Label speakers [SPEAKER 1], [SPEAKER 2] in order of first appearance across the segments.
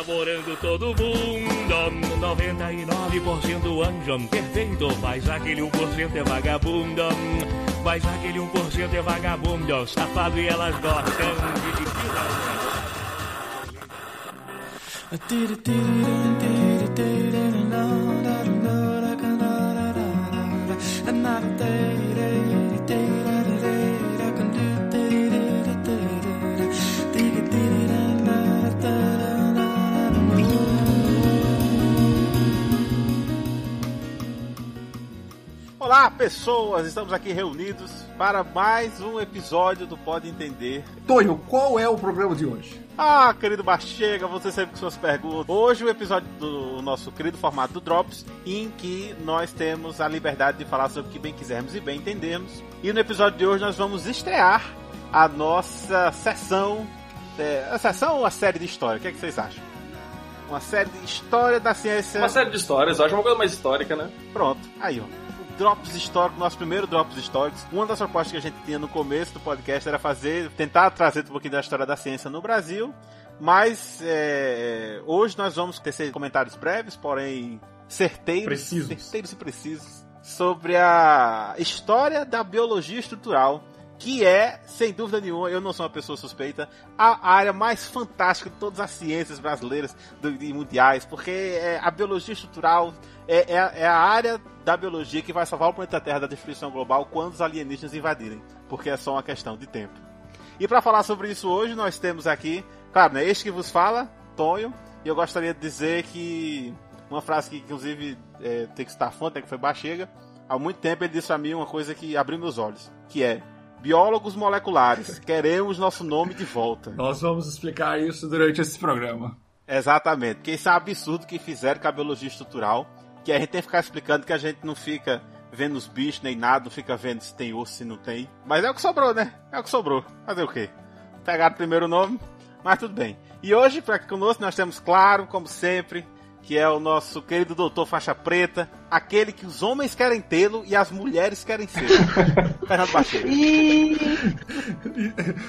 [SPEAKER 1] namorando todo mundo. 99% anjo perfeito, mas aquele 1% é vagabundo. Mas aquele 1% é vagabundo, safado e elas gostam de
[SPEAKER 2] Olá, pessoas! Estamos aqui reunidos para mais um episódio do Pode Entender.
[SPEAKER 3] Tonho, qual é o programa de hoje?
[SPEAKER 2] Ah, querido Bachega, você sempre com suas perguntas. Hoje o episódio do nosso querido formato do Drops, em que nós temos a liberdade de falar sobre o que bem quisermos e bem entendermos. E no episódio de hoje nós vamos estrear a nossa sessão. É, a sessão ou a série de história? O que, é que vocês acham? Uma série de história da ciência.
[SPEAKER 4] Uma série de histórias, eu acho uma coisa mais histórica, né?
[SPEAKER 2] Pronto, aí ó. Drops históricos, nosso primeiro Drops históricos. Uma das propostas que a gente tinha no começo do podcast era fazer, tentar trazer um pouquinho da história da ciência no Brasil. Mas é, hoje nós vamos ter comentários breves, porém certeiros,
[SPEAKER 3] Precisos.
[SPEAKER 2] certeiros e precisos sobre a história da biologia estrutural que é, sem dúvida nenhuma, eu não sou uma pessoa suspeita, a área mais fantástica de todas as ciências brasileiras e mundiais, porque é, a biologia estrutural é, é, é, a área da biologia que vai salvar o planeta Terra da destruição global quando os alienígenas invadirem, porque é só uma questão de tempo. E para falar sobre isso hoje, nós temos aqui, claro, né, este que vos fala, Tonho, e eu gostaria de dizer que uma frase que, inclusive, é, tem que estar fonte, que foi Bachega, há muito tempo ele disse a mim uma coisa que abriu meus olhos, que é Biólogos moleculares, queremos nosso nome de volta.
[SPEAKER 3] Nós vamos explicar isso durante esse programa.
[SPEAKER 2] Exatamente, porque isso é um absurdo que fizeram com a biologia estrutural, que a gente tem que ficar explicando que a gente não fica vendo os bichos nem nada, não fica vendo se tem osso, se não tem. Mas é o que sobrou, né? É o que sobrou. Fazer o quê? Pegaram o primeiro nome, mas tudo bem. E hoje, para aqui conosco, nós temos, claro, como sempre, que é o nosso querido doutor faixa preta, aquele que os homens querem tê-lo e as mulheres querem ser. Fernando Baixeiro.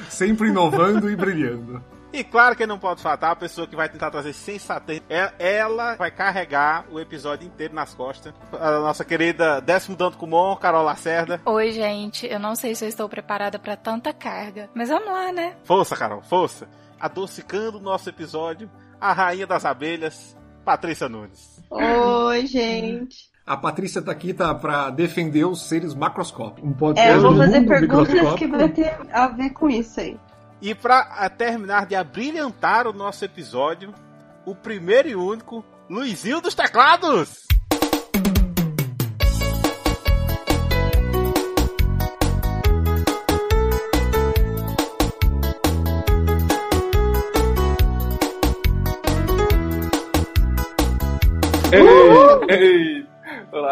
[SPEAKER 3] Sempre inovando e brilhando.
[SPEAKER 2] E claro que não pode faltar a pessoa que vai tentar trazer sensatez. É, ela vai carregar o episódio inteiro nas costas. A nossa querida décimo Danto Kumon, Carol Lacerda.
[SPEAKER 5] Oi, gente. Eu não sei se eu estou preparada para tanta carga. Mas vamos lá, né?
[SPEAKER 2] Força, Carol, força. Adocicando o nosso episódio, a rainha das abelhas, Patrícia Nunes.
[SPEAKER 6] Oi, gente.
[SPEAKER 3] A Patrícia tá aqui tá para defender os seres macroscópicos. Um
[SPEAKER 6] é, eu vou fazer perguntas que vai ter a ver com isso aí.
[SPEAKER 2] E para terminar de abrilhantar o nosso episódio, o primeiro e único Luizinho dos Teclados!
[SPEAKER 4] Ei, ei.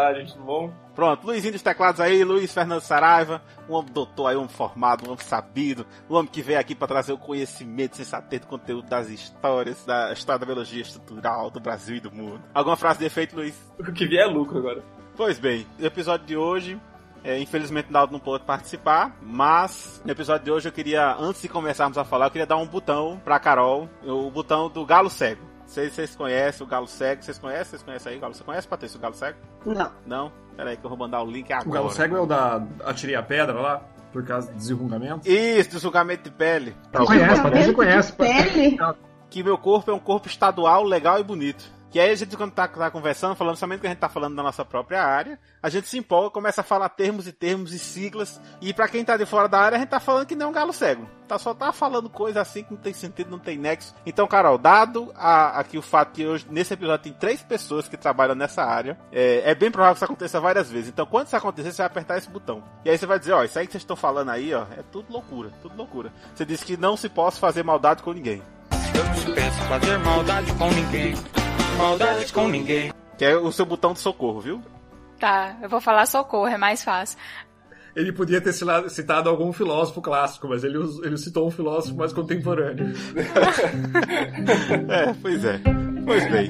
[SPEAKER 4] Olá, gente, tudo bom?
[SPEAKER 2] Pronto, Luizinho dos Teclados aí, Luiz Fernando Saraiva, um homem doutor aí, um formado, um homem sabido, um homem que veio aqui para trazer o conhecimento sensatez do conteúdo das histórias, da história da biologia estrutural do Brasil e do mundo. Alguma frase de efeito, Luiz?
[SPEAKER 4] O que vier é lucro agora.
[SPEAKER 2] Pois bem, no episódio de hoje, é, infelizmente o Naldo não pôde participar, mas no episódio de hoje eu queria, antes de começarmos a falar, eu queria dar um botão pra Carol, o botão do Galo Cego. Vocês, vocês conhecem o Galo Cego? Vocês conhecem? Vocês conhecem aí o Galo Você conhece, Patrícia, o Galo Cego?
[SPEAKER 6] Não.
[SPEAKER 2] Não? Pera aí que eu vou mandar o link agora.
[SPEAKER 3] O Galo Cego é o da Atirei a Pedra lá? Por causa do desenrungamento?
[SPEAKER 2] Isso, desenrungamento de pele.
[SPEAKER 3] Não, conhece, Patrícia conhece.
[SPEAKER 6] Pele?
[SPEAKER 2] Que meu corpo é um corpo estadual, legal e bonito. Que aí a gente, quando tá, tá conversando, falando somente que a gente tá falando da nossa própria área, a gente se empolga, começa a falar termos e termos e siglas. E para quem tá de fora da área, a gente tá falando que nem um galo cego. Tá, só tá falando coisa assim que não tem sentido, não tem nexo. Então, Carol, dado a, aqui o fato que hoje, nesse episódio, tem três pessoas que trabalham nessa área, é, é, bem provável que isso aconteça várias vezes. Então, quando isso acontecer, você vai apertar esse botão. E aí você vai dizer, ó, isso aí que vocês estão falando aí, ó, é tudo loucura, tudo loucura. Você disse que não se possa fazer maldade com ninguém.
[SPEAKER 1] Eu não fazer maldade com ninguém. Maldade com ninguém.
[SPEAKER 2] Que é o seu botão de socorro, viu?
[SPEAKER 5] Tá, eu vou falar socorro, é mais fácil.
[SPEAKER 3] Ele podia ter citado algum filósofo clássico, mas ele, ele citou um filósofo mais contemporâneo.
[SPEAKER 2] é, pois é. Pois bem.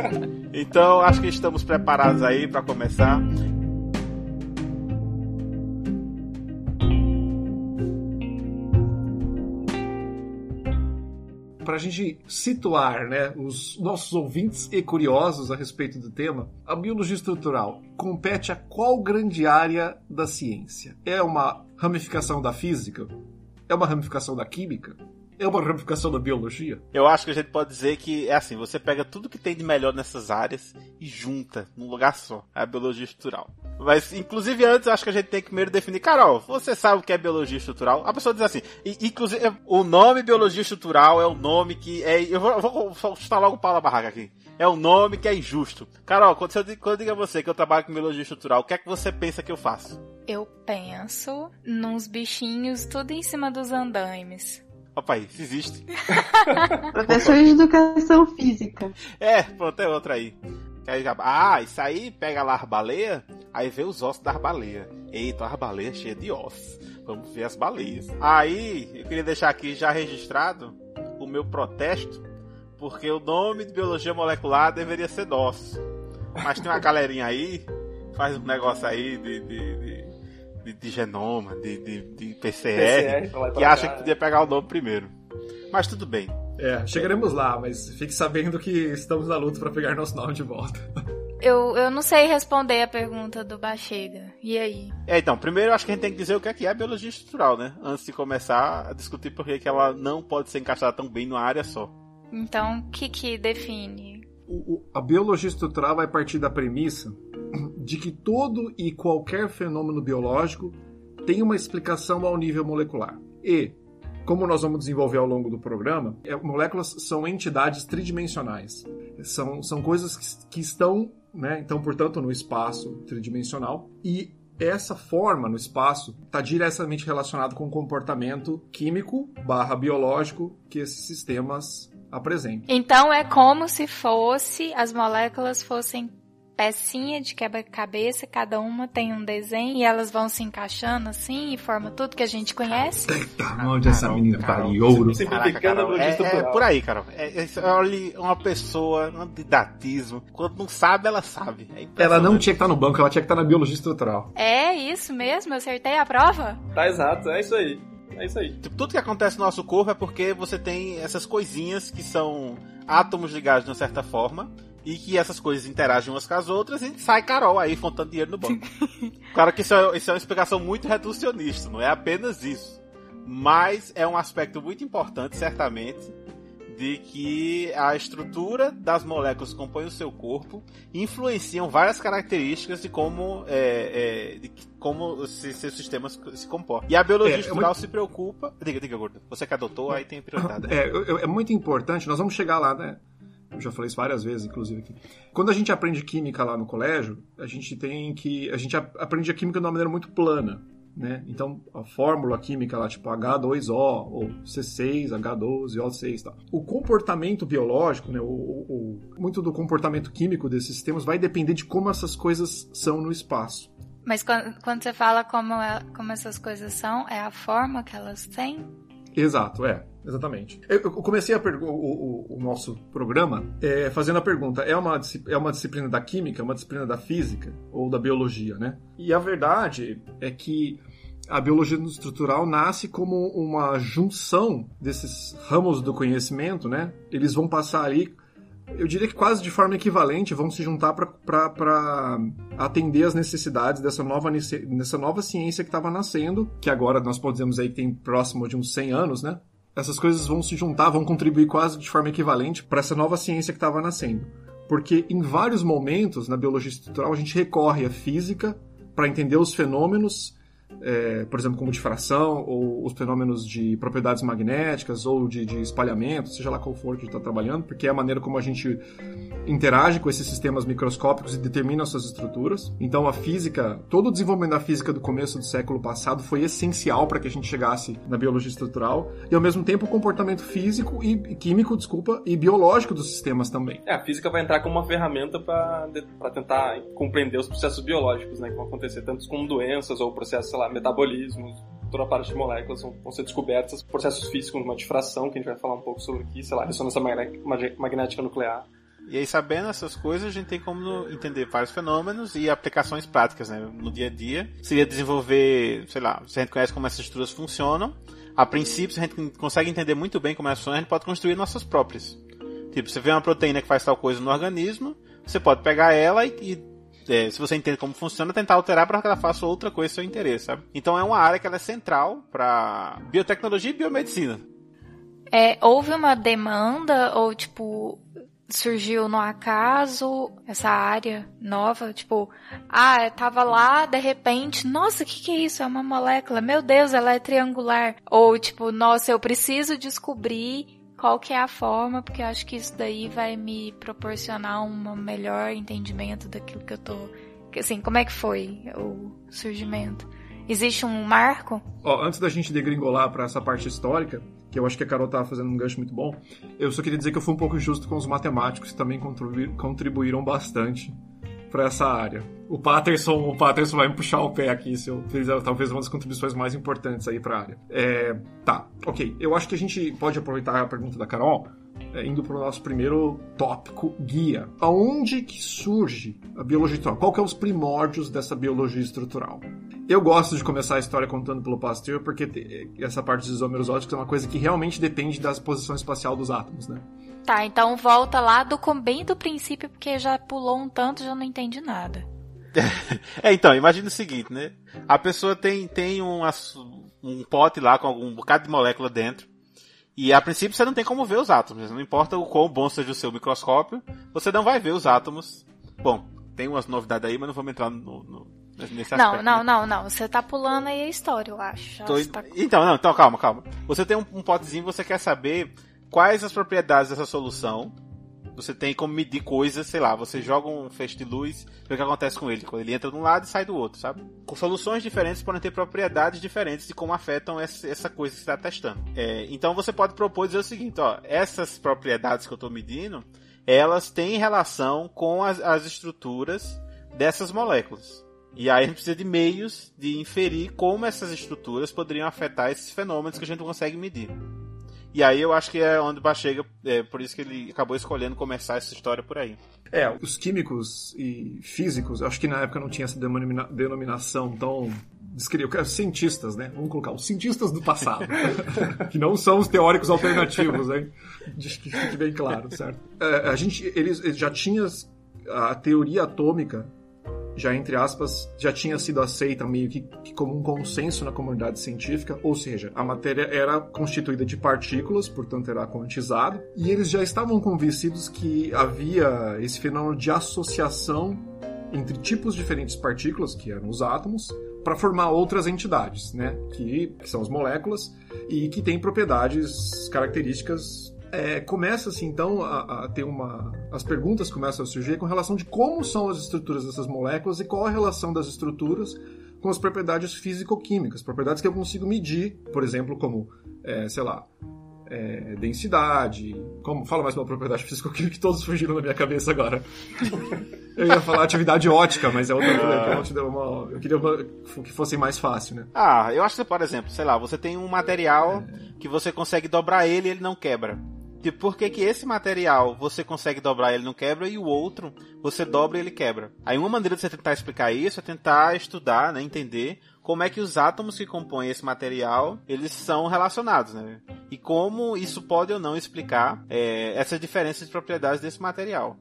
[SPEAKER 2] Então, acho que estamos preparados aí para começar.
[SPEAKER 3] Para a gente situar né, os nossos ouvintes e curiosos a respeito do tema, a biologia estrutural compete a qual grande área da ciência? É uma ramificação da física? É uma ramificação da química? É uma ramificação da biologia?
[SPEAKER 2] Eu acho que a gente pode dizer que é assim: você pega tudo que tem de melhor nessas áreas e junta num lugar só. É a biologia estrutural. Mas, inclusive, antes, acho que a gente tem que primeiro definir. Carol, você sabe o que é biologia estrutural? A pessoa diz assim, e, inclusive, o nome biologia estrutural é o nome que é. Eu vou, eu vou chutar logo o pau na barraca aqui. É um nome que é injusto. Carol, quando eu, quando eu digo a você que eu trabalho com biologia estrutural, o que é que você pensa que eu faço?
[SPEAKER 5] Eu penso nos bichinhos tudo em cima dos andaimes.
[SPEAKER 2] Opa, isso existe.
[SPEAKER 6] Professor de educação física.
[SPEAKER 2] É, pronto, é outra aí. Ah, isso aí pega lá as baleias, aí vê os ossos das baleias. Eita, as baleias cheias de ossos. Vamos ver as baleias. Aí, eu queria deixar aqui já registrado o meu protesto, porque o nome de biologia molecular deveria ser nosso. Mas tem uma galerinha aí, faz um negócio aí de, de, de de, de genoma, de, de, de PCR, PCR que acha que podia pegar o nome primeiro. Mas tudo bem.
[SPEAKER 3] É, chegaremos lá, mas fique sabendo que estamos na luta para pegar nosso nome de volta.
[SPEAKER 5] Eu, eu não sei responder a pergunta do Bachega. E aí?
[SPEAKER 2] É, então, primeiro eu acho que a gente tem que dizer o que é, que é a biologia estrutural, né? Antes de começar a discutir por que ela não pode ser encaixada tão bem numa área só.
[SPEAKER 5] Então, o que que define?
[SPEAKER 3] O, o, a biologia estrutural vai partir da premissa de que todo e qualquer fenômeno biológico tem uma explicação ao nível molecular. E, como nós vamos desenvolver ao longo do programa, é, moléculas são entidades tridimensionais. São, são coisas que, que estão, né, então, portanto, no espaço tridimensional. E essa forma no espaço está diretamente relacionado com o comportamento químico barra biológico que esses sistemas apresentam.
[SPEAKER 5] Então é como se fosse as moléculas fossem pecinha de quebra-cabeça, cada uma tem um desenho e elas vão se encaixando assim e forma tudo que a gente conhece.
[SPEAKER 3] Eita, onde essa menina vale ouro?
[SPEAKER 2] Simplificando é, é, por aí, Carol. É, é, olha uma pessoa, um didatismo. Quando não sabe, ela sabe.
[SPEAKER 3] É ela não tinha que estar no banco, ela tinha que estar na biologia estrutural.
[SPEAKER 5] É isso mesmo, eu acertei a prova?
[SPEAKER 4] Tá exato, é isso aí. É isso aí.
[SPEAKER 2] Tipo, tudo que acontece no nosso corpo é porque você tem essas coisinhas que são átomos ligados de uma certa forma e que essas coisas interagem umas com as outras e sai Carol aí contando dinheiro no banco. claro que isso é, isso é uma explicação muito reducionista, não é apenas isso. Mas é um aspecto muito importante, certamente, de que a estrutura das moléculas que compõem o seu corpo influenciam várias características de como, é, é, de como seus sistemas se comportam. E a biologia é, estrutural muito... se preocupa. Diga, diga, Gordo. Você que adotou, aí tem prioridade.
[SPEAKER 3] Né? É, é muito importante, nós vamos chegar lá, né? Eu já falei isso várias vezes, inclusive aqui. Quando a gente aprende química lá no colégio, a gente tem que. A gente aprende a química de uma maneira muito plana. Né? Então, a fórmula química lá, tipo H2O, ou C6, H12, O6 tal. O comportamento biológico, né, o, muito do comportamento químico desses sistemas vai depender de como essas coisas são no espaço.
[SPEAKER 5] Mas quando, quando você fala como, é, como essas coisas são, é a forma que elas têm?
[SPEAKER 3] Exato, é. Exatamente. Eu comecei o, o, o, nosso programa é, fazendo a pergunta: é uma, é uma disciplina da química, uma disciplina da física ou da biologia, né? E a verdade é que a biologia estrutural nasce como uma junção desses ramos do conhecimento, né? Eles vão passar ali eu diria que quase de forma equivalente, vão se juntar para atender as necessidades dessa nova, dessa nova ciência que estava nascendo, que agora nós podemos aí que tem próximo de uns 100 anos, né? Essas coisas vão se juntar, vão contribuir quase de forma equivalente para essa nova ciência que estava nascendo. Porque em vários momentos na biologia estrutural a gente recorre à física para entender os fenômenos é, por exemplo, como difração, ou os fenômenos de propriedades magnéticas, ou de, de espalhamento, seja lá qual for que a gente está trabalhando, porque é a maneira como a gente interage com esses sistemas microscópicos e determina suas estruturas. Então, a física, todo o desenvolvimento da física do começo do século passado foi essencial para que a gente chegasse na biologia estrutural, e ao mesmo tempo o comportamento físico e químico, desculpa, e biológico dos sistemas também.
[SPEAKER 4] É, a física vai entrar como uma ferramenta para tentar compreender os processos biológicos, né, que vão acontecer tanto como doenças ou processos, lá, metabolismo, toda a parte de moléculas vão, ser descobertas, processos físicos, uma difração, que a gente vai falar um pouco sobre aqui, sei lá, ressonância magnética nuclear.
[SPEAKER 2] E aí, sabendo essas coisas, a gente tem como entender vários fenômenos e aplicações práticas, né? No dia a dia. Seria desenvolver, sei lá, se a gente conhece como essas estruturas funcionam, a princípio, se a gente consegue entender muito bem como é funciona, a gente pode construir nossas próprias. Tipo, você vê uma proteína que faz tal coisa no organismo, você pode pegar ela e, e é, se você entende como funciona, tentar alterar para que ela faça outra coisa seu interesse, sabe? Então é uma área que é central para biotecnologia e biomedicina.
[SPEAKER 5] É, houve uma demanda ou tipo surgiu no acaso essa área nova, tipo, ah, tava lá, de repente, nossa, o que, que é isso? É uma molécula, meu Deus, ela é triangular. Ou tipo, nossa, eu preciso descobrir qual que é a forma, porque eu acho que isso daí vai me proporcionar um melhor entendimento daquilo que eu tô. Assim, como é que foi o surgimento? Existe um marco?
[SPEAKER 3] Ó, antes da gente degringolar para essa parte histórica, que eu acho que a Carol tava fazendo um gancho muito bom, eu só queria dizer que eu fui um pouco injusto com os matemáticos que também contribuíram bastante para essa área. O Patterson, o Patterson vai me puxar o pé aqui se eu fizer talvez uma das contribuições mais importantes aí para a área. É, tá, ok. Eu acho que a gente pode aproveitar a pergunta da Carol é, indo para o nosso primeiro tópico, guia. Aonde que surge a biologia estrutural? Qual que é os primórdios dessa biologia estrutural? Eu gosto de começar a história contando pelo Pasteur, porque essa parte dos isômeros óticos é uma coisa que realmente depende da posição espacial dos átomos, né?
[SPEAKER 5] Tá, então volta lá do bem do princípio, porque já pulou um tanto, já não entendi nada.
[SPEAKER 2] é, então, imagina o seguinte, né? A pessoa tem, tem um, um pote lá com algum bocado de molécula dentro. E a princípio você não tem como ver os átomos. Não importa o quão bom seja o seu microscópio, você não vai ver os átomos. Bom, tem umas novidades aí, mas não vamos entrar no, no, nesse
[SPEAKER 5] não,
[SPEAKER 2] aspecto.
[SPEAKER 5] Não, né? não, não. Você tá pulando aí a história, eu acho.
[SPEAKER 2] Tô... Tá... Então, não, então calma, calma. Você tem um, um potezinho, você quer saber quais as propriedades dessa solução. Você tem como medir coisas, sei lá, você joga um feixe de luz, vê o que acontece com ele, quando ele entra de um lado e sai do outro, sabe? Com soluções diferentes podem ter propriedades diferentes de como afetam essa coisa que você está testando. É, então você pode propor dizer o seguinte, ó, essas propriedades que eu estou medindo, elas têm relação com as, as estruturas dessas moléculas. E aí a gente precisa de meios de inferir como essas estruturas poderiam afetar esses fenômenos que a gente não consegue medir. E aí eu acho que é onde o Bachega, é por isso que ele acabou escolhendo começar essa história por aí.
[SPEAKER 3] É, os químicos e físicos, acho que na época não tinha essa denomina denominação tão descreveu, cientistas, né? Vamos colocar os cientistas do passado, que não são os teóricos alternativos, né? Que fique bem claro, certo? É, a gente, eles já tinham a teoria atômica já entre aspas, já tinha sido aceita meio que, que, como um consenso na comunidade científica, ou seja, a matéria era constituída de partículas, portanto era quantizada, e eles já estavam convencidos que havia esse fenômeno de associação entre tipos diferentes de partículas, que eram os átomos, para formar outras entidades, né, que, que são as moléculas, e que têm propriedades características é, começa assim então a, a, ter uma as perguntas começam a surgir com relação de como são as estruturas dessas moléculas e qual a relação das estruturas com as propriedades físico-químicas, propriedades que eu consigo medir, por exemplo, como é, sei lá é, densidade, como fala mais uma propriedade físico-química que todos fugiram da minha cabeça agora. eu ia falar atividade ótica, mas é outra coisa. Ah. Uma, eu queria que fosse mais fácil, né?
[SPEAKER 2] Ah, eu acho que, por exemplo, sei lá, você tem um material é. que você consegue dobrar ele e ele não quebra. Tipo, por que, que esse material você consegue dobrar ele não quebra e o outro você dobra e ele quebra? Aí uma maneira de você tentar explicar isso é tentar estudar, né, entender como é que os átomos que compõem esse material eles são relacionados, né? E como isso pode ou não explicar é, essas diferenças de propriedades desse material.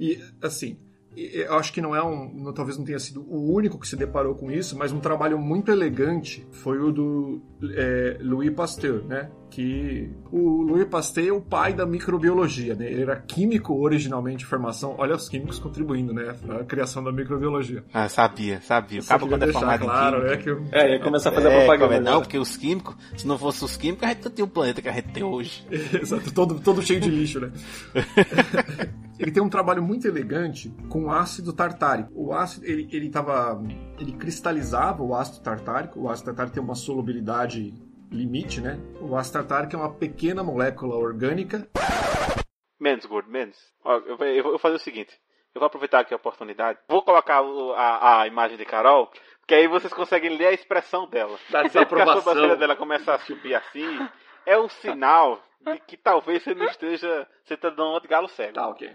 [SPEAKER 3] E assim, eu acho que não é um, talvez não tenha sido o único que se deparou com isso, mas um trabalho muito elegante foi o do é, Louis Pasteur, né? Que o Louis Pasteur é o pai da microbiologia, né? Ele era químico originalmente de formação. Olha os químicos contribuindo, né? A criação da microbiologia.
[SPEAKER 2] Ah, sabia, sabia. Acaba quando é formado claro,
[SPEAKER 4] né? Que eu... É, ia começar a fazer é, propaganda.
[SPEAKER 2] Não, porque os químicos, se não fosse os químicos, a gente não tinha o planeta que a gente tem hoje.
[SPEAKER 3] Exato, todo, todo cheio de lixo, né? ele tem um trabalho muito elegante com ácido tartárico. O ácido, ele, ele tava, ele cristalizava o ácido tartárico. O ácido tartárico tem uma solubilidade limite, né? O ácido tartárico é uma pequena molécula orgânica.
[SPEAKER 2] Menos, gordo, menos. Ó, eu, vou, eu vou fazer o seguinte. Eu vou aproveitar aqui a oportunidade. Vou colocar a, a imagem de Carol, que aí vocês conseguem ler a expressão dela.
[SPEAKER 4] Da Sempre que a
[SPEAKER 2] sobrancelha dela começa a subir assim, é um sinal de que talvez você não esteja. Você tá dando outro galo cego.
[SPEAKER 4] Tá, ok.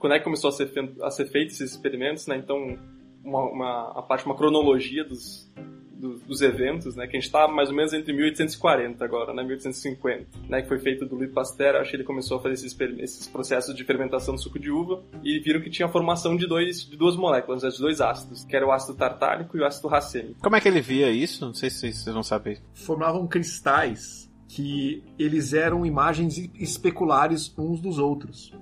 [SPEAKER 4] Quando é que começou a ser, a ser feito esses experimentos, né? Então, uma, uma, a parte, uma cronologia dos, do, dos eventos, né? Que a gente tá mais ou menos entre 1840 agora, né? 1850, né? Que foi feito do Louis Pasteur, acho que ele começou a fazer esses, esses processos de fermentação do suco de uva e viram que tinha a formação de, dois, de duas moléculas, né, de dois ácidos, que era o ácido tartárico e o ácido racêmico.
[SPEAKER 2] Como é que ele via isso? Não sei se vocês vão saber.
[SPEAKER 3] Formavam cristais que eles eram imagens especulares uns dos outros.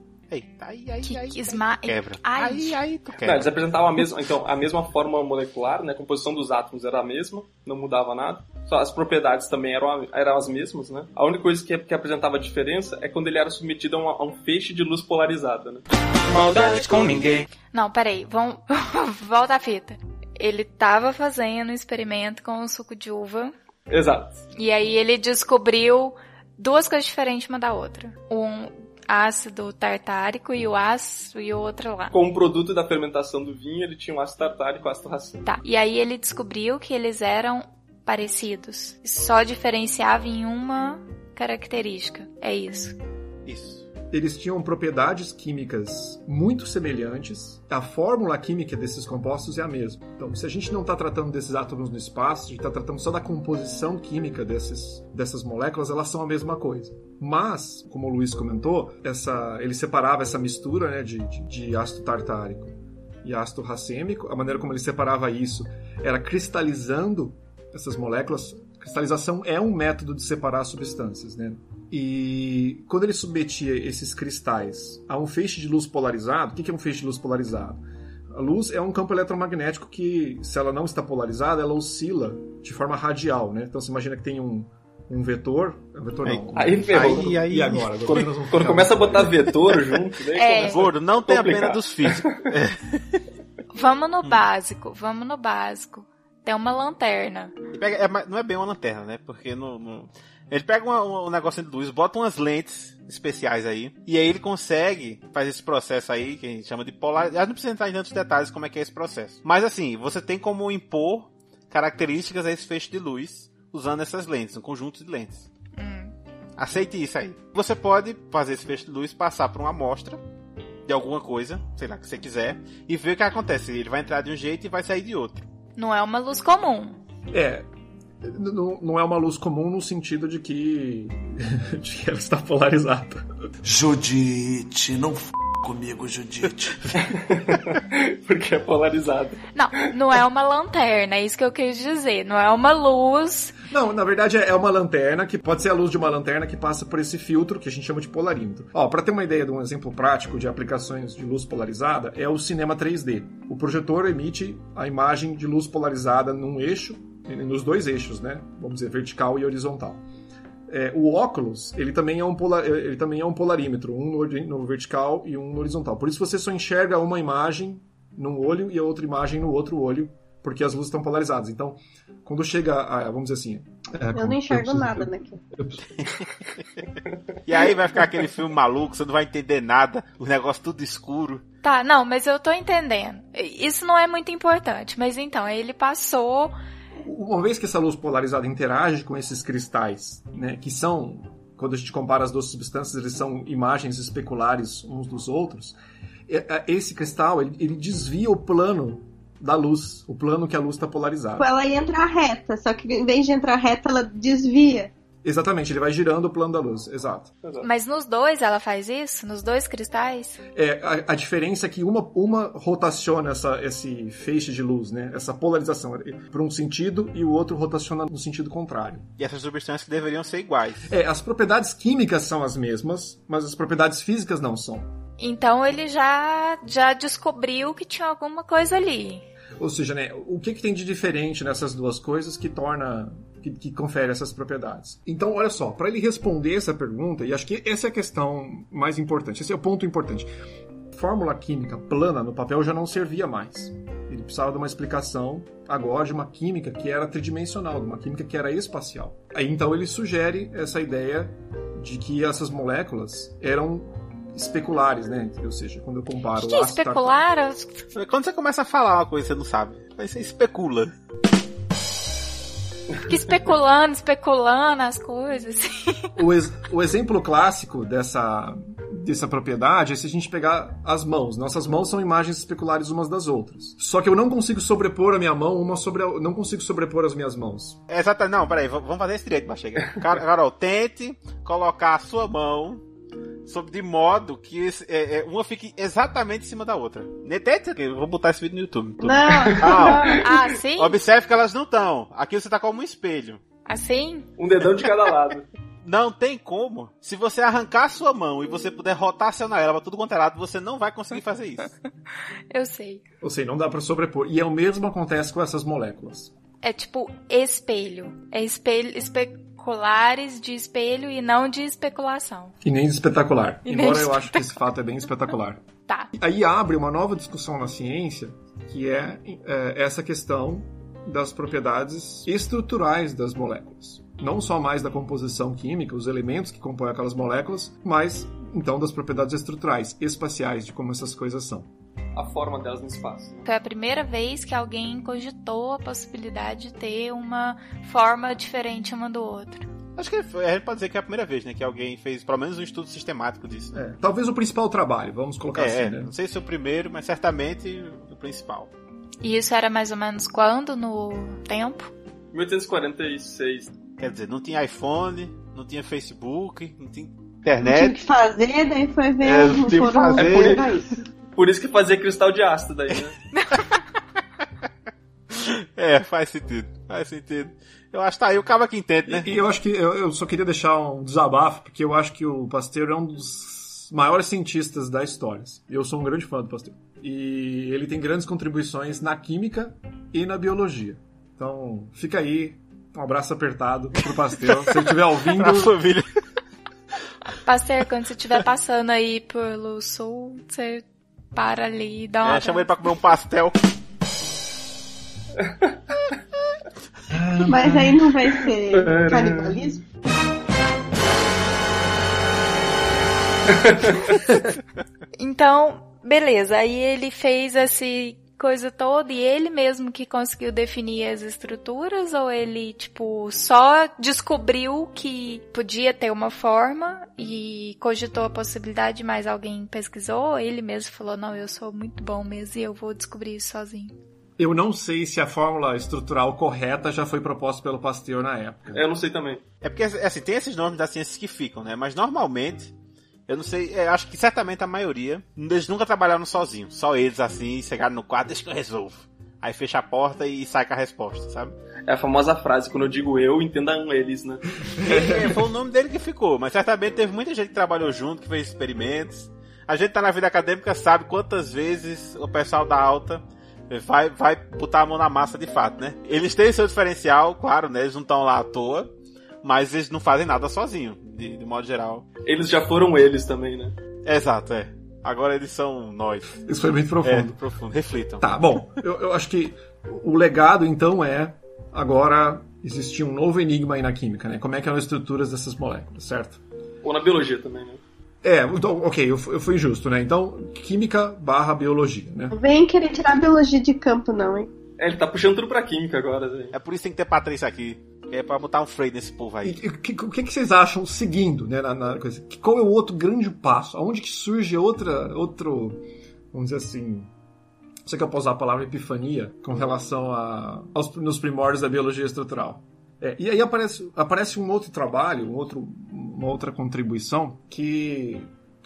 [SPEAKER 2] Aí, aí,
[SPEAKER 5] Que
[SPEAKER 2] aí,
[SPEAKER 5] esma...
[SPEAKER 2] quebra.
[SPEAKER 5] Ai.
[SPEAKER 2] Aí, aí, tu
[SPEAKER 4] Não, eles apresentavam a mesma, então, a mesma forma molecular, né? A composição dos átomos era a mesma, não mudava nada. Só as propriedades também eram, eram as mesmas, né? A única coisa que, que apresentava diferença é quando ele era submetido a, uma- a um feixe de luz polarizada, né?
[SPEAKER 1] Maldade com ninguém.
[SPEAKER 5] Não, peraí, vamos... volta a fita. Ele tava fazendo um experimento com o suco de uva
[SPEAKER 4] Exato.
[SPEAKER 5] e aí ele descobriu duas coisas diferentes uma da outra. Um ácido tartárico e o ácido e o outro lá.
[SPEAKER 4] Como produto da fermentação do vinho, ele tinha um ácido tartárico e um ácido racêmico.
[SPEAKER 5] Tá. E aí ele descobriu que eles eram parecidos. Só diferenciava em uma característica. É isso.
[SPEAKER 2] Isso.
[SPEAKER 3] Eles tinham propriedades químicas muito semelhantes. A fórmula química desses compostos é a mesma. Então, se a gente não está tratando desses átomos no espaço, a gente está tratando só da composição química desses, dessas moléculas, elas são a mesma coisa. Mas, como o Luiz comentou, essa, ele separava essa mistura né, de, de, de ácido tartárico e ácido racêmico. A maneira como ele separava isso era cristalizando essas moléculas. Cristalização é um método de separar substâncias, né? E quando ele submetia esses cristais a um feixe de luz polarizado, o que é um feixe de luz polarizado? A luz é um campo eletromagnético que, se ela não está polarizada, ela oscila de forma radial, né? Então você imagina que tem um, um vetor, um vetor não.
[SPEAKER 4] Aí ferrou.
[SPEAKER 2] Aí, aí,
[SPEAKER 3] E agora? Agora
[SPEAKER 4] Quando,
[SPEAKER 3] nós vamos
[SPEAKER 4] quando começa a botar vetor junto, daí
[SPEAKER 5] É.
[SPEAKER 4] começa...
[SPEAKER 2] Gordo, não tem a
[SPEAKER 4] Complicado.
[SPEAKER 2] pena dos físicos.
[SPEAKER 5] Vamos no básico, vamos no básico. Tem uma lanterna.
[SPEAKER 2] Ele pega- é, não é bem uma lanterna, né? Porque no, no- ele pega uma- um, negocinho de luz, bota umas lentes especiais aí, e aí ele consegue fazer esse processo aí, que a gente chama de polarizar. Não precisa entrar em tantos detalhes como é que é esse processo. Mas assim, você tem como impor características a esse feixe de luz usando essas lentes, um conjunto de lentes.
[SPEAKER 5] Hum.
[SPEAKER 2] Aceite isso aí. Você pode fazer esse feixe de luz passar por uma amostra de alguma coisa, sei lá, que você quiser, e ver o que acontece. Ele vai entrar de um jeito e vai sair de outro.
[SPEAKER 5] Não é uma luz comum.
[SPEAKER 3] É. n- n- Não é uma luz comum no sentido de que, de que ela está polarizada.
[SPEAKER 7] Judite, não f comigo, Judite.
[SPEAKER 4] Porque é polarizado.
[SPEAKER 5] Não, não é uma lanterna, é isso que eu quis dizer. Não é uma luz.
[SPEAKER 3] Não, na verdade é uma lanterna que pode ser a luz de uma lanterna que passa por esse filtro que a gente chama de polarímetro. Ó, para ter uma ideia de um exemplo prático de aplicações de luz polarizada, é o cinema 3D. O projetor emite a imagem de luz polarizada num eixo, nos dois eixos, né? Vamos dizer vertical e horizontal. É, o óculos, ele também é um, pola- ele também é um polarímetro, um no, no vertical e um no horizontal. Por isso você só enxerga uma imagem num olho e a outra imagem no outro olho, porque as luzes estão polarizadas. Então, quando chega a, vamos dizer assim... é,
[SPEAKER 6] Eu não enxergo
[SPEAKER 3] preciso-
[SPEAKER 6] nada daqui.
[SPEAKER 3] eu
[SPEAKER 2] E aí vai ficar aquele filme maluco, você não vai entender nada, o negócio tudo escuro.
[SPEAKER 5] Tá, não, mas eu tô entendendo. Isso não é muito importante. Mas então, ele passou.
[SPEAKER 3] Uma vez que essa luz polarizada interage com esses cristais, né, que são, quando a gente compara as duas substâncias, eles são imagens especulares uns dos outros, é- é- esse cristal, ele, ele desvia o plano da luz, o plano que a luz está polarizada.
[SPEAKER 6] Ela ia entrar reta, só que em vez de entrar reta, ela desvia.
[SPEAKER 3] Exatamente, ele vai girando o plano da luz, exato.
[SPEAKER 4] Exato.
[SPEAKER 5] Mas nos dois ela faz isso? Nos dois cristais?
[SPEAKER 3] É, a, a diferença é que uma, uma rotaciona essa, esse feixe de luz, né, essa polarização, para um sentido e o outro rotaciona no sentido contrário.
[SPEAKER 2] E essas substâncias que deveriam ser iguais.
[SPEAKER 3] É, as propriedades químicas são as mesmas, mas as propriedades físicas não são.
[SPEAKER 5] Então ele já, já descobriu que tinha alguma coisa ali.
[SPEAKER 3] Ou seja, né, o que, que tem de diferente nessas duas coisas que torna. Que, que confere essas propriedades. Então, olha só, para ele responder essa pergunta, e acho que essa é a questão mais importante, esse é o ponto importante. Fórmula química plana no papel já não servia mais. Ele precisava de uma explicação agora de uma química que era tridimensional, de uma química que era espacial. Aí então ele sugere essa ideia de que essas moléculas eram especulares, né? Ou seja, quando eu comparo
[SPEAKER 5] O que, que é especular?
[SPEAKER 2] Quando você começa a falar uma coisa que você não sabe, aí você especula.
[SPEAKER 5] Fica especulando, especulando as coisas.
[SPEAKER 3] o, ex- o exemplo clássico dessa dessa propriedade é se a gente pegar as mãos. Nossas mãos são imagens especulares umas das outras. Só que eu não consigo sobrepor a minha mão uma sobre a... Não consigo sobrepor as minhas mãos.
[SPEAKER 2] Exato, não, peraí, vamos fazer esse direito, Bachega. Car- Carol, tente colocar a sua mão sob de modo que esse- é, é, uma fique exatamente em cima da outra. Eu vou botar esse vídeo no YouTube.
[SPEAKER 6] Não,
[SPEAKER 2] Ah,
[SPEAKER 5] Ah, sim?
[SPEAKER 2] Observe que elas não estão. Aqui você tá como um espelho.
[SPEAKER 5] Assim?
[SPEAKER 4] Um dedão de cada lado.
[SPEAKER 2] Não tem como. Se você arrancar a sua mão e você puder rotacionar ela pra tudo quanto é lado, você não vai conseguir fazer isso.
[SPEAKER 5] Eu sei.
[SPEAKER 3] Ou seja, não dá pra sobrepor. E é o mesmo acontece com essas moléculas.
[SPEAKER 5] É tipo espelho. É espelho, especulares de espelho e não de especulação.
[SPEAKER 3] E nem espetacular.
[SPEAKER 5] E
[SPEAKER 3] Embora eu acho que esse fato é bem espetacular.
[SPEAKER 5] Tá.
[SPEAKER 3] Aí abre uma nova discussão na ciência, que é, é, essa questão das propriedades estruturais das moléculas. Não só mais da composição química, os elementos que compõem aquelas moléculas, mas então das propriedades estruturais, espaciais, de como essas coisas são.
[SPEAKER 4] A forma delas no espaço. né?
[SPEAKER 5] Foi a primeira vez que alguém cogitou a possibilidade de ter uma forma diferente uma do outro.
[SPEAKER 2] Acho que a gente pode dizer que é a primeira vez, né, que alguém fez pelo menos um estudo sistemático disso.
[SPEAKER 3] É, talvez o principal trabalho, vamos colocar
[SPEAKER 2] É,
[SPEAKER 3] assim,
[SPEAKER 2] é,
[SPEAKER 3] né?
[SPEAKER 2] não sei se é o primeiro, mas certamente o principal.
[SPEAKER 5] E isso era mais ou menos quando no tempo?
[SPEAKER 4] 1846.
[SPEAKER 2] Quer dizer, não tinha iPhone, não tinha Facebook, não tinha
[SPEAKER 6] não tinha o
[SPEAKER 2] internet.
[SPEAKER 6] que fazer, daí foi ver
[SPEAKER 2] É,
[SPEAKER 6] um
[SPEAKER 2] não tinha o que
[SPEAKER 6] foram
[SPEAKER 2] fazer.
[SPEAKER 6] ver isso.
[SPEAKER 4] Por isso que fazia cristal de ácido daí, né?
[SPEAKER 2] É, faz sentido, faz sentido. Eu acho que tá aí o cabo que entende, né?
[SPEAKER 3] E, e eu acho que eu, eu só queria deixar um desabafo, porque eu acho que o Pasteur é um dos maiores cientistas da história. Eu sou um grande fã do Pasteur. E ele tem grandes contribuições na química e na biologia. Então, fica aí, um abraço apertado pro Pasteur. Se ele estiver ouvindo,
[SPEAKER 2] Pra família.
[SPEAKER 5] Pasteur, quando você estiver passando aí pelo sul, você para ali e dá uma.
[SPEAKER 2] É, chama ele pra comer um pastel.
[SPEAKER 6] Mas aí não vai ser canibalismo?
[SPEAKER 5] Então, beleza. Aí ele fez essa coisa toda e ele mesmo que conseguiu definir as estruturas ou ele, tipo, só descobriu que podia ter uma forma e cogitou a possibilidade, mas alguém pesquisou, ele mesmo falou, não, eu sou muito bom mesmo e eu vou descobrir isso sozinho.
[SPEAKER 3] eu não sei se a fórmula estrutural correta já foi proposta pelo Pasteur na época.
[SPEAKER 4] Eu não sei também.
[SPEAKER 2] É porque, assim, tem esses nomes das ciências que ficam, né? Mas normalmente, eu não sei, é, acho que certamente a maioria, eles nunca trabalharam sozinhos. Só eles, assim, chegaram no quadro, deixa que eu resolvo. Aí fecha a porta e sai com a resposta, sabe?
[SPEAKER 4] É a famosa frase, quando eu digo eu, entendam eles, né?
[SPEAKER 2] É, foi o nome dele que ficou, mas certamente teve muita gente que trabalhou junto, que fez experimentos. A gente tá na vida acadêmica, sabe quantas vezes o pessoal da alta vai, vai botar a mão na massa de fato, né? Eles têm seu diferencial, claro, né? Eles não estão lá à toa, mas eles não fazem nada sozinho, de, de modo geral.
[SPEAKER 4] Eles já foram eles também, né?
[SPEAKER 2] Exato, é. Agora eles são nós.
[SPEAKER 3] Isso foi muito
[SPEAKER 2] É,
[SPEAKER 3] profundo.
[SPEAKER 2] profundo. Reflitam.
[SPEAKER 3] Tá, bom, eu, eu acho que o legado então é agora existir um novo enigma aí na química, né? Como é que são as estruturas dessas moléculas, certo?
[SPEAKER 4] Ou na biologia também, né?
[SPEAKER 3] É, então, ok, eu, eu fui justo, né? Então, química barra biologia, né?
[SPEAKER 6] Não vem querer tirar biologia de campo, não, hein?
[SPEAKER 4] É, ele tá puxando tudo pra química agora, né?
[SPEAKER 2] É por isso que tem que ter Patrícia aqui. É pra botar um freio nesse povo
[SPEAKER 3] E
[SPEAKER 2] aí.
[SPEAKER 3] o que, o que que vocês acham seguindo, né, na, na coisa? Qual é o outro grande passo? Aonde que surge outra, outro, vamos dizer assim, não sei que eu posso usar a palavra epifania com relação a, aos nos primórdios da biologia estrutural. É, e aí aparece, aparece um outro trabalho, um outro, uma outra contribuição que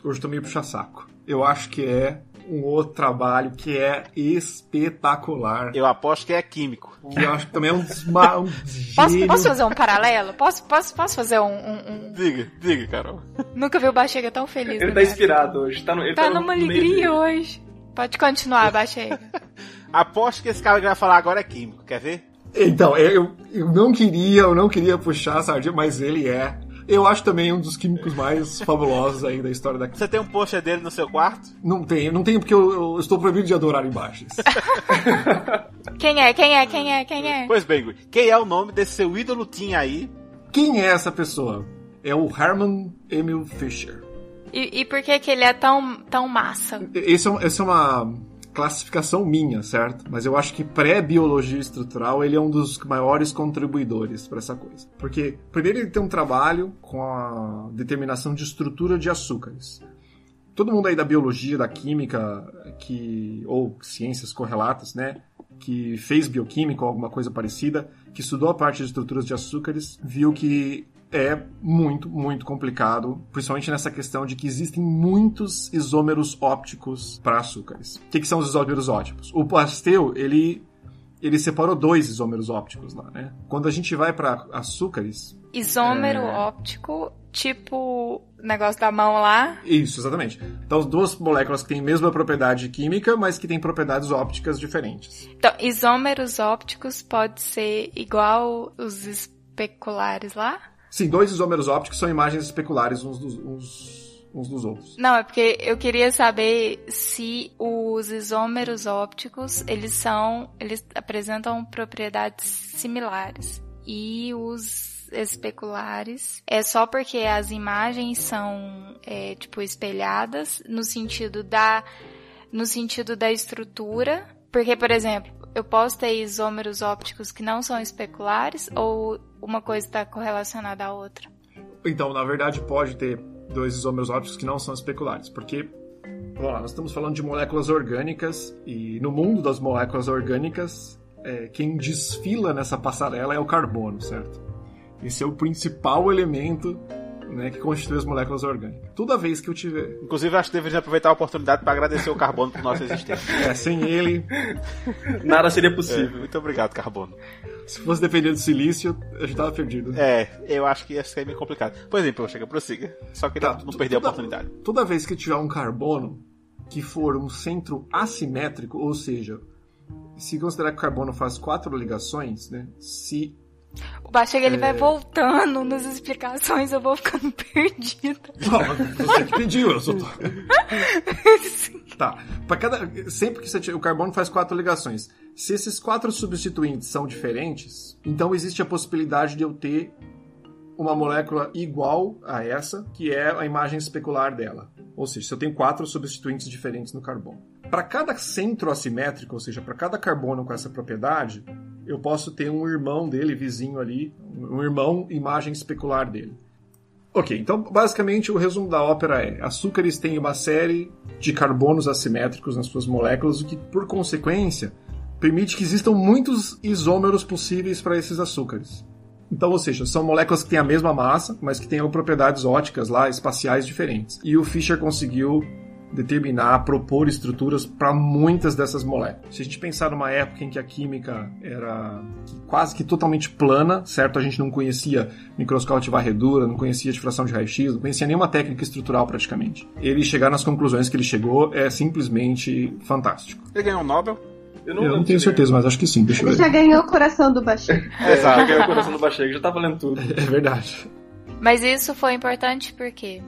[SPEAKER 3] hoje tô meio puxa-saco. Eu acho que é um outro trabalho que é espetacular.
[SPEAKER 2] Eu aposto que é químico.
[SPEAKER 3] Que eu acho que também é um dos, um
[SPEAKER 5] Posso, posso fazer um paralelo? Posso, posso, posso fazer um, um- um-
[SPEAKER 2] Diga, diga, Carol.
[SPEAKER 5] Nunca vi o Bachega tão feliz.
[SPEAKER 4] Ele tá inspirado hoje. Tá, no, ele
[SPEAKER 5] vida. Tá
[SPEAKER 4] no
[SPEAKER 5] numa
[SPEAKER 4] meio
[SPEAKER 5] alegria
[SPEAKER 4] dele.
[SPEAKER 5] hoje. Pode continuar, Bachega.
[SPEAKER 2] Aposto que esse cara que vai falar agora é químico. Quer ver?
[SPEAKER 3] Então, eu, eu não queria, eu não queria puxar a sardinha, mas ele é. Eu acho também um dos químicos mais fabulosos aí da história da
[SPEAKER 2] Você tem um pôster dele no seu quarto?
[SPEAKER 3] Não tenho, não tenho porque eu, eu estou proibido de adorar imagens.
[SPEAKER 5] Quem é? Quem é? Quem é? Quem é?
[SPEAKER 2] Pois bem, Gui, quem é o nome desse seu ídolo tinha aí?
[SPEAKER 3] Quem é essa pessoa? É o Herman Emil Fischer.
[SPEAKER 5] E, e por que que ele é tão, tão massa?
[SPEAKER 3] Esse é, essa é uma classificação minha, certo? Mas eu acho que pré-biologia estrutural ele é um dos maiores contribuidores para essa coisa. Porque, primeiro, ele tem um trabalho com a determinação de estrutura de açúcares. todo mundo aí da biologia, da química, que ou ciências correlatas, né, que fez bioquímica ou alguma coisa parecida, que estudou a parte de estruturas de açúcares, viu que é muito, muito complicado, principalmente nessa questão de que existem muitos isômeros ópticos para açúcares. O que, que, são os isômeros ópticos? O Pasteur, ele ele separou dois isômeros ópticos lá, né? Quando a gente vai para açúcares,
[SPEAKER 5] isômero é... óptico, tipo negócio da mão lá.
[SPEAKER 3] Isso, exatamente. Então, duas moléculas que têm a mesma propriedade química, mas que têm propriedades ópticas diferentes.
[SPEAKER 5] Então, isômeros ópticos pode ser igual os especulares lá?
[SPEAKER 3] Sim, dois isômeros ópticos são imagens especulares uns dos, uns uns dos outros.
[SPEAKER 5] Não, é porque eu queria saber se os isômeros ópticos, eles são, eles apresentam propriedades similares. E os especulares é só porque as imagens são é, tipo espelhadas no sentido da no sentido da estrutura porque por exemplo eu posso ter isômeros ópticos que não são especulares ou uma coisa está correlacionada à outra
[SPEAKER 3] então na verdade pode ter dois isômeros ópticos que não são especulares, porque lá, nós estamos falando de moléculas orgânicas e no mundo das moléculas orgânicas, é, quem desfila nessa passarela é o carbono, certo? Esse é o principal elemento né, que constitui as moléculas orgânicas. Toda vez que eu tiver.
[SPEAKER 2] Inclusive, acho que deveria aproveitar a oportunidade para agradecer o carbono por nossa existência.
[SPEAKER 3] É, sem ele.
[SPEAKER 4] Nada seria possível.
[SPEAKER 2] É, muito obrigado, carbono.
[SPEAKER 3] Se fosse depender do silício, a gente tava perdido.
[SPEAKER 2] É, eu acho que ia ser meio complicado. Por exemplo, chega, prossiga. Só que tá, não perder a oportunidade.
[SPEAKER 3] Toda vez que tiver um carbono que for um centro assimétrico, ou seja, se considerar que o carbono faz quatro ligações, né? Se
[SPEAKER 5] o Bachega ele é... vai voltando nas explicações, eu vou ficando perdida.
[SPEAKER 3] Não, você que pediu, eu só tô. tá. Para cada sempre que você o carbono faz quatro ligações. Se esses quatro substituintes são diferentes, então existe a possibilidade de eu ter uma molécula igual a essa, que é a imagem especular dela. Ou seja, se eu tenho quatro substituintes diferentes no carbono. Para cada centro assimétrico, ou seja, para cada carbono com essa propriedade, eu posso ter um irmão dele, vizinho ali, um irmão imagem especular dele. Ok, então basicamente o resumo da ópera é: açúcares têm uma série de carbonos assimétricos nas suas moléculas, o que, por consequência, permite que existam muitos isômeros possíveis para esses açúcares. Então, ou seja, são moléculas que têm a mesma massa, mas que têm propriedades óticas lá, espaciais diferentes. E o Fischer conseguiu determinar, propor estruturas para muitas dessas moléculas. Se a gente pensar numa época em que a química era quase que totalmente plana, certo? A gente não conhecia microscópio de varredura, não conhecia difração de raio-x, não conhecia nenhuma técnica estrutural praticamente. Ele chegar nas conclusões que ele chegou é simplesmente fantástico.
[SPEAKER 2] Ele ganhou um Nobel?
[SPEAKER 3] Eu não, eu não tenho certeza, mas acho que sim. Deixa
[SPEAKER 6] ele
[SPEAKER 3] eu
[SPEAKER 6] ver. já ganhou o coração do Bachega.
[SPEAKER 4] É, Exato, ganhou o coração do Bachega, já tá valendo tudo.
[SPEAKER 3] É, é verdade.
[SPEAKER 5] Mas isso foi importante por quê?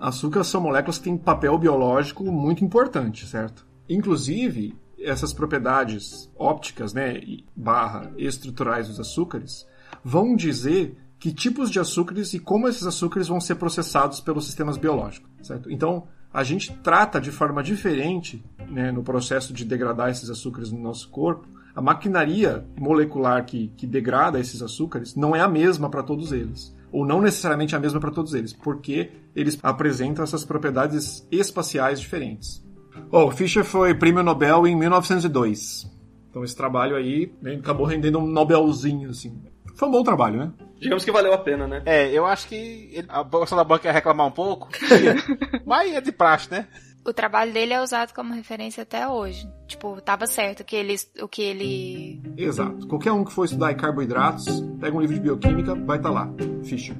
[SPEAKER 3] Açúcares são moléculas que têm papel biológico muito importante, certo? Inclusive, essas propriedades ópticas, né, barra estruturais dos açúcares, vão dizer que tipos de açúcares e como esses açúcares vão ser processados pelos sistemas biológicos, certo? Então, a gente trata de forma diferente, né, no processo de degradar esses açúcares no nosso corpo. A maquinaria molecular que, que degrada esses açúcares não é a mesma para todos eles ou não necessariamente a mesma para todos eles, porque eles apresentam essas propriedades espaciais diferentes. Oh, o Fischer foi prêmio Nobel em 1902. Então esse trabalho aí né, acabou rendendo um Nobelzinho, assim. Foi um bom trabalho, né?
[SPEAKER 4] Digamos que valeu a pena, né?
[SPEAKER 2] É, eu acho que ele, a Bolsa da Banca ia reclamar um pouco, mas é de praxe, né?
[SPEAKER 5] O trabalho dele é usado como referência até hoje. Tipo, tava certo que ele, o que ele.
[SPEAKER 3] Exato. Qualquer um que for estudar carboidratos, pega um livro de bioquímica, vai estar tá lá. Fischer.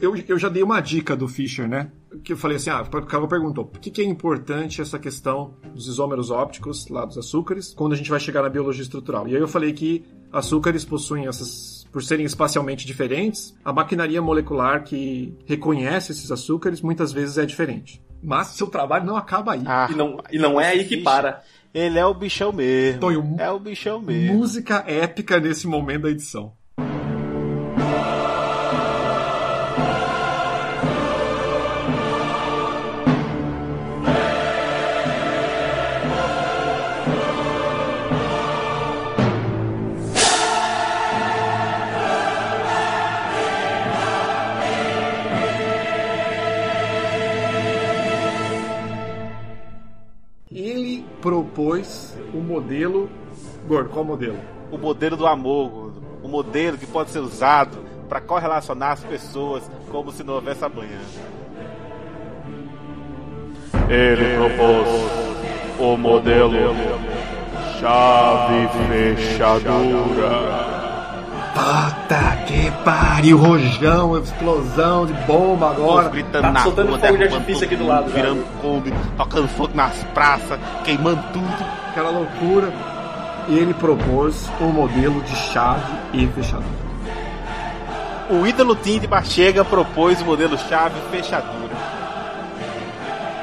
[SPEAKER 3] Eu, eu, já dei uma dica do Fischer, né? que eu falei assim, ah, o cara perguntou, por que, que é importante essa questão dos isômeros ópticos lá dos açúcares quando a gente vai chegar na biologia estrutural? E aí eu falei que açúcares possuem essas por serem espacialmente diferentes, a maquinaria molecular que reconhece esses açúcares muitas vezes é diferente. Mas seu trabalho não acaba aí.
[SPEAKER 4] Ah, e, não, e não é aí que para.
[SPEAKER 2] Ele é o bichão mesmo.
[SPEAKER 3] Tonho,
[SPEAKER 2] é o bichão mesmo.
[SPEAKER 3] Música épica nesse momento da edição. Modelo. Gordo, qual modelo?
[SPEAKER 2] O modelo do amor, gordo. O modelo que pode ser usado para correlacionar as pessoas como se não houvesse amanhã.
[SPEAKER 1] Ele propôs o modelo chave fechadura.
[SPEAKER 3] Puta que pariu, rojão, explosão de bomba agora.
[SPEAKER 2] Todos gritando
[SPEAKER 4] Tá
[SPEAKER 2] na
[SPEAKER 4] soltando
[SPEAKER 2] rua,
[SPEAKER 4] fogo de artifício aqui do lado,
[SPEAKER 2] mundo, virando Kombi, tocando fogo nas praças, queimando tudo.
[SPEAKER 3] Aquela loucura. E ele propôs o modelo de chave e fechadura.
[SPEAKER 2] O ídolo Tim de Bachega propôs o modelo chave fechadura.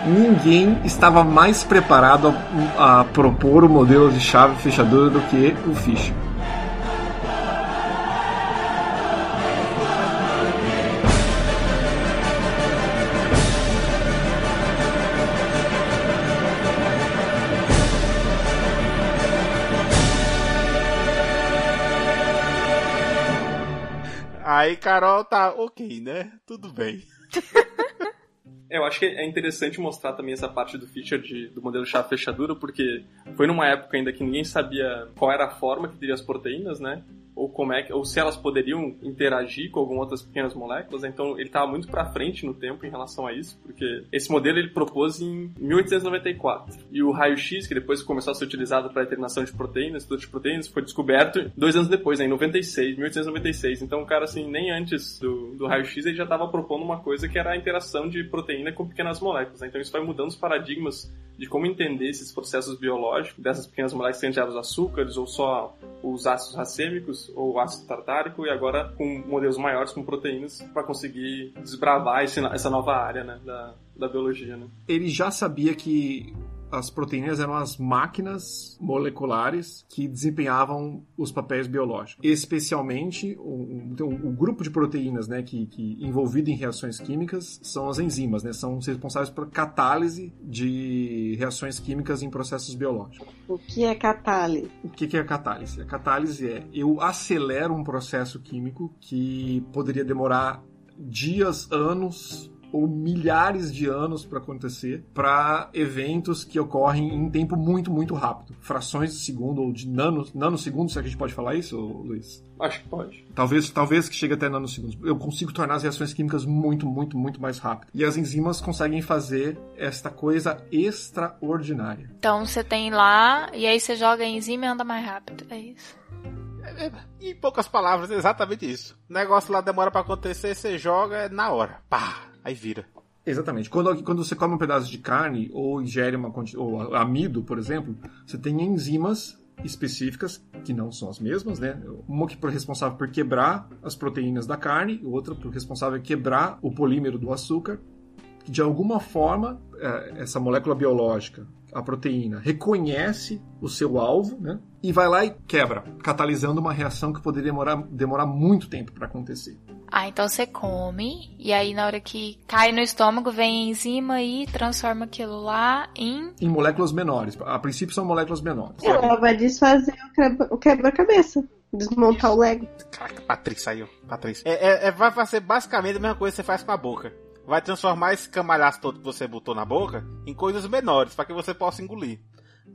[SPEAKER 3] Ninguém estava mais preparado a, a propor o modelo de chave e fechadura do que o Fischer.
[SPEAKER 2] Aí Carol tá ok, né? Tudo bem.
[SPEAKER 4] Eu acho que é interessante mostrar também essa parte do feature de- do modelo chave fechadura, porque foi numa época ainda que ninguém sabia qual era a forma que teria as proteínas, né? Ou como é que, ou se elas poderiam interagir com algumas outras pequenas moléculas. Então ele estava muito para frente no tempo em relação a isso, porque esse modelo ele propôs em 1894 e o raio-x que depois começou a ser utilizado para determinação de proteínas, estudo de proteínas, foi descoberto dois anos depois, né, em 96, 1896. Então o cara assim nem antes do, do raio-x ele já estava propondo uma coisa que era a interação de proteína com pequenas moléculas. né? Então isso vai mudando os paradigmas de como entender esses processos biológicos dessas pequenas moléculas eram os açúcares ou só os ácidos racêmicos ou ácido tartárico e agora com modelos maiores com proteínas para conseguir desbravar esse- essa nova área né, da, da biologia. Né?
[SPEAKER 3] Ele já sabia que as proteínas eram as máquinas moleculares que desempenhavam os papéis biológicos. Especialmente o, então, o grupo de proteínas né, que, que envolvido em reações químicas são as enzimas, né, são responsáveis por catálise de reações químicas em processos biológicos.
[SPEAKER 6] O que é catálise?
[SPEAKER 3] O que que é catálise? A catálise é eu acelero um processo químico que poderia demorar dias, anos ou milhares de anos para acontecer para eventos que ocorrem em tempo muito, muito rápido. Frações de segundo ou de nano, nanosegundos, será que a gente pode falar isso, Luiz?
[SPEAKER 4] Acho que pode.
[SPEAKER 3] Talvez, talvez que chegue até nanosegundos. Eu consigo tornar as reações químicas muito, muito, muito mais rápidas. E as enzimas conseguem fazer esta coisa extraordinária.
[SPEAKER 5] Então você tem lá, e aí você joga a enzima e anda mais rápido. É isso.
[SPEAKER 2] É, Em poucas palavras, é exatamente isso. O negócio lá demora pra acontecer, você joga é na hora. Pá, aí vira.
[SPEAKER 3] Exatamente. Quando, quando você come um pedaço de carne ou ingere uma ou amido, por exemplo, você tem enzimas específicas que não são as mesmas, né? Uma que é responsável por quebrar as proteínas da carne, outra por responsável por quebrar o polímero do açúcar. Que de alguma forma eh, essa molécula biológica, a proteína, reconhece o seu alvo, né? E vai lá e quebra, catalisando uma reação que poderia demorar, demorar muito tempo para acontecer.
[SPEAKER 5] Ah, então você come, e aí na hora que cai no estômago, vem a enzima e transforma aquilo lá em.
[SPEAKER 3] Em moléculas menores. A princípio são moléculas menores.
[SPEAKER 6] Ela vai desfazer o quebra- o quebra-cabeça. Desmontar o Lego.
[SPEAKER 2] Caraca, Patrícia aí, ó. Patrícia. É, é- é- vai fazer basicamente a mesma coisa que você faz com a boca. Vai transformar esse camalhaço todo que você botou na boca em coisas menores, para que você possa engolir.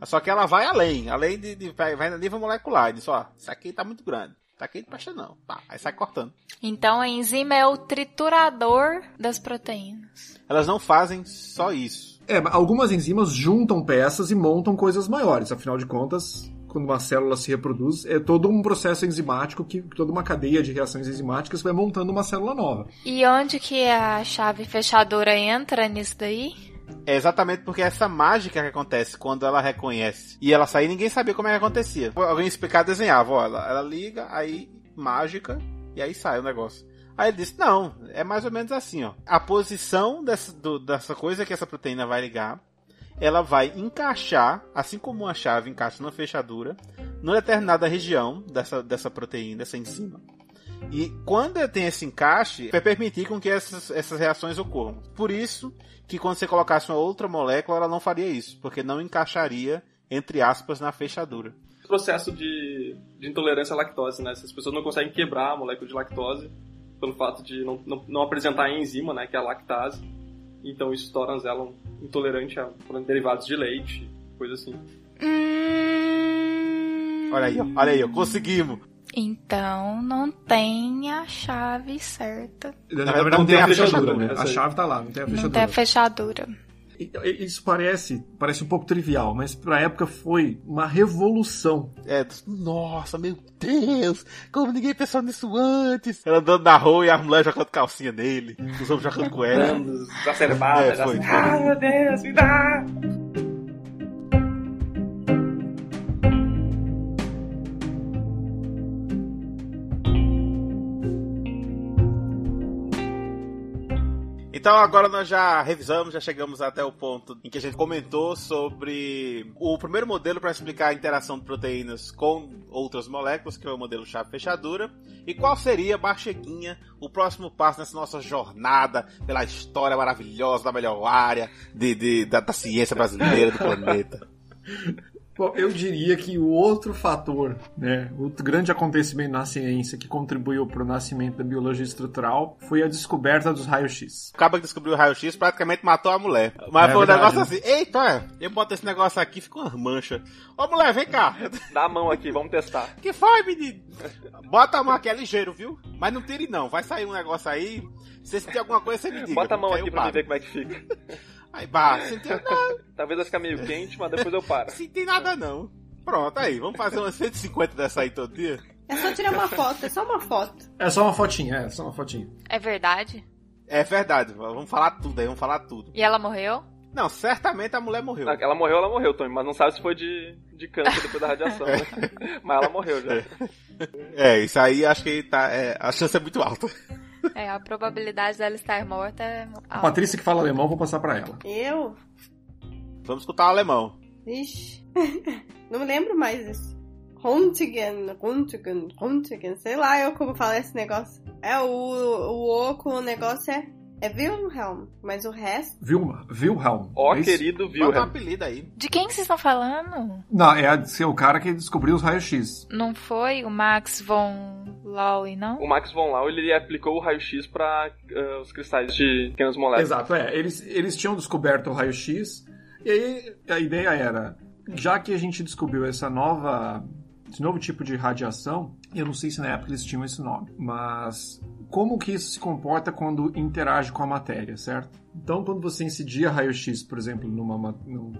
[SPEAKER 2] Só que ela vai além, além de, de- vai, vai no nível molecular. e Diz, ó, isso aqui tá muito grande. Isso aqui não presta não. Pá, aí sai cortando.
[SPEAKER 5] Então a enzima é o triturador das proteínas.
[SPEAKER 2] Elas não fazem só isso.
[SPEAKER 3] É, mas algumas enzimas juntam peças e montam coisas maiores. Afinal de contas, quando uma célula se reproduz, é todo um processo enzimático, que toda uma cadeia de reações enzimáticas vai montando uma célula nova.
[SPEAKER 5] E onde que a chave fechadora entra nisso daí?
[SPEAKER 2] É exatamente porque essa mágica que acontece quando ela reconhece. E ela sair, ninguém sabia como é que acontecia. Alguém explicar, desenhava, ó, ela, ela liga, aí mágica, e aí sai o negócio. Aí ele disse, não, é mais ou menos assim, ó. A posição dessa, do- dessa coisa que essa proteína vai ligar, ela vai encaixar, assim como uma chave encaixa numa fechadura, numa determinada região dessa, dessa proteína, dessa enzima. E quando tem esse encaixe, vai permitir com que essas, essas reações ocorram. Por isso que quando você colocasse uma outra molécula, ela não faria isso, porque não encaixaria, entre aspas, na fechadura.
[SPEAKER 4] processo de, de intolerância à lactose, né? As pessoas não conseguem quebrar a molécula de lactose pelo fato de não, não, não apresentar a enzima, né, que é a lactase, então isso torna ela intolerante a derivados de leite, coisa assim.
[SPEAKER 5] Hum...
[SPEAKER 2] Olha aí, olha aí, ó, conseguimos.
[SPEAKER 5] Então não tem a chave certa.
[SPEAKER 3] Na
[SPEAKER 2] Não
[SPEAKER 3] verdade, não tem a fechadura, né?
[SPEAKER 4] essa
[SPEAKER 3] A chave tá lá, não tem a
[SPEAKER 5] Não
[SPEAKER 3] fechadura.
[SPEAKER 5] tem a fechadura.
[SPEAKER 3] E- e- Isso parece, parece um pouco trivial, mas pra época foi uma revolução.
[SPEAKER 2] É, nossa, meu Deus, como ninguém pensou nisso antes. Ela andando na rua e as mulheres jogando calcinha nele, os homens jogando com ela.
[SPEAKER 4] Exacerbada,
[SPEAKER 2] É,
[SPEAKER 4] já
[SPEAKER 2] foi.
[SPEAKER 4] assim, ai meu Deus, me dá!
[SPEAKER 2] Então agora nós já revisamos, já chegamos até o ponto em que a gente comentou sobre o primeiro modelo para explicar a interação de proteínas com outras moléculas, que é o modelo chave-fechadura, e qual seria, Barcheguinha, o próximo passo nessa nossa jornada pela história maravilhosa da melhor área de, de- da, da ciência brasileira do planeta.
[SPEAKER 3] Bom, eu diria que o outro fator, né, outro grande acontecimento na ciência que contribuiu para o nascimento da biologia estrutural foi a descoberta dos raios-x.
[SPEAKER 2] O cara que descobriu o raio-x praticamente matou a mulher. Mas
[SPEAKER 3] É
[SPEAKER 2] foi um
[SPEAKER 3] verdade,
[SPEAKER 2] negócio
[SPEAKER 3] né?
[SPEAKER 2] assim, eita, eu boto esse negócio aqui, fica umas manchas. Ô mulher, vem cá.
[SPEAKER 4] Dá a mão aqui, vamos testar.
[SPEAKER 2] Que foi, menino? Bota a mão aqui, é ligeiro, viu? Mas não tire não, vai sair um negócio aí. Se sentir alguma coisa, você me diga.
[SPEAKER 4] Bota a mão aqui pra ver como é que fica.
[SPEAKER 2] Aí, bah, sentiu, não,
[SPEAKER 4] Talvez vai ficar meio quente, mas depois eu paro.
[SPEAKER 2] senti nada não. Pronto, aí, vamos fazer umas 150 dessa aí todo dia?
[SPEAKER 6] É só tirar uma foto, é só uma foto.
[SPEAKER 3] É só uma fotinha, é só uma fotinha.
[SPEAKER 5] É verdade?
[SPEAKER 2] É verdade, vamos falar tudo aí, vamos falar tudo.
[SPEAKER 5] E ela morreu?
[SPEAKER 2] Não, certamente a mulher morreu.
[SPEAKER 4] Ela morreu, ela morreu, Tony, mas não sabe se foi de, de câncer depois da radiação, né? Mas ela morreu já.
[SPEAKER 2] É, isso aí acho que tá, é, a chance é muito alta.
[SPEAKER 5] É, a probabilidade dela estar morta é
[SPEAKER 3] A. Patrícia que fala alemão, vou passar para ela.
[SPEAKER 6] Eu?
[SPEAKER 2] Vamos escutar alemão.
[SPEAKER 6] Ixi. Não me lembro mais disso. Röntgen, Röntgen, Röntgen, sei lá eu como falar esse negócio. É, o, o O com o negócio é, é Wilhelm, mas o resto...
[SPEAKER 3] Vilma, Wilhelm.
[SPEAKER 4] Ó,
[SPEAKER 3] é
[SPEAKER 4] querido
[SPEAKER 2] Bota um
[SPEAKER 4] Wilhelm.
[SPEAKER 2] apelido aí.
[SPEAKER 5] De quem que vocês estão falando?
[SPEAKER 3] Não, é a- ser o cara que descobriu os raios-x.
[SPEAKER 5] Não foi o Max von Laue, não?
[SPEAKER 4] O Max von Lau, ele aplicou o raio-x para os cristais de pequenas moléculas.
[SPEAKER 3] Exato, é. Eles, eles tinham descoberto o raio-x, e aí a ideia era, já que a gente descobriu essa nova, esse novo tipo de radiação, eu não sei se na época eles tinham esse nome, mas como que isso se comporta quando interage com a matéria, certo? Então, quando você incidia raio-x, por exemplo, numa, ma- num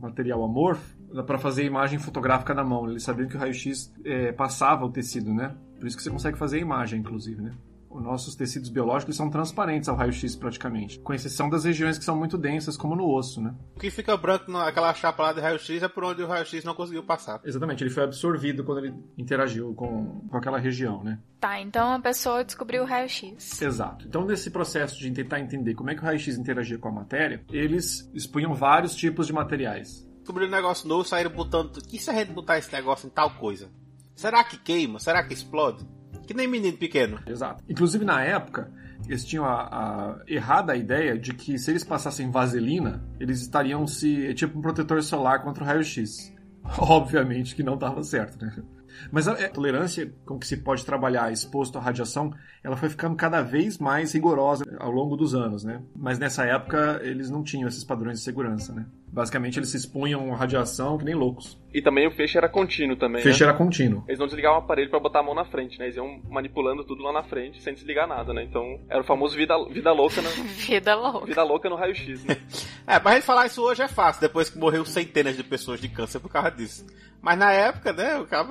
[SPEAKER 3] material amorfo, para fazer imagem fotográfica na mão, eles sabiam que o raio-x eh, passava o tecido, né? Por isso que você consegue fazer a imagem, inclusive, né? Os nossos tecidos biológicos são transparentes ao raio-x praticamente, com exceção das regiões que são muito densas, como no osso, né?
[SPEAKER 2] O que fica branco naquela chapa lá de raio-x é por onde o raio-x não conseguiu passar.
[SPEAKER 3] Exatamente, ele foi absorvido quando ele interagiu com, com aquela região, né?
[SPEAKER 5] Tá, então a pessoa descobriu o raio-x.
[SPEAKER 3] Exato. Então, nesse processo de tentar entender como é que o raio-x interagia com a matéria, eles expunham vários tipos de materiais.
[SPEAKER 2] Descobriram um negócio novo, saíram botando. E se a gente botar esse negócio em tal coisa? Será que queima? Será que explode? Que nem menino pequeno.
[SPEAKER 3] Exato. Inclusive, na época, eles tinham a, a errada ideia de que se eles passassem vaselina, eles estariam se. é tipo um protetor solar contra o raio-x. Obviamente que não estava certo, né? Mas a, a tolerância com que se pode trabalhar exposto à radiação, ela foi ficando cada vez mais rigorosa ao longo dos anos, né? Mas nessa época eles não tinham esses padrões de segurança, né? Basicamente eles se expunham à radiação que nem loucos.
[SPEAKER 4] E também o feixe era contínuo também,
[SPEAKER 3] Feixe
[SPEAKER 4] né?
[SPEAKER 3] era contínuo.
[SPEAKER 4] Eles não desligavam o aparelho pra botar a mão na frente, né? Eles iam manipulando tudo lá na frente sem desligar nada, né? Então era o famoso vida, vida louca na,
[SPEAKER 5] Vida louca.
[SPEAKER 4] vida louca no raio-x, né?
[SPEAKER 2] É, pra gente falar isso hoje é fácil, depois que morreu centenas de pessoas de câncer por causa disso. Mas na época, né, o cara.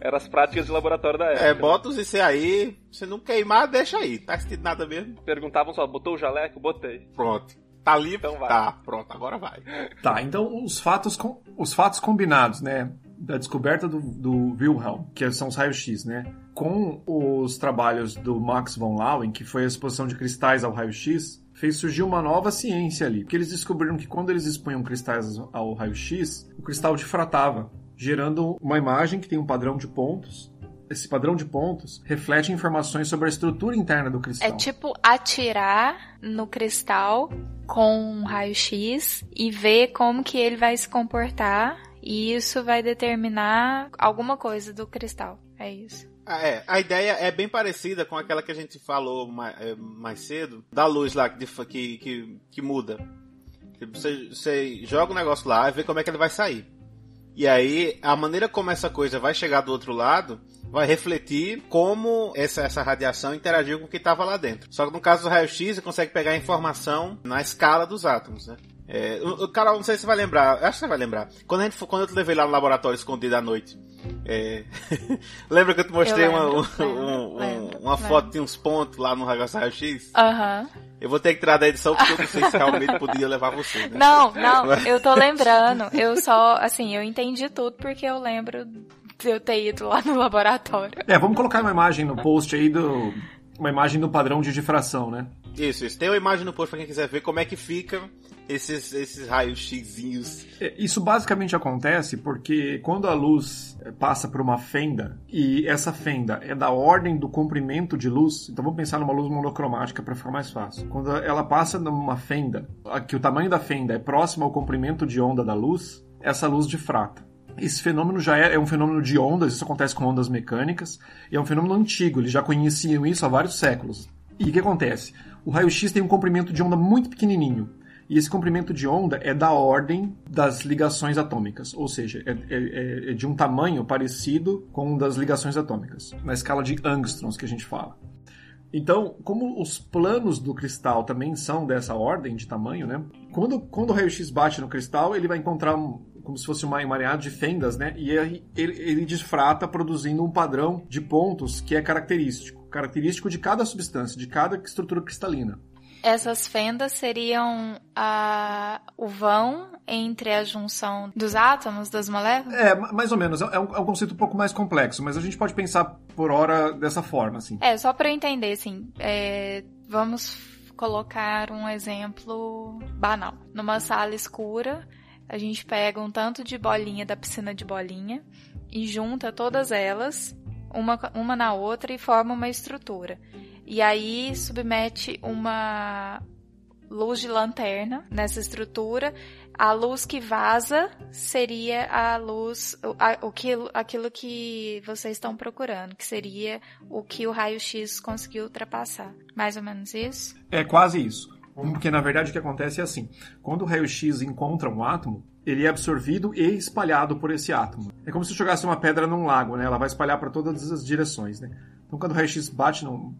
[SPEAKER 4] Eram as práticas de laboratório da época.
[SPEAKER 2] É, bota os IC aí, se não queimar, deixa aí. Tá sentindo nada mesmo?
[SPEAKER 4] Perguntavam só, botou o jaleco? Botei.
[SPEAKER 2] Pronto. Tá livre?
[SPEAKER 4] Então vai.
[SPEAKER 2] Tá, pronto, agora vai.
[SPEAKER 3] Tá, então os fatos, com- os fatos combinados, né? Da descoberta do, do Wilhelm, que são os raios-x, né? Com os trabalhos do Max von Laue, que foi a exposição de cristais ao raio-x, fez surgir uma nova ciência ali. Porque eles descobriram que quando eles expunham cristais ao raio-x, o cristal difratava, gerando uma imagem que tem um padrão de pontos. Esse padrão de pontos reflete informações sobre a estrutura interna do cristal.
[SPEAKER 5] É tipo atirar no cristal com um raio-x e ver como que ele vai se comportar. E isso vai determinar alguma coisa do cristal. É isso.
[SPEAKER 2] Ah, É, a ideia é bem parecida com aquela que a gente falou mais, mais cedo, da luz lá que, que, que, muda. Você, você joga o negócio lá e vê como é que ele vai sair. E aí, a maneira como essa coisa vai chegar do outro lado vai refletir como essa, essa radiação interagiu com o que estava lá dentro. Só que no caso do raio-x, você consegue pegar a informação na escala dos átomos, né? É, o, o Carol, não sei se você vai lembrar, acho que você vai lembrar. Quando, a gente, quando eu te levei lá no laboratório escondido à noite, é, lembra que eu te mostrei
[SPEAKER 5] Eu
[SPEAKER 2] uma,
[SPEAKER 5] lembro,
[SPEAKER 2] um-
[SPEAKER 5] lembro,
[SPEAKER 2] um-
[SPEAKER 5] lembro,
[SPEAKER 2] uma foto de uns pontos lá no raio-x?
[SPEAKER 5] Aham.
[SPEAKER 2] Eu vou ter que tirar da edição porque eu não sei se realmente podia levar você. Né?
[SPEAKER 5] Não, não, eu tô lembrando. Eu só, assim, eu entendi tudo porque eu lembro eu ter ido lá no laboratório.
[SPEAKER 3] É, vamos colocar uma imagem no post aí do. Uma imagem do padrão de difração, né?
[SPEAKER 2] Isso, isso. Tem uma imagem no post pra quem quiser ver como é que fica esses, esses raios xizinhos.
[SPEAKER 3] É, Isso basicamente acontece porque quando a luz eh, passa por uma fenda e essa fenda é da ordem do comprimento de luz, então vamos pensar numa luz monocromática para ficar mais fácil. Quando ela passa numa fenda, a- que o tamanho da fenda é próximo ao comprimento de onda da luz, essa luz difrata. Esse fenômeno já é, é um fenômeno de ondas, isso acontece com ondas mecânicas, e é um fenômeno antigo, eles já conheciam isso há vários séculos. E o que acontece? O raio-x tem um comprimento de onda muito pequenininho. E esse comprimento de onda é da ordem das ligações atômicas, ou seja, é, é- é de um tamanho parecido com o das ligações atômicas, na escala de angstroms que a gente fala. Então, como os planos do cristal também são dessa ordem de tamanho, né? Quando, quando o raio-x bate no cristal, ele vai encontrar um- como se fosse uma emaranhado de fendas, né? E aí ele, ele disfrata produzindo um padrão de pontos que é característico, característico de cada substância, de cada estrutura cristalina.
[SPEAKER 5] Essas fendas seriam a, o vão entre a junção dos átomos, das moléculas?
[SPEAKER 3] É, ma- mais ou menos. É um, é um conceito um pouco mais complexo, mas a gente pode pensar por hora dessa forma, assim.
[SPEAKER 5] É, só para eu entender, assim, é, vamos colocar um exemplo banal. Numa sala escura, a gente pega um tanto de bolinha da piscina de bolinha e junta todas elas, uma, uma na outra, e forma uma estrutura. E aí submete uma luz de lanterna nessa estrutura. A luz que vaza seria a luz, o, a- o que, aquilo que vocês estão procurando, que seria o que o raio-x conseguiu ultrapassar. Mais ou menos isso?
[SPEAKER 3] É quase isso. Porque na verdade o que acontece é assim: quando o raio-x encontra um átomo, ele é absorvido e espalhado por esse átomo. É como se jogasse uma pedra num lago, né? Ela vai espalhar para todas as direções, né? Então quando o raio-x bate num,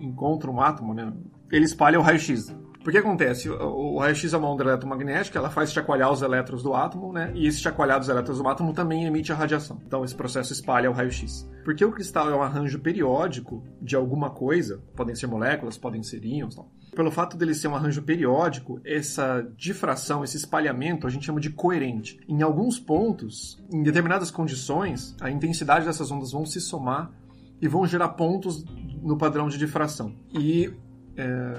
[SPEAKER 3] encontra um átomo, né? Ele espalha o raio-x. Por que acontece? O raio-x é uma onda eletromagnética, ela faz chacoalhar os elétrons do átomo, né? E esse chacoalhar dos elétrons do átomo também emite a radiação. Então esse processo espalha o raio-x. Porque o cristal é um arranjo periódico de alguma coisa, podem ser moléculas, podem ser íons, tal. Pelo fato dele ser um arranjo periódico, essa difração, esse espalhamento, a gente chama de coerente. Em alguns pontos, em determinadas condições, a intensidade dessas ondas vão se somar e vão gerar pontos no padrão de difração. E. É...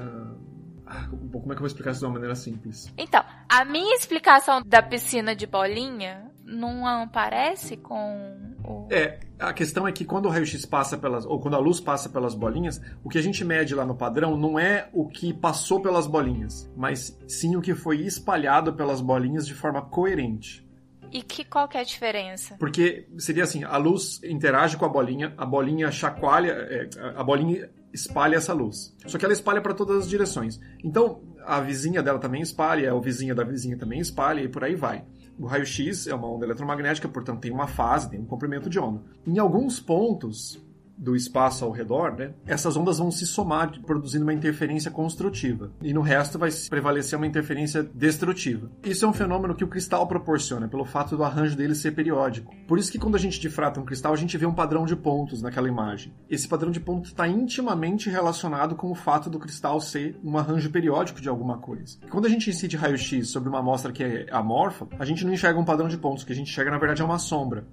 [SPEAKER 3] ah, Como é que eu vou explicar isso de uma maneira simples?
[SPEAKER 5] Então, a minha explicação da piscina de bolinha não parece com
[SPEAKER 3] É, a questão é que quando o raio-x passa pelas. ou quando a luz passa pelas bolinhas, o que a gente mede lá no padrão não é o que passou pelas bolinhas, mas sim o que foi espalhado pelas bolinhas de forma coerente.
[SPEAKER 5] E que qual que é a diferença?
[SPEAKER 3] Porque seria assim, a luz interage com a bolinha, a bolinha chacoalha, é, a bolinha espalha essa luz. Só que ela espalha para todas as direções. Então, a vizinha dela também espalha, o vizinho da vizinha também espalha e por aí vai. O raio-x é uma onda eletromagnética, portanto tem uma fase, tem um comprimento de onda. Em alguns pontos do espaço ao redor, né, essas ondas vão se somar, produzindo uma interferência construtiva. E no resto vai prevalecer uma interferência destrutiva. Isso é um fenômeno que o cristal proporciona, pelo fato do arranjo dele ser periódico. Por isso que quando a gente difrata um cristal, a gente vê um padrão de pontos naquela imagem. Esse padrão de pontos está intimamente relacionado com o fato do cristal ser um arranjo periódico de alguma coisa. Quando a gente incide raio-x sobre uma amostra que é amorfa, a gente não enxerga um padrão de pontos, o que a gente enxerga na verdade é uma sombra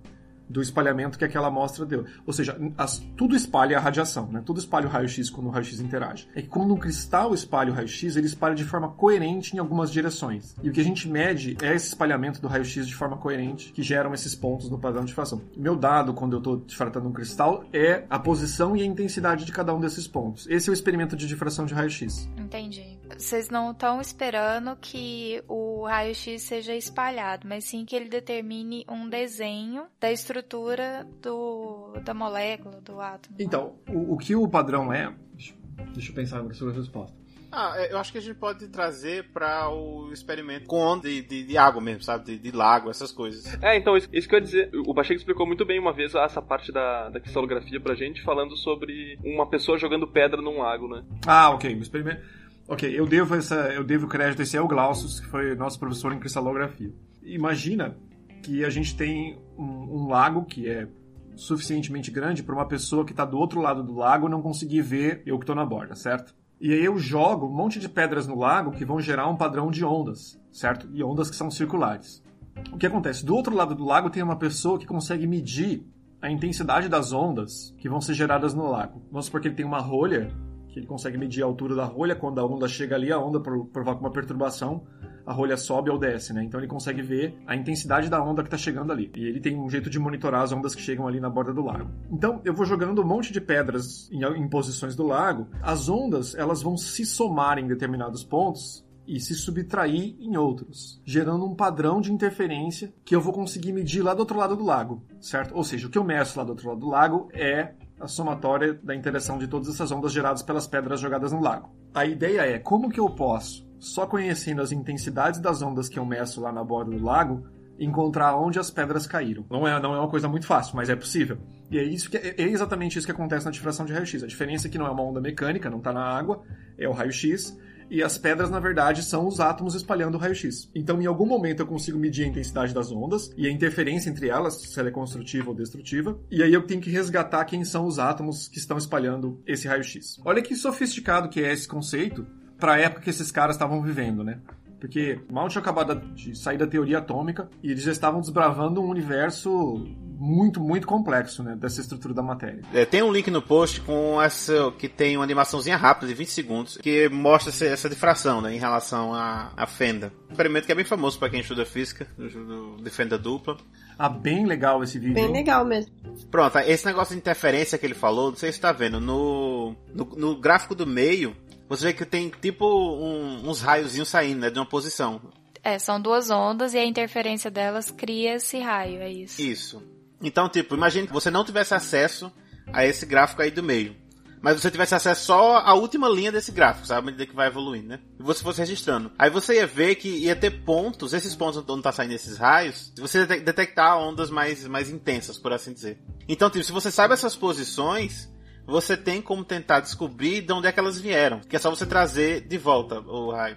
[SPEAKER 3] do espalhamento que aquela amostra deu. Ou seja, as- tudo espalha a radiação, né? Tudo espalha o raio-x quando o raio-x interage. É que quando um cristal espalha o raio-x, ele espalha de forma coerente em algumas direções. E o que a gente mede é esse espalhamento do raio-x de forma coerente, que geram esses pontos no padrão de difração. Meu dado, quando eu estou difratando um cristal, é a posição e a intensidade de cada um desses pontos. Esse é o experimento de difração de raio-x.
[SPEAKER 5] Entendi. Vocês não estão esperando que o raio-x seja espalhado, mas sim que ele determine um desenho da estrutura do, da molécula, do átomo.
[SPEAKER 3] Então, o, o que o padrão é... Deixa, deixa eu pensar na sua resposta.
[SPEAKER 2] Ah, é, eu acho que a gente pode trazer para o experimento com onda de, de, de água mesmo, sabe? De, de, lago, essas coisas.
[SPEAKER 4] É, então, isso, isso que eu ia dizer. O Pacheco explicou muito bem uma vez essa parte da, da cristalografia pra gente, falando sobre uma pessoa jogando pedra num lago, né?
[SPEAKER 3] Ah, ok. O experimento. Ok, eu devo, essa, eu devo crédito a esse El Glaucius, que foi nosso professor em cristalografia. Imagina que a gente tem um, um lago que é suficientemente grande para uma pessoa que está do outro lado do lago não conseguir ver eu que estou na borda, certo? E aí eu jogo um monte de pedras no lago que vão gerar um padrão de ondas, certo? E ondas que são circulares. O que acontece? Do outro lado do lago tem uma pessoa que consegue medir a intensidade das ondas que vão ser geradas no lago. Vamos supor que ele tem uma rolha, que ele consegue medir a altura da rolha, quando a onda chega ali, a onda provoca uma perturbação, a rolha sobe ou desce, né? Então ele consegue ver a intensidade da onda que está chegando ali. E ele tem um jeito de monitorar as ondas que chegam ali na borda do lago. Então eu vou jogando um monte de pedras em, em posições do lago. As ondas elas vão se somar em determinados pontos e se subtrair em outros, gerando um padrão de interferência que eu vou conseguir medir lá do outro lado do lago, certo? Ou seja, o que eu meço lá do outro lado do lago é a somatória da interação de todas essas ondas geradas pelas pedras jogadas no lago. A ideia é como que eu posso só conhecendo as intensidades das ondas que eu meço lá na borda do lago, encontrar onde as pedras caíram. Não é, não é uma coisa muito fácil, mas é possível. E é, isso que, é exatamente isso que acontece na difração de raio-x. A diferença é que não é uma onda mecânica, não está na água, é o raio-x, e as pedras, na verdade, são os átomos espalhando o raio-x. Então, em algum momento, eu consigo medir a intensidade das ondas e a interferência entre elas, se ela é construtiva ou destrutiva, e aí eu tenho que resgatar quem são os átomos que estão espalhando esse raio-x. Olha que sofisticado que é esse conceito, para a época que esses caras estavam vivendo, né? Porque mal tinha acabado de sair da teoria atômica e eles já estavam desbravando um universo muito, muito complexo, né? Dessa estrutura da matéria.
[SPEAKER 2] É, tem um link no post com essa que tem uma animaçãozinha rápida de 20 segundos que mostra essa, essa difração, né? Em relação à, à fenda. Um experimento que é bem famoso para quem estuda física, de fenda dupla.
[SPEAKER 3] Ah, bem legal esse vídeo.
[SPEAKER 6] Bem legal mesmo.
[SPEAKER 2] Pronto, esse negócio de interferência que ele falou, não sei se está vendo, no, no, no gráfico do meio, você vê que tem tipo um, uns raiozinhos saindo, né, de uma posição.
[SPEAKER 5] É, são duas ondas e a interferência delas cria esse raio, é isso.
[SPEAKER 2] Isso. Então, tipo, imagine que você não tivesse acesso a esse gráfico aí do meio. Mas você tivesse acesso só à última linha desse gráfico, sabe? À medida que vai evoluindo, né? E você fosse registrando. Aí você ia ver que ia ter pontos, esses pontos onde tá saindo esses raios, você detectar ondas mais, mais intensas, por assim dizer. Então, tipo, se você sabe essas posições, você tem como tentar descobrir de onde é que elas vieram. Que é só você trazer de volta o raio.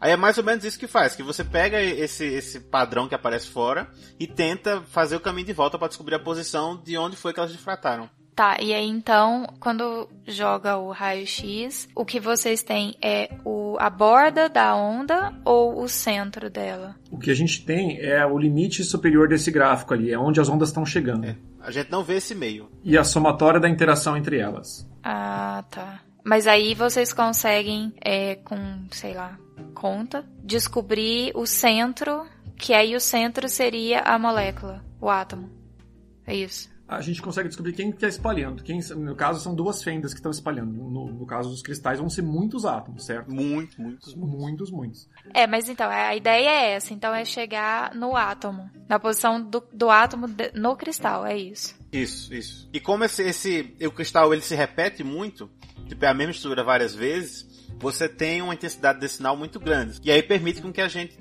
[SPEAKER 2] Aí é mais ou menos isso que faz, que você pega esse, esse padrão que aparece fora e tenta fazer o caminho de volta para descobrir a posição de onde foi que elas difrataram.
[SPEAKER 5] Tá, e aí então, quando joga o raio-x, o que vocês têm é o, a borda da onda ou o centro dela?
[SPEAKER 3] O que a gente tem é o limite superior desse gráfico ali, é onde as ondas estão chegando.
[SPEAKER 2] É. A gente não vê esse meio.
[SPEAKER 3] E a somatória da interação entre elas.
[SPEAKER 5] Ah, tá. Mas aí vocês conseguem, é, com, sei lá, conta, descobrir o centro, que aí o centro seria a molécula, o átomo. É isso
[SPEAKER 3] a gente consegue descobrir quem está espalhando. Quem, no caso, são duas fendas que estão espalhando. No, no, caso dos cristais, vão ser muitos átomos, certo?
[SPEAKER 2] Muitos, muitos,
[SPEAKER 3] muitos. Muitos, muitos.
[SPEAKER 5] É, mas então, a ideia é essa. Então, é chegar no átomo. Na posição do, do átomo de, no cristal, é isso.
[SPEAKER 2] Isso, isso. E como esse, esse o cristal ele se repete muito, tipo, é a mesma estrutura várias vezes, você tem uma intensidade de sinal muito grande. E aí permite com que a gente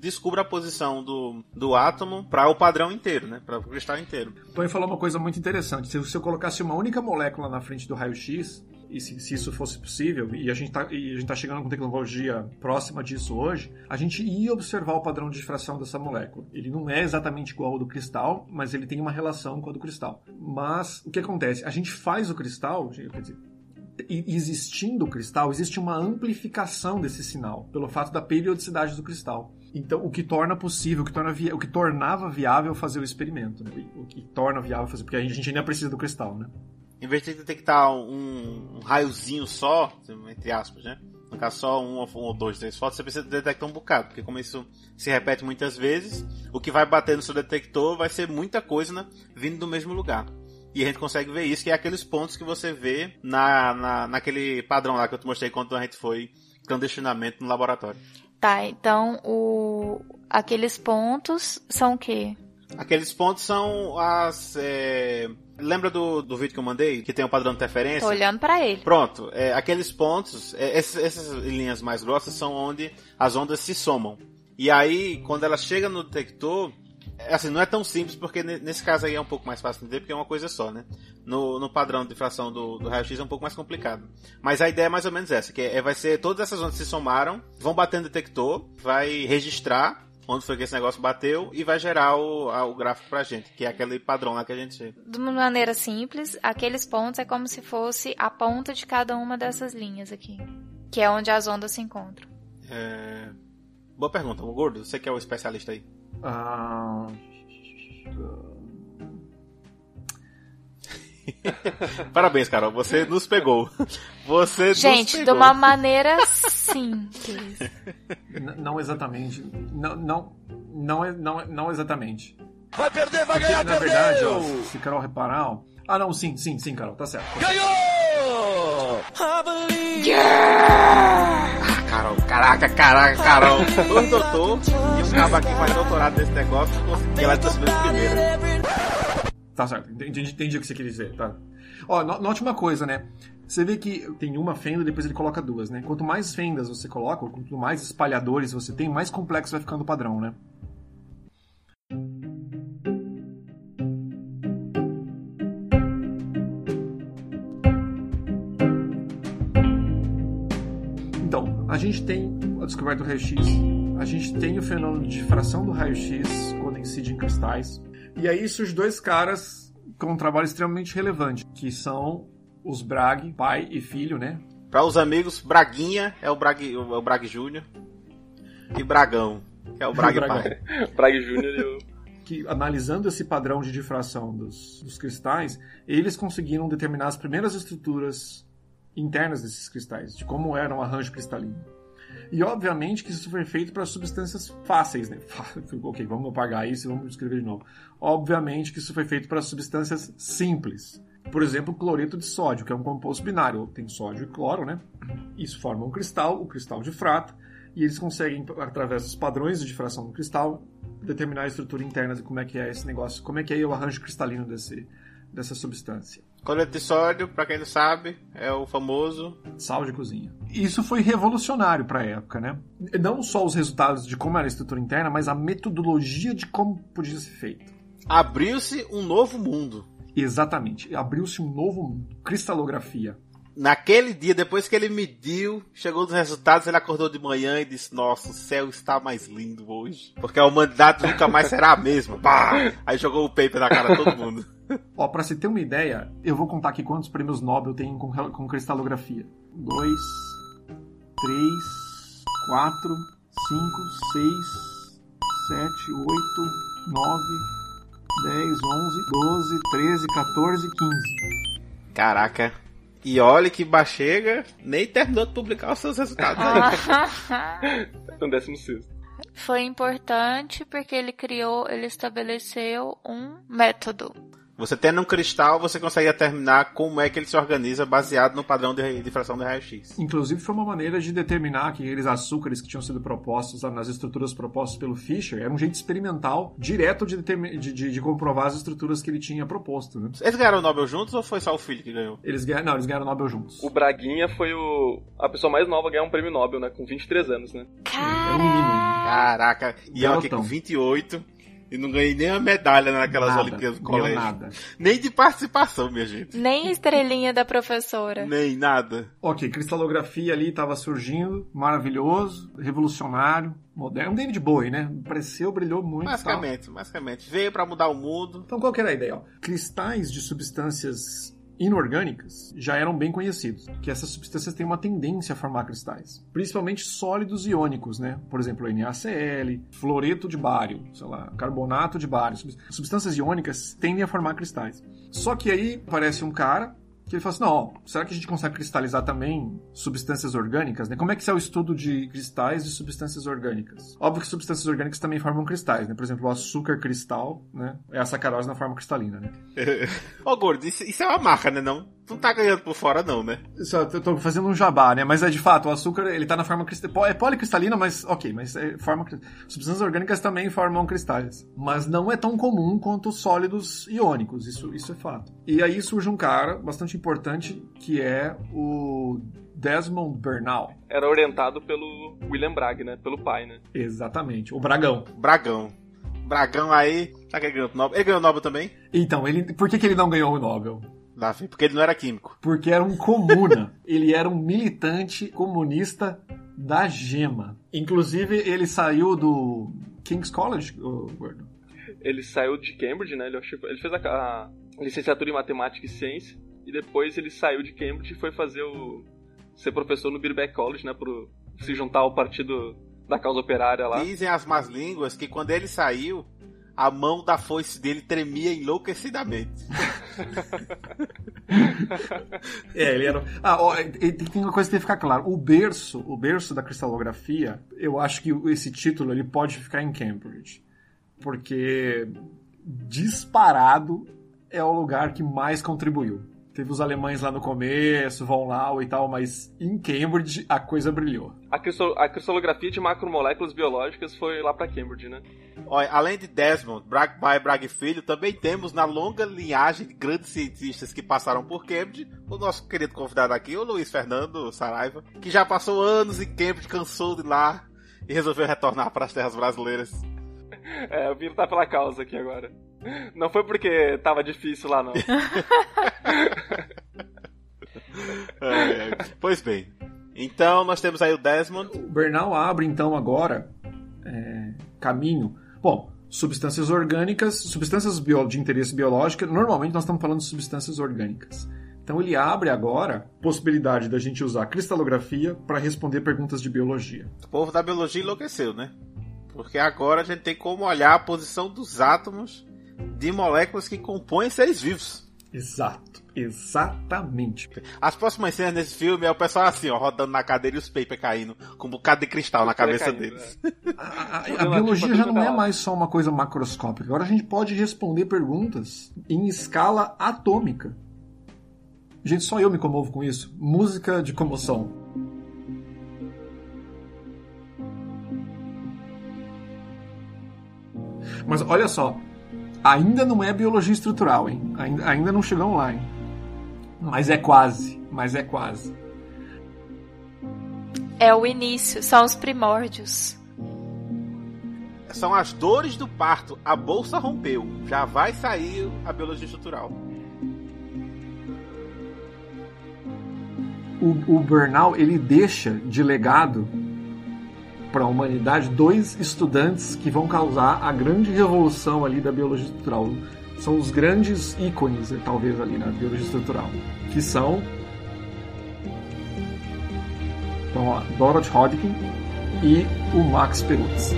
[SPEAKER 2] descubra a posição do, do átomo para o padrão inteiro, né? Para o cristal inteiro.
[SPEAKER 3] Tony falou uma coisa muito interessante. Se, eu colocasse uma única molécula na frente do raio-x, e se, se, isso fosse possível, e a gente está tá chegando com tecnologia próxima disso hoje, a gente ia observar o padrão de difração dessa molécula. Ele não é exatamente igual ao do cristal, mas ele tem uma relação com a do cristal. Mas o que acontece? A gente faz o cristal, quer dizer, existindo o cristal, existe uma amplificação desse sinal, pelo fato da periodicidade do cristal. Então, o que torna possível, o que, torna o que tornava viável fazer o experimento, né? o que torna viável fazer, porque a gente ainda precisa do cristal, né?
[SPEAKER 2] Em vez de detectar um, um raiozinho só, entre aspas, né? No caso, só um, um ou dois, três fotos, você precisa detectar um bocado, porque como isso se repete muitas vezes, o que vai bater no seu detector vai ser muita coisa né, vindo do mesmo lugar. E a gente consegue ver isso, que é aqueles pontos que você vê na, na, naquele padrão lá que eu te mostrei quando a gente foi clandestinamente no laboratório.
[SPEAKER 5] Tá, então o... aqueles pontos são o quê?
[SPEAKER 2] Aqueles pontos são as. é, Lembra do, do vídeo que eu mandei? Que tem o padrão de interferência?
[SPEAKER 5] Tô olhando pra ele.
[SPEAKER 2] Pronto, é, aqueles pontos, é, esses- essas linhas mais grossas são onde as ondas se somam. E aí, quando ela chega no detector, assim, não é tão simples, porque ne- nesse caso aí é um pouco mais fácil de entender, porque é uma coisa só, né? No, no padrão de difração do, do raio-x é um pouco mais complicado. Mas a ideia é mais ou menos essa, que é, vai ser, todas essas ondas se somaram, vão bater no detector, vai registrar onde foi que esse negócio bateu e vai gerar o, a- o gráfico pra gente, que é aquele padrão lá que a gente...
[SPEAKER 5] De uma maneira simples, aqueles pontos é como se fosse a ponta de cada uma dessas linhas aqui. Que é onde as ondas se encontram.
[SPEAKER 2] É... Boa pergunta, o Gordo, você que é o especialista aí.
[SPEAKER 3] Ah,
[SPEAKER 2] Parabéns, Carol. Você nos pegou. Você nos
[SPEAKER 5] Gente, de
[SPEAKER 2] pegou.
[SPEAKER 5] uma maneira simples.
[SPEAKER 3] n- não exatamente. Não, não, não, é- não, não exatamente.
[SPEAKER 7] Vai perder, vai
[SPEAKER 3] Porque,
[SPEAKER 7] ganhar,
[SPEAKER 3] na verdade,
[SPEAKER 7] perdeu!
[SPEAKER 3] ó, se Carol reparar. ó- Ah, não, sim, sim, sim, Carol, tá certo.
[SPEAKER 7] Ganhou!
[SPEAKER 2] Ah, Carol, caraca, caraca, Carol. Dois doutor e um cabo aqui faz doutorado nesse negócio e ela transferir primeiro.
[SPEAKER 3] Tá certo, entendi, entendi o que você queria dizer, tá. Ó, no- note uma coisa, né? Você vê que tem uma fenda e depois ele coloca duas, né? Quanto mais fendas você coloca, quanto mais espalhadores você tem, mais complexo vai ficando o padrão, né? A gente tem a descoberta do raio-x, a gente tem o fenômeno de difração do raio-x quando incide em cristais, e aí surgem dois caras com um trabalho extremamente relevante, que são os Bragg, pai e filho, né?
[SPEAKER 2] Para os amigos, Braguinha é o Brag, é o Brag Júnior e Bragão, que é o Brag
[SPEAKER 3] Bragão.
[SPEAKER 2] pai.
[SPEAKER 4] Prague Júnior e o.
[SPEAKER 3] Que analisando esse padrão de difração dos, dos cristais, eles conseguiram determinar as primeiras estruturas internas desses cristais, de como era um arranjo cristalino. E obviamente que isso foi feito para substâncias fáceis, né? ok, vamos apagar isso e vamos escrever de novo. Obviamente que isso foi feito para substâncias simples. Por exemplo, cloreto de sódio, que é um composto binário. Tem sódio e cloro, né? Isso forma um cristal, o cristal difrata, e eles conseguem, através dos padrões de difração do cristal, determinar a estrutura interna de como é que é esse negócio, como é que é o arranjo cristalino desse, dessa substância.
[SPEAKER 2] Cloreto de sódio, pra quem não sabe, é o famoso.
[SPEAKER 3] Sal de cozinha. Isso foi revolucionário para a época, né? Não só os resultados de como era a estrutura interna, mas a metodologia de como podia ser feito.
[SPEAKER 2] Abriu-se um novo mundo.
[SPEAKER 3] Exatamente. Abriu-se um novo mundo. Cristalografia.
[SPEAKER 2] Naquele dia, depois que ele mediu, chegou nos resultados, ele acordou de manhã e disse: Nossa, o céu está mais lindo hoje. Porque a humanidade nunca mais será a mesma. Pá! Aí jogou o paper na cara de todo mundo.
[SPEAKER 3] Ó, pra você ter uma ideia, eu vou contar aqui quantos prêmios Nobel tem com, com cristalografia. Dois, três, quatro, cinco, seis, sete, oito, nove, dez, onze, doze, treze, 14, 15.
[SPEAKER 2] Caraca. E olha que Bachega nem terminou de publicar os seus resultados aí.
[SPEAKER 4] Então, décimo sexto.
[SPEAKER 5] Foi importante porque ele criou, ele estabeleceu um método.
[SPEAKER 2] Você tendo um cristal, você consegue determinar como é que ele se organiza baseado no padrão de difração de raio-x.
[SPEAKER 3] Inclusive foi uma maneira de determinar que aqueles açúcares que tinham sido propostos lá nas estruturas propostas pelo Fischer era um jeito experimental, direto de, de, de- de comprovar as estruturas que ele tinha proposto. Né?
[SPEAKER 2] Eles ganharam o Nobel juntos ou foi só o filho que ganhou?
[SPEAKER 3] Eles ganharam, não, eles ganharam o Nobel juntos.
[SPEAKER 4] O Braguinha foi o. a pessoa mais nova a ganhar um prêmio Nobel, né? Com 23 anos, né?
[SPEAKER 3] Era um menino.
[SPEAKER 2] Caraca. E eu aqui com 28 e não ganhei nem uma medalha naquelas
[SPEAKER 3] Nada,
[SPEAKER 2] Olimpíadas do colégio.
[SPEAKER 3] nada.
[SPEAKER 2] Nem de participação, minha gente.
[SPEAKER 5] Nem a estrelinha da professora.
[SPEAKER 2] Nem nada.
[SPEAKER 3] Ok, cristalografia ali estava surgindo, maravilhoso, revolucionário, moderno. Um David Bowie, né? Apareceu, brilhou muito. tal.
[SPEAKER 2] Basicamente, basicamente. Veio pra mudar o mundo.
[SPEAKER 3] Então qual que era a ideia? ó? Cristais de substâncias inorgânicas já eram bem conhecidos, que essas substâncias têm uma tendência a formar cristais, principalmente sólidos iônicos, né? Por exemplo, NaCl, fluoreto de bário, sei lá, carbonato de bário. Sub- Substâncias iônicas tendem a formar cristais. Só que aí aparece um cara que ele fala assim, não, será que a gente consegue cristalizar também substâncias orgânicas, né? Como é que é o estudo de cristais de substâncias orgânicas? Óbvio que substâncias orgânicas também formam cristais, né? Por exemplo, o açúcar cristal, né? É a sacarose na forma cristalina, né?
[SPEAKER 2] Ô, gordo, isso, isso é uma marca, né não? Tu não tá ganhando por fora, não, né?
[SPEAKER 3] Só, eu tô fazendo um jabá, né? Mas é de fato, o açúcar ele tá na forma cristalina. É policristalina, mas ok, mas é forma. Substâncias orgânicas também formam cristais. Mas não é tão comum quanto os sólidos iônicos, isso, isso é fato. E aí surge um cara bastante importante que é o Desmond Bernal.
[SPEAKER 4] Era orientado pelo William Bragg, né? Pelo pai, né?
[SPEAKER 3] Exatamente, o Bragão.
[SPEAKER 2] Bragão. Bragão aí. Sabe que ele ganhou o Nobel? Ele ganhou o Nobel também?
[SPEAKER 3] Então, ele, por que, que ele não ganhou o Nobel?
[SPEAKER 2] Davi, porque ele não era químico.
[SPEAKER 3] Porque era um comuna. ele era um militante comunista da gema. Inclusive, ele saiu do King's College, Gordo.
[SPEAKER 4] Ele saiu de Cambridge, né? Ele, ele fez a, a licenciatura em Matemática e Ciência. E depois ele saiu de Cambridge e foi fazer o... Ser professor no Birkbeck College, né? Pro se juntar ao partido da causa operária lá.
[SPEAKER 2] Dizem as más línguas que quando ele saiu, a mão da foice dele tremia enlouquecidamente.
[SPEAKER 3] É, ele era. Ah, ó, tem uma coisa que tem que ficar claro. O berço, o berço da cristalografia, eu acho que esse título ele pode ficar em Cambridge. Porque disparado é o lugar que mais contribuiu. Teve os alemães lá no começo, vão lá e tal, mas em Cambridge a coisa brilhou.
[SPEAKER 4] A, cristalo- a cristalografia de macromoléculas biológicas foi lá pra Cambridge, né?
[SPEAKER 2] Olha, além de Desmond, Bragg pai, Bragg filho, também temos na longa linhagem de grandes cientistas que passaram por Cambridge, o nosso querido convidado aqui, o Luiz Fernando Saraiva, que já passou anos em Cambridge, cansou de lá e resolveu retornar para as terras brasileiras.
[SPEAKER 4] É, eu vim lutar pela causa aqui agora. Não foi porque tava difícil lá, não.
[SPEAKER 2] É, é. pois bem, então nós temos aí o Desmond,
[SPEAKER 3] O Bernal abre então agora é, caminho. Bom, substâncias orgânicas, substâncias bio- de interesse biológico, normalmente nós estamos falando de substâncias orgânicas. Então ele abre agora possibilidade da gente usar cristalografia para responder perguntas de biologia.
[SPEAKER 2] o povo da biologia enlouqueceu, né? Porque agora a gente tem como olhar a posição dos átomos de moléculas que compõem seres vivos.
[SPEAKER 3] Exato, exatamente.
[SPEAKER 2] As próximas cenas desse filme é o pessoal assim, ó, rodando na cadeira e os papers caindo, com um bocado de cristal na cabeça
[SPEAKER 4] caindo,
[SPEAKER 2] deles.
[SPEAKER 3] A, a- a
[SPEAKER 4] Tudo
[SPEAKER 3] biologia já não é mais só uma coisa macroscópica. Agora a gente pode responder perguntas em escala atômica. Gente, só eu me comovo com isso. Música de comoção. Mas olha só, ainda não é biologia estrutural, hein? Ainda, ainda não chegamos lá, hein? Mas é quase, mas é quase.
[SPEAKER 5] É o início, são os primórdios.
[SPEAKER 2] São as dores do parto. A bolsa rompeu. Já vai sair a biologia estrutural.
[SPEAKER 3] o, o Bernal ele deixa de legado para a humanidade dois estudantes que vão causar a grande revolução ali da biologia estrutural. São os grandes ícones, talvez, ali na biologia estrutural, que são então, ó, Dorothy Hodgkin e o Max Perutz.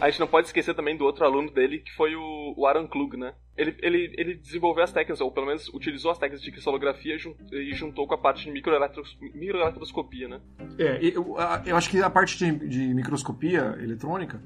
[SPEAKER 4] A gente não pode esquecer também do outro aluno dele, que foi o, o Aaron Klug, né? Ele, ele, ele desenvolveu as técnicas, ou pelo menos utilizou as técnicas de cristalografia e jun- e juntou com a parte de microeletros- microeletroscopia, né?
[SPEAKER 3] É, eu, eu acho que a parte de, de microscopia eletrônica,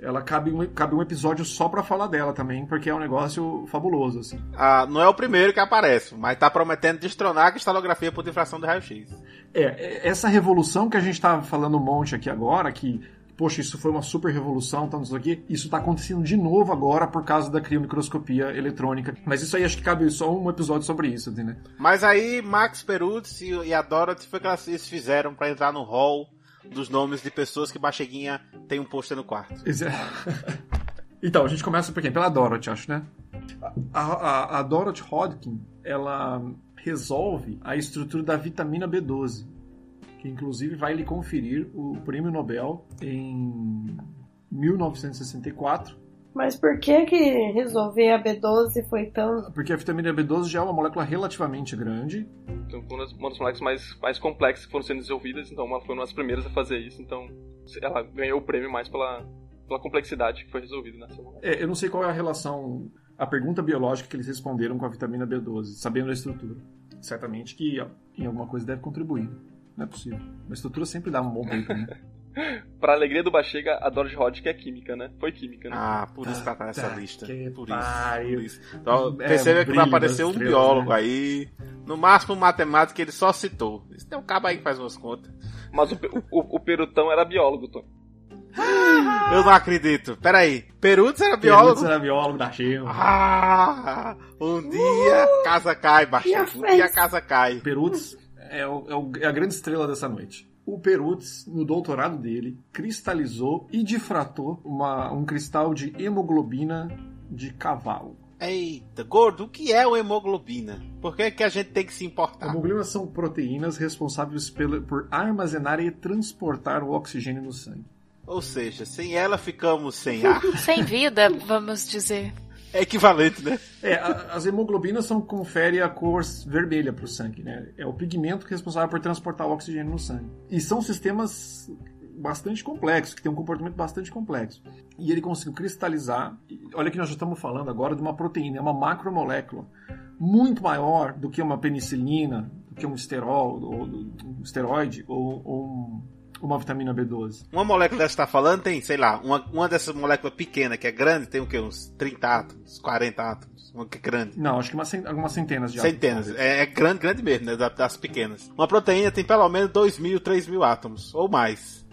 [SPEAKER 3] ela cabe um, cabe um episódio só para falar dela também, porque é um negócio fabuloso, assim.
[SPEAKER 2] Ah, não é o primeiro que aparece, mas tá prometendo destronar a cristalografia por difração do raio-x.
[SPEAKER 3] É, é, essa revolução que a gente tá falando um monte aqui agora, que, poxa, isso foi uma super revolução, tanto isso aqui, isso tá acontecendo de novo agora por causa da criomicroscopia eletrônica. Mas isso aí acho que cabe só um episódio sobre isso, né?
[SPEAKER 2] Mas aí, Max Perutz e a Dorothy foi o que eles fizeram pra entrar no hall dos nomes de pessoas que Bacheguinha tem um pôster no quarto.
[SPEAKER 3] Então, a gente começa por quem? Pela Dorothy, acho, né? A, a, a Dorothy Hodgkin, ela resolve a estrutura da vitamina B12, que inclusive vai lhe conferir o prêmio Nobel em 1964
[SPEAKER 6] Mas por que que resolver a B12 foi tão...
[SPEAKER 3] Porque a vitamina B12 já é uma molécula relativamente grande.
[SPEAKER 4] Então, uma das, uma das moléculas mais, mais complexas que foram sendo desenvolvidas, então ela foi uma das primeiras a fazer isso, então ela ganhou o prêmio mais pela, pela complexidade que foi resolvida nessa molécula.
[SPEAKER 3] É, eu não sei qual é a relação, a pergunta biológica que eles responderam com a vitamina B12, sabendo a estrutura. Certamente que em alguma coisa deve contribuir. Não é possível. A estrutura sempre dá um bom paper, né?
[SPEAKER 4] pra alegria do Bachega, a Dorothy Rod que é química, né? Foi química, né?
[SPEAKER 2] Ah, por isso que ela tá nessa
[SPEAKER 3] Tá,
[SPEAKER 2] lista. Por isso. Por isso. Então,
[SPEAKER 3] É,
[SPEAKER 2] perceba que vai aparecer um
[SPEAKER 3] estrelas,
[SPEAKER 2] biólogo
[SPEAKER 3] né?
[SPEAKER 2] aí. No máximo, um matemático que ele só citou. Isso tem um cabo aí que faz umas contas.
[SPEAKER 4] Mas o, o, o Perutão era biólogo, Tony.
[SPEAKER 2] Eu não acredito. Peraí. Perutz era
[SPEAKER 3] Biólogo
[SPEAKER 2] biólogo?
[SPEAKER 3] era biólogo da Chema.
[SPEAKER 2] Ah, um dia a casa cai,
[SPEAKER 6] E a
[SPEAKER 2] baixinho. Um dia a casa cai.
[SPEAKER 3] Perutz é, o- é o- é a grande estrela dessa noite. O Perutz, no doutorado dele, cristalizou e difratou uma- um cristal de hemoglobina de cavalo.
[SPEAKER 2] Eita, gordo, o que é o hemoglobina? Por que, que a gente tem que se importar?
[SPEAKER 3] Hemoglobinas são proteínas responsáveis pela- por armazenar e transportar o oxigênio no sangue.
[SPEAKER 2] Ou seja, sem ela ficamos sem ar.
[SPEAKER 5] Sem vida, vamos dizer.
[SPEAKER 2] É equivalente, né?
[SPEAKER 3] É, a- as hemoglobinas são confere a cor vermelha para o sangue, né? É o pigmento responsável por transportar o oxigênio no sangue. E são sistemas bastante complexos, que têm um comportamento bastante complexo. E ele conseguiu cristalizar. Olha que nós já estamos falando agora de uma proteína, é uma macromolécula muito maior do que uma penicilina, do que um esterol, ou, um esteroide ou, ou um- uma vitamina B12.
[SPEAKER 2] Uma molécula dessa que você tá falando tem, sei lá, uma, uma dessas moléculas pequenas que é grande, tem o quê? Uns 30 átomos, 40 átomos. Uma que é grande.
[SPEAKER 3] Não, acho que umas, algumas centenas de átomos,
[SPEAKER 2] Centenas. É, é grande, grande mesmo, né? da- Das pequenas. Uma proteína tem pelo menos 2 mil, 3 mil átomos. Ou mais.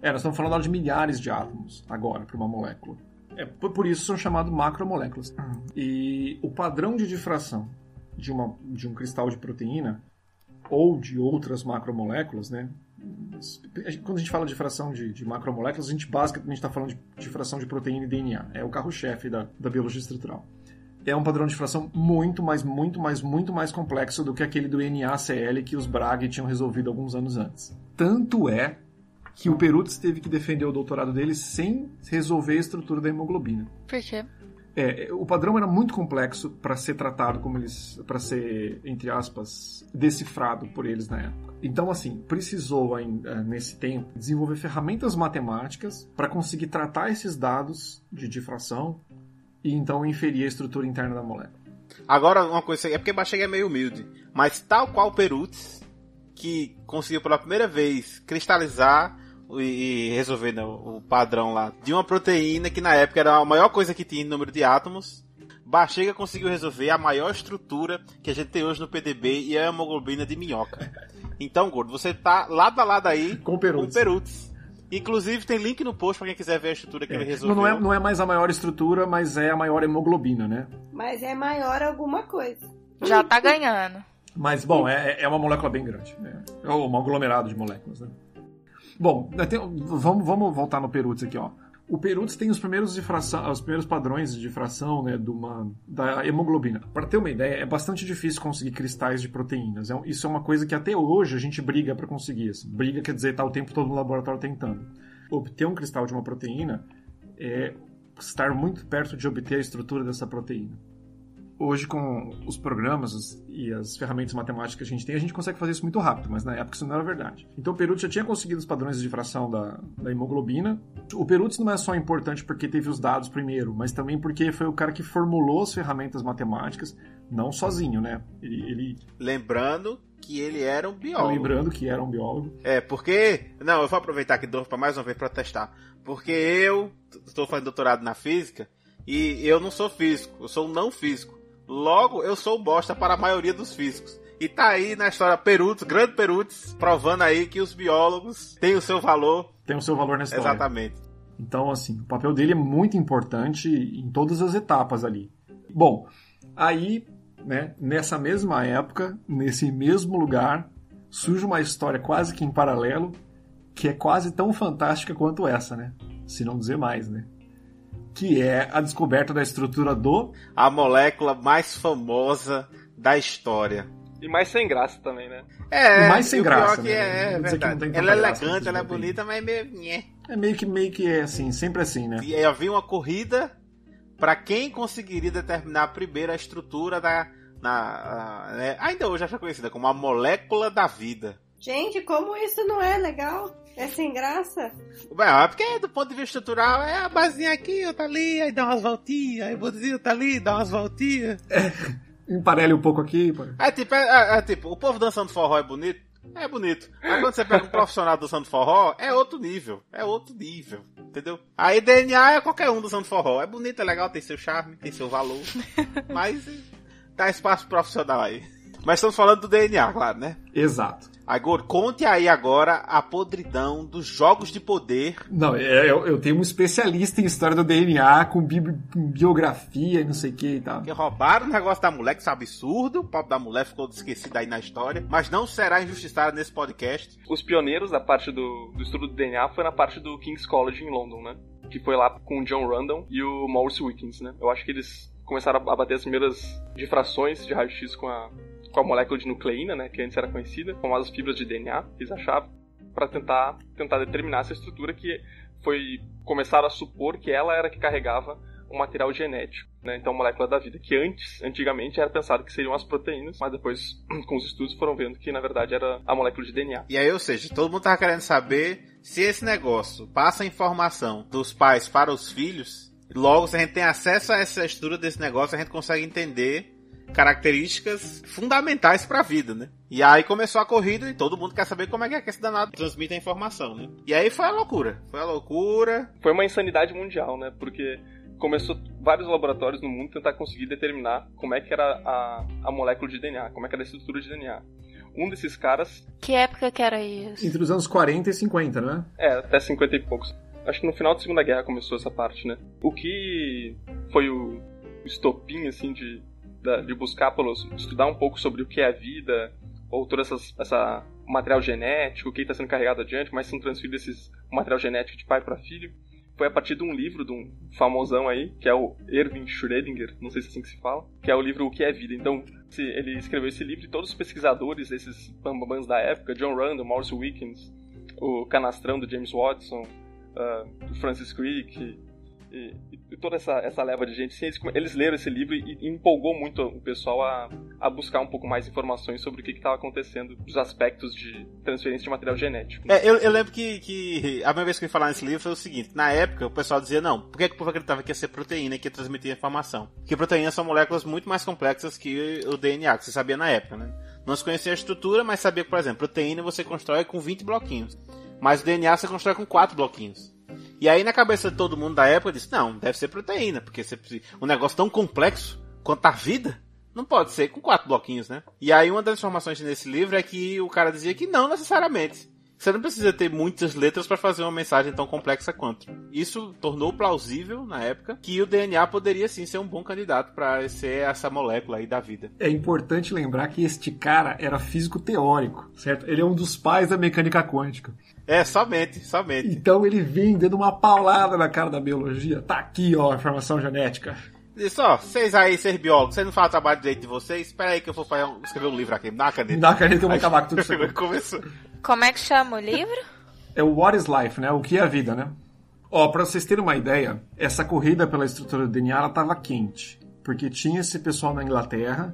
[SPEAKER 3] É, nós estamos falando de milhares de átomos agora para uma molécula. É, por, por isso são chamados macromoléculas. E o padrão de difração de, uma, de um cristal de proteína ou de outras macromoléculas, né? Quando a gente fala de difração de, de macromoléculas, a gente basicamente está falando de difração de proteína e DNA. É o carro-chefe da, da biologia estrutural. É um padrão de difração muito mais, muito mais, muito mais complexo do que aquele do NaCl que os Bragg tinham resolvido alguns anos antes. Tanto é que o Perutz teve que defender o doutorado dele sem resolver a estrutura da hemoglobina.
[SPEAKER 5] Por quê?
[SPEAKER 3] É, o padrão era muito complexo para ser tratado como eles, para ser entre aspas decifrado por eles na época. Então assim precisou ainda nesse tempo desenvolver ferramentas matemáticas para conseguir tratar esses dados de difração e então inferir a estrutura interna da molécula.
[SPEAKER 2] Agora, uma coisa, é porque Bachega é meio humilde. Mas tal qual Perutz, que conseguiu pela primeira vez cristalizar e, resolver né, o padrão lá de uma proteína que na época era a maior coisa que tinha em número de átomos. Bachega conseguiu resolver a maior estrutura que a gente tem hoje no PDB e é a hemoglobina de minhoca. Então, Gordo, você tá lado a lado aí
[SPEAKER 3] Com o Perutz.
[SPEAKER 2] com Perutz. Inclusive tem link no post pra quem quiser ver a estrutura que ele
[SPEAKER 3] É,
[SPEAKER 2] resolveu.
[SPEAKER 3] não, é, não é mais a maior estrutura, mas é a maior hemoglobina, né?
[SPEAKER 6] Mas é maior alguma coisa.
[SPEAKER 5] Já tá ganhando.
[SPEAKER 3] Mas, bom, é, é uma molécula bem grande. Né? É um aglomerado de moléculas, né? Bom, vamos, vamos voltar no Perutz aqui, ó. O Perutz tem os primeiros, difração, os primeiros padrões de difração né, de uma, da hemoglobina. Para ter uma ideia, é bastante difícil conseguir cristais de proteínas. É isso é uma coisa que até hoje a gente briga para conseguir. Assim. Briga quer dizer estar o tempo todo no laboratório tentando. Obter um cristal de uma proteína é estar muito perto de obter a estrutura dessa proteína hoje com os programas e as ferramentas matemáticas que a gente tem, a gente consegue fazer isso muito rápido, mas na época isso não era verdade. Então o Perutz já tinha conseguido os padrões de difração da, da hemoglobina. O Perutz não é só importante porque teve os dados primeiro, mas também porque foi o cara que formulou as ferramentas matemáticas, não sozinho, né? Ele, ele
[SPEAKER 2] Lembrando que ele era um biólogo.
[SPEAKER 3] lembrando que era um biólogo.
[SPEAKER 2] É, porque. Não, eu vou aproveitar aqui para mais uma vez protestar. Porque eu estou fazendo doutorado na física e eu não sou físico, eu sou um não físico. Logo, eu sou bosta para a maioria dos físicos. E tá aí na história Perutz, grande Perutz, provando aí que os biólogos têm o seu valor.
[SPEAKER 3] Tem o seu valor na história.
[SPEAKER 2] Exatamente.
[SPEAKER 3] Então, assim, o papel dele é muito importante em todas as etapas ali. Bom, aí, né, nessa mesma época, nesse mesmo lugar, surge uma história quase que em paralelo, que é quase tão fantástica quanto essa, né? Se não dizer mais, né? Que é a descoberta da estrutura do.
[SPEAKER 2] A molécula mais famosa da história.
[SPEAKER 4] E mais sem graça também, né?
[SPEAKER 2] É,
[SPEAKER 3] E mais sem graça, né?
[SPEAKER 2] é, é verdade.
[SPEAKER 3] tem
[SPEAKER 2] Ela é
[SPEAKER 3] graça
[SPEAKER 2] elegante, ela é bonita, mas é meio. nhé.
[SPEAKER 3] É meio que, meio que é assim, sempre assim, né?
[SPEAKER 2] E havia uma corrida para quem conseguiria determinar primeiro a estrutura da. Na, a, né, ainda hoje é conhecida como a molécula da vida.
[SPEAKER 6] Gente, como isso não é legal? É sem graça?
[SPEAKER 2] Bem, é porque do ponto de vista estrutural é a basinha aqui, outra ali, aí dá umas voltinhas, aí o botozinho tá ali, dá umas voltinhas.
[SPEAKER 3] É, emparelha um pouco aqui. Pô.
[SPEAKER 2] É tipo, é, é, é tipo, o povo dançando forró é bonito? É bonito. Mas quando você pega um profissional dançando forró, é outro nível. É outro nível. Entendeu? Aí DNA é qualquer um dançando forró. É bonito, é legal, tem seu charme, tem seu valor. Mas dá espaço profissional aí. Mas estamos falando do DNA, claro, né?
[SPEAKER 3] Exato.
[SPEAKER 2] Agora, conte aí agora a podridão dos jogos de poder.
[SPEAKER 3] Não, é, eu, eu tenho um especialista em história do DNA, com, bi, com biografia e não sei o que e tal.
[SPEAKER 2] Que roubaram o negócio da mulher, que isso é absurdo. O pobre da mulher ficou esquecido aí na história. Mas não será injustiçado nesse podcast.
[SPEAKER 4] Os pioneiros da parte do, do estudo do DNA foi na parte do King's College em London, né? Que foi lá com o John Randall e o Maurice Wilkins, né? Eu acho que eles começaram a bater as primeiras difrações de raio-x com a, com a molécula de nucleína, né, que antes era conhecida, como as fibras de DNA, eles achavam, para tentar, tentar determinar essa estrutura que foi começaram a supor que ela era que carregava o material genético, né, então a molécula da vida, que antes, antigamente, era pensado que seriam as proteínas, mas depois, com os estudos, foram vendo que, na verdade, era a molécula de DNA.
[SPEAKER 2] E aí, ou seja, todo mundo tava querendo saber se esse negócio passa a informação dos pais para os filhos, logo, se a gente tem acesso a essa estrutura desse negócio, a gente consegue entender características fundamentais para a vida, né? E aí começou a corrida e todo mundo quer saber como é que é que esse danado transmite a informação, né? E aí foi a loucura. Foi a loucura.
[SPEAKER 4] Foi uma insanidade mundial, né? Porque começou vários laboratórios no mundo tentar conseguir determinar como é que era a, a molécula de DNA, como é que era a estrutura de DNA. Um desses caras.
[SPEAKER 5] Que época que era isso?
[SPEAKER 3] Entre os anos 40 e 50, né?
[SPEAKER 4] É, até 50 e poucos. Acho que no final da Segunda Guerra começou essa parte, né? O que foi o estopim, assim, de de buscar pelos, estudar um pouco sobre o que é a vida, ou todo essas, essa material genético, o que está sendo carregado adiante, mas são transferidos esses material genético de pai para filho. Foi a partir de um livro de um famosão aí, que é o Erwin Schrödinger, não sei se é assim que se fala, que é o livro O que é Vida. Então, ele escreveu esse livro e todos os pesquisadores desses bambambans da época, John Randall, Maurice Wilkins, o canastrão do James Watson, uh, o Francis Crick, e, e, toda essa, essa leva de gente, eles, eles, leram esse livro e, e, empolgou muito o pessoal a, a buscar um pouco mais informações sobre o que estava acontecendo, os aspectos de transferência de material genético.
[SPEAKER 2] É, eu, eu, lembro que, que a primeira vez que eu falar nesse livro foi o seguinte: na época o pessoal dizia, não, por que, que o povo acreditava que ia ser proteína que ia transmitir informação? Porque proteínas são moléculas muito mais complexas que o DNA, que você sabia na época, né? Não se conhecia a estrutura, mas sabia que, por exemplo, proteína você constrói com 20 bloquinhos. Mas o DNA você constrói com 4 bloquinhos. E aí na cabeça de todo mundo da época disse, não, deve ser proteína, porque você, um negócio tão complexo quanto a vida, não pode ser com quatro bloquinhos, né? E aí uma das informações nesse livro é que o cara dizia que não necessariamente. Você não precisa ter muitas letras para fazer uma mensagem tão complexa quanto. Isso tornou plausível na época que o DNA poderia sim ser um bom candidato para ser essa molécula aí da vida.
[SPEAKER 3] É importante lembrar que este cara era físico teórico, certo? Ele é um dos pais da mecânica quântica.
[SPEAKER 2] É, somente, somente.
[SPEAKER 3] Então ele vem dando uma paulada na cara da biologia. Tá aqui, ó, a informação genética.
[SPEAKER 2] Isso, ó, vocês aí, vocês biólogos, vocês não fazem trabalho direito de vocês? Espera aí que eu vou fazer um, escrever um livro aqui. Me dá uma caneta. Me
[SPEAKER 3] dá uma caneta que eu vou acabar com tudo isso.
[SPEAKER 2] Começou.
[SPEAKER 5] Como é que chama o livro?
[SPEAKER 3] É o What is Life, né? O que é a vida, né? Ó, pra vocês terem uma ideia, essa corrida pela estrutura do DNA, ela tava quente. Porque tinha esse pessoal na Inglaterra,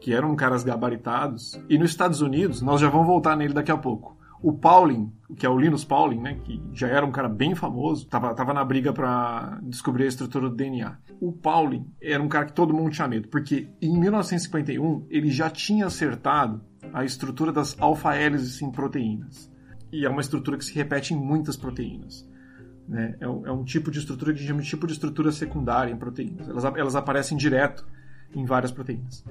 [SPEAKER 3] que eram caras gabaritados, e nos Estados Unidos, nós já vamos voltar nele daqui a pouco o Pauling, que é o Linus Pauling, né, que já era um cara bem famoso, tava, tava na briga para descobrir a estrutura do DNA. O Pauling era um cara que todo mundo tinha medo, porque em 1951 ele já tinha acertado a estrutura das alfa-hélices em proteínas. E é uma estrutura que se repete em muitas proteínas. Né? É, um, é um tipo de estrutura que a gente chama de tipo de estrutura secundária em proteínas. Elas, elas aparecem direto em várias proteínas.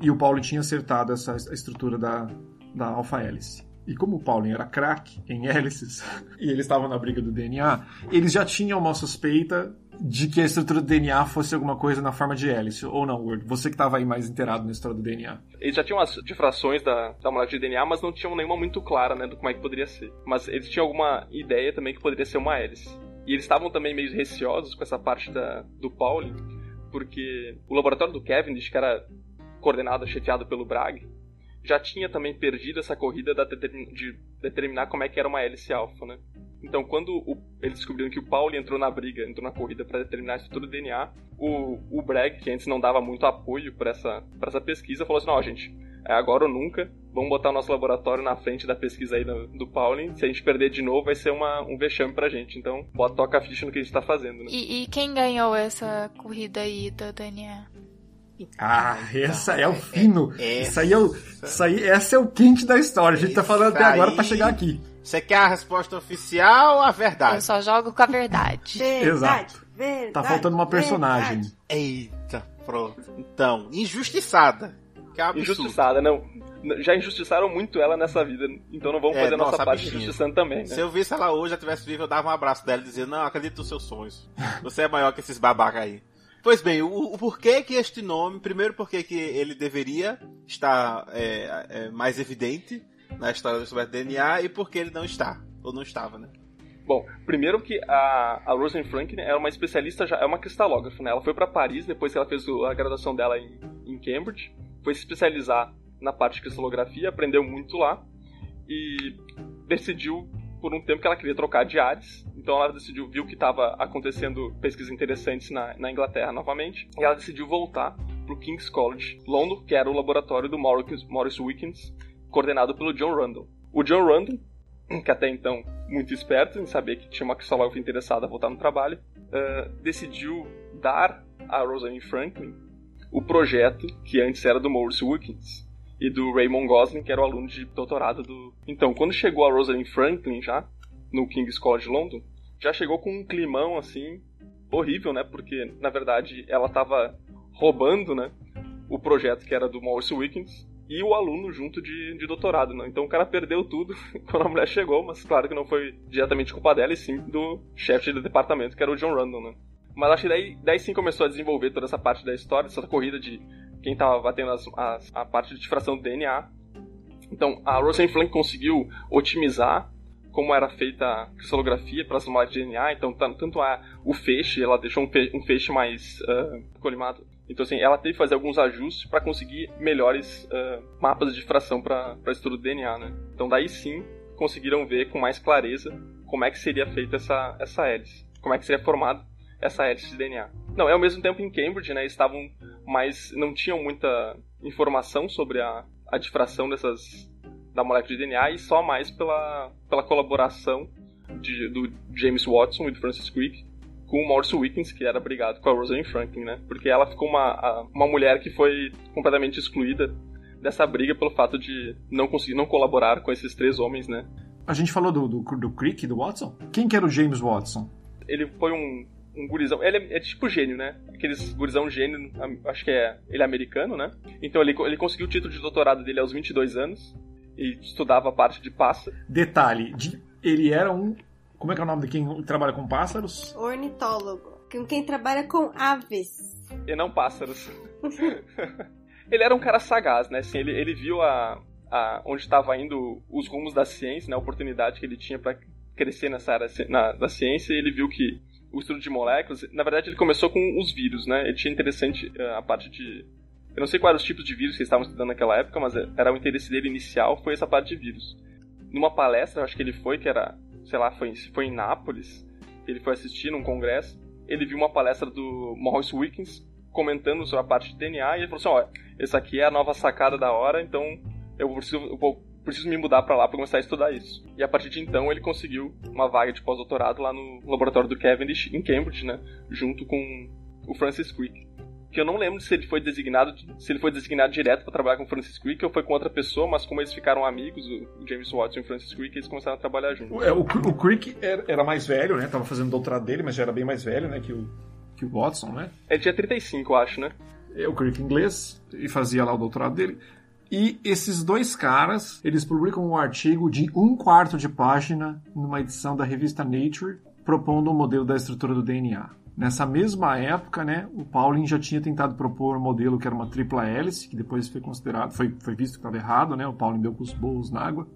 [SPEAKER 3] E o Pauling tinha acertado essa estrutura da, da alfa-hélice. E como o Pauling era craque em hélices e eles estavam na briga do DNA, eles já tinham uma suspeita de que a estrutura do DNA fosse alguma coisa na forma de hélice, ou não, Word? Você que estava aí mais inteirado na história do DNA.
[SPEAKER 4] Eles já tinham as difrações da, da molécula de DNA, mas não tinham nenhuma muito clara, né, do como é que poderia ser. Mas eles tinham alguma ideia também que poderia ser uma hélice. E eles estavam também meio receosos com essa parte da, do Pauling, porque o laboratório do Cavendish, que era coordenado, chefiado pelo Bragg, já tinha também perdido essa corrida de determinar como é que era uma hélice alfa, né? Então, quando o, eles descobriram que o Pauli entrou na briga, entrou na corrida para determinar a estrutura do DNA, o, o Bragg, que antes não dava muito apoio para essa, pra essa pesquisa, falou assim: não, gente, é agora ou nunca, vamos botar o nosso laboratório na frente da pesquisa aí do, do Pauling. Se a gente perder de novo, vai ser uma, um vexame pra gente. Então, bota, toca a ficha no que a gente tá fazendo, né?
[SPEAKER 5] E, e quem ganhou essa corrida aí do DNA?
[SPEAKER 3] Ah, essa é o fino.
[SPEAKER 2] É-
[SPEAKER 3] Isso aí é o, isso aí, essa é o quente da história. A gente tá falando até agora
[SPEAKER 2] aí-
[SPEAKER 3] pra chegar aqui.
[SPEAKER 2] Você quer a resposta oficial ou a
[SPEAKER 5] Eu
[SPEAKER 2] verdade?
[SPEAKER 5] só jogo com a verdade.
[SPEAKER 6] Verdade,
[SPEAKER 3] Exato.
[SPEAKER 6] verdade,
[SPEAKER 3] Tá faltando uma personagem.
[SPEAKER 6] verdade.
[SPEAKER 2] Eita, pronto. Então, injustiçada. Que absurdo.
[SPEAKER 4] Injustiçada, não. Já injustiçaram muito ela nessa vida, então não vamos
[SPEAKER 2] É,
[SPEAKER 4] fazer a nossa
[SPEAKER 2] nossa,
[SPEAKER 4] parte
[SPEAKER 2] bichinha.
[SPEAKER 4] injustiçando também, né?
[SPEAKER 2] Se eu visse ela hoje, ela tivesse viva, eu dava um abraço dela e dizia, não, acredito nos seus sonhos. Você é maior que esses babacas aí. Pois bem, o, o porquê que este nome, primeiro porque que ele deveria estar é, é, mais evidente na história do do DNA e porque ele não está, ou não estava, né?
[SPEAKER 4] Bom, primeiro que a, a Rosalind Franklin era uma especialista, já é uma cristalógrafa, né? Ela foi para Paris depois que ela fez a graduação dela em, em Cambridge, foi se especializar na parte de cristalografia, aprendeu muito lá e decidiu por um tempo que ela queria trocar de áreas. Então ela decidiu, viu que estava acontecendo pesquisas interessantes na, na Inglaterra novamente, e ela decidiu voltar para o King's College London, que era o laboratório do Maurice, Maurice Wilkins, coordenado pelo John Rundle. O John Rundle que até então muito esperto em saber que tinha uma cristalógrafa interessada a voltar no trabalho, eh, decidiu dar a Rosalind Franklin o projeto que antes era do Maurice Wilkins e do Raymond Gosling, que era o aluno de doutorado do. Então, quando chegou a Rosalind Franklin já no King's College London, já chegou com um climão assim horrível, né? Porque na verdade ela estava roubando, né? O projeto que era do Maurice Wilkins e o aluno junto de, de doutorado, né? Então o cara perdeu tudo quando a mulher chegou, mas claro que não foi diretamente culpa dela, e sim do chefe do departamento, que era o John Randall, né? Mas acho que daí, daí sim começou a desenvolver toda essa parte da história, essa corrida de quem tava batendo as, as- a parte de difração do DNA. Então a Rosalind Frank conseguiu otimizar como era feita a cristalografia para as moléculas de DNA, então tan- tanto a, o feixe, ela deixou um, um feixe mais ah, colimado. Então, assim, ela teve que fazer alguns ajustes para conseguir melhores ah, mapas de difração para estrutura do DNA, né? Então, daí sim, conseguiram ver com mais clareza como é que seria feita essa, essa hélice, como é que seria formada essa hélice de DNA. Não, é ao mesmo tempo em Cambridge, né, estavam mais, não tinham muita informação sobre a, a difração dessas, da molécula de DNA e só mais pela, pela colaboração de, do James Watson e do Francis Crick com o Maurice Wilkins, que era brigado com a Rosalind Franklin, né? Porque ela ficou uma, uma mulher que foi completamente excluída dessa briga pelo fato de não conseguir não colaborar com esses três homens, né?
[SPEAKER 3] A gente falou do, do, do Crick, do Watson? Quem que era o James Watson?
[SPEAKER 4] Ele foi um, um gurizão, ele é, é tipo gênio, né? Aqueles gurizão gênio, acho que é, ele é americano, né? Então ele, ele conseguiu o título de doutorado dele aos 22 anos e estudava a parte de pássaro.
[SPEAKER 3] Detalhe, de- ele era um... Como é que é o nome de quem trabalha com pássaros?
[SPEAKER 6] Ornitólogo. Com quem trabalha com aves.
[SPEAKER 4] e não pássaros. ele era um cara sagaz, né? Assim, ele, ele viu a, a onde estava indo os rumos da ciência, né? a oportunidade que ele tinha para crescer nessa área na, da ciência, e ele viu que o estudo de moléculas, na verdade ele começou com os vírus, né? Ele tinha interessante eh, a parte de eu não sei quais eram os tipos de vírus que eles estavam estudando naquela época, mas era o interesse dele inicial foi essa parte de vírus. Numa palestra, acho que ele foi, que era, sei lá, foi, foi em Nápoles, ele foi assistir num congresso, ele viu uma palestra do Maurice Wilkins comentando sobre a parte de DNA e ele falou assim, ó, essa aqui é a nova sacada da hora, então eu preciso, eu preciso me mudar pra lá pra começar a estudar isso. E a partir de então ele conseguiu uma vaga de pós-doutorado lá no laboratório do Cavendish em Cambridge, né, junto com o Francis Crick. Que eu não lembro se ele foi designado, se ele foi designado direto para trabalhar com o Francis Crick ou foi com outra pessoa, mas como eles ficaram amigos, o James Watson e o Francis Crick, eles começaram a trabalhar juntos.
[SPEAKER 3] O, é, o, o Crick era, era mais velho, né? Tava fazendo doutorado dele, mas já era bem mais velho, né? Que o, que o Watson, né?
[SPEAKER 4] Ele tinha 35, eu acho, né?
[SPEAKER 3] É o Crick inglês, e fazia lá o doutorado dele. E esses dois caras, eles publicam um artigo de um quarto de página numa edição da revista Nature, propondo um modelo da estrutura do DNA. Nessa mesma época, né, o Pauling já tinha tentado propor um modelo que era uma tripla hélice, que depois foi considerado, foi, foi visto que estava errado, né? O Pauling deu com os bolos na água.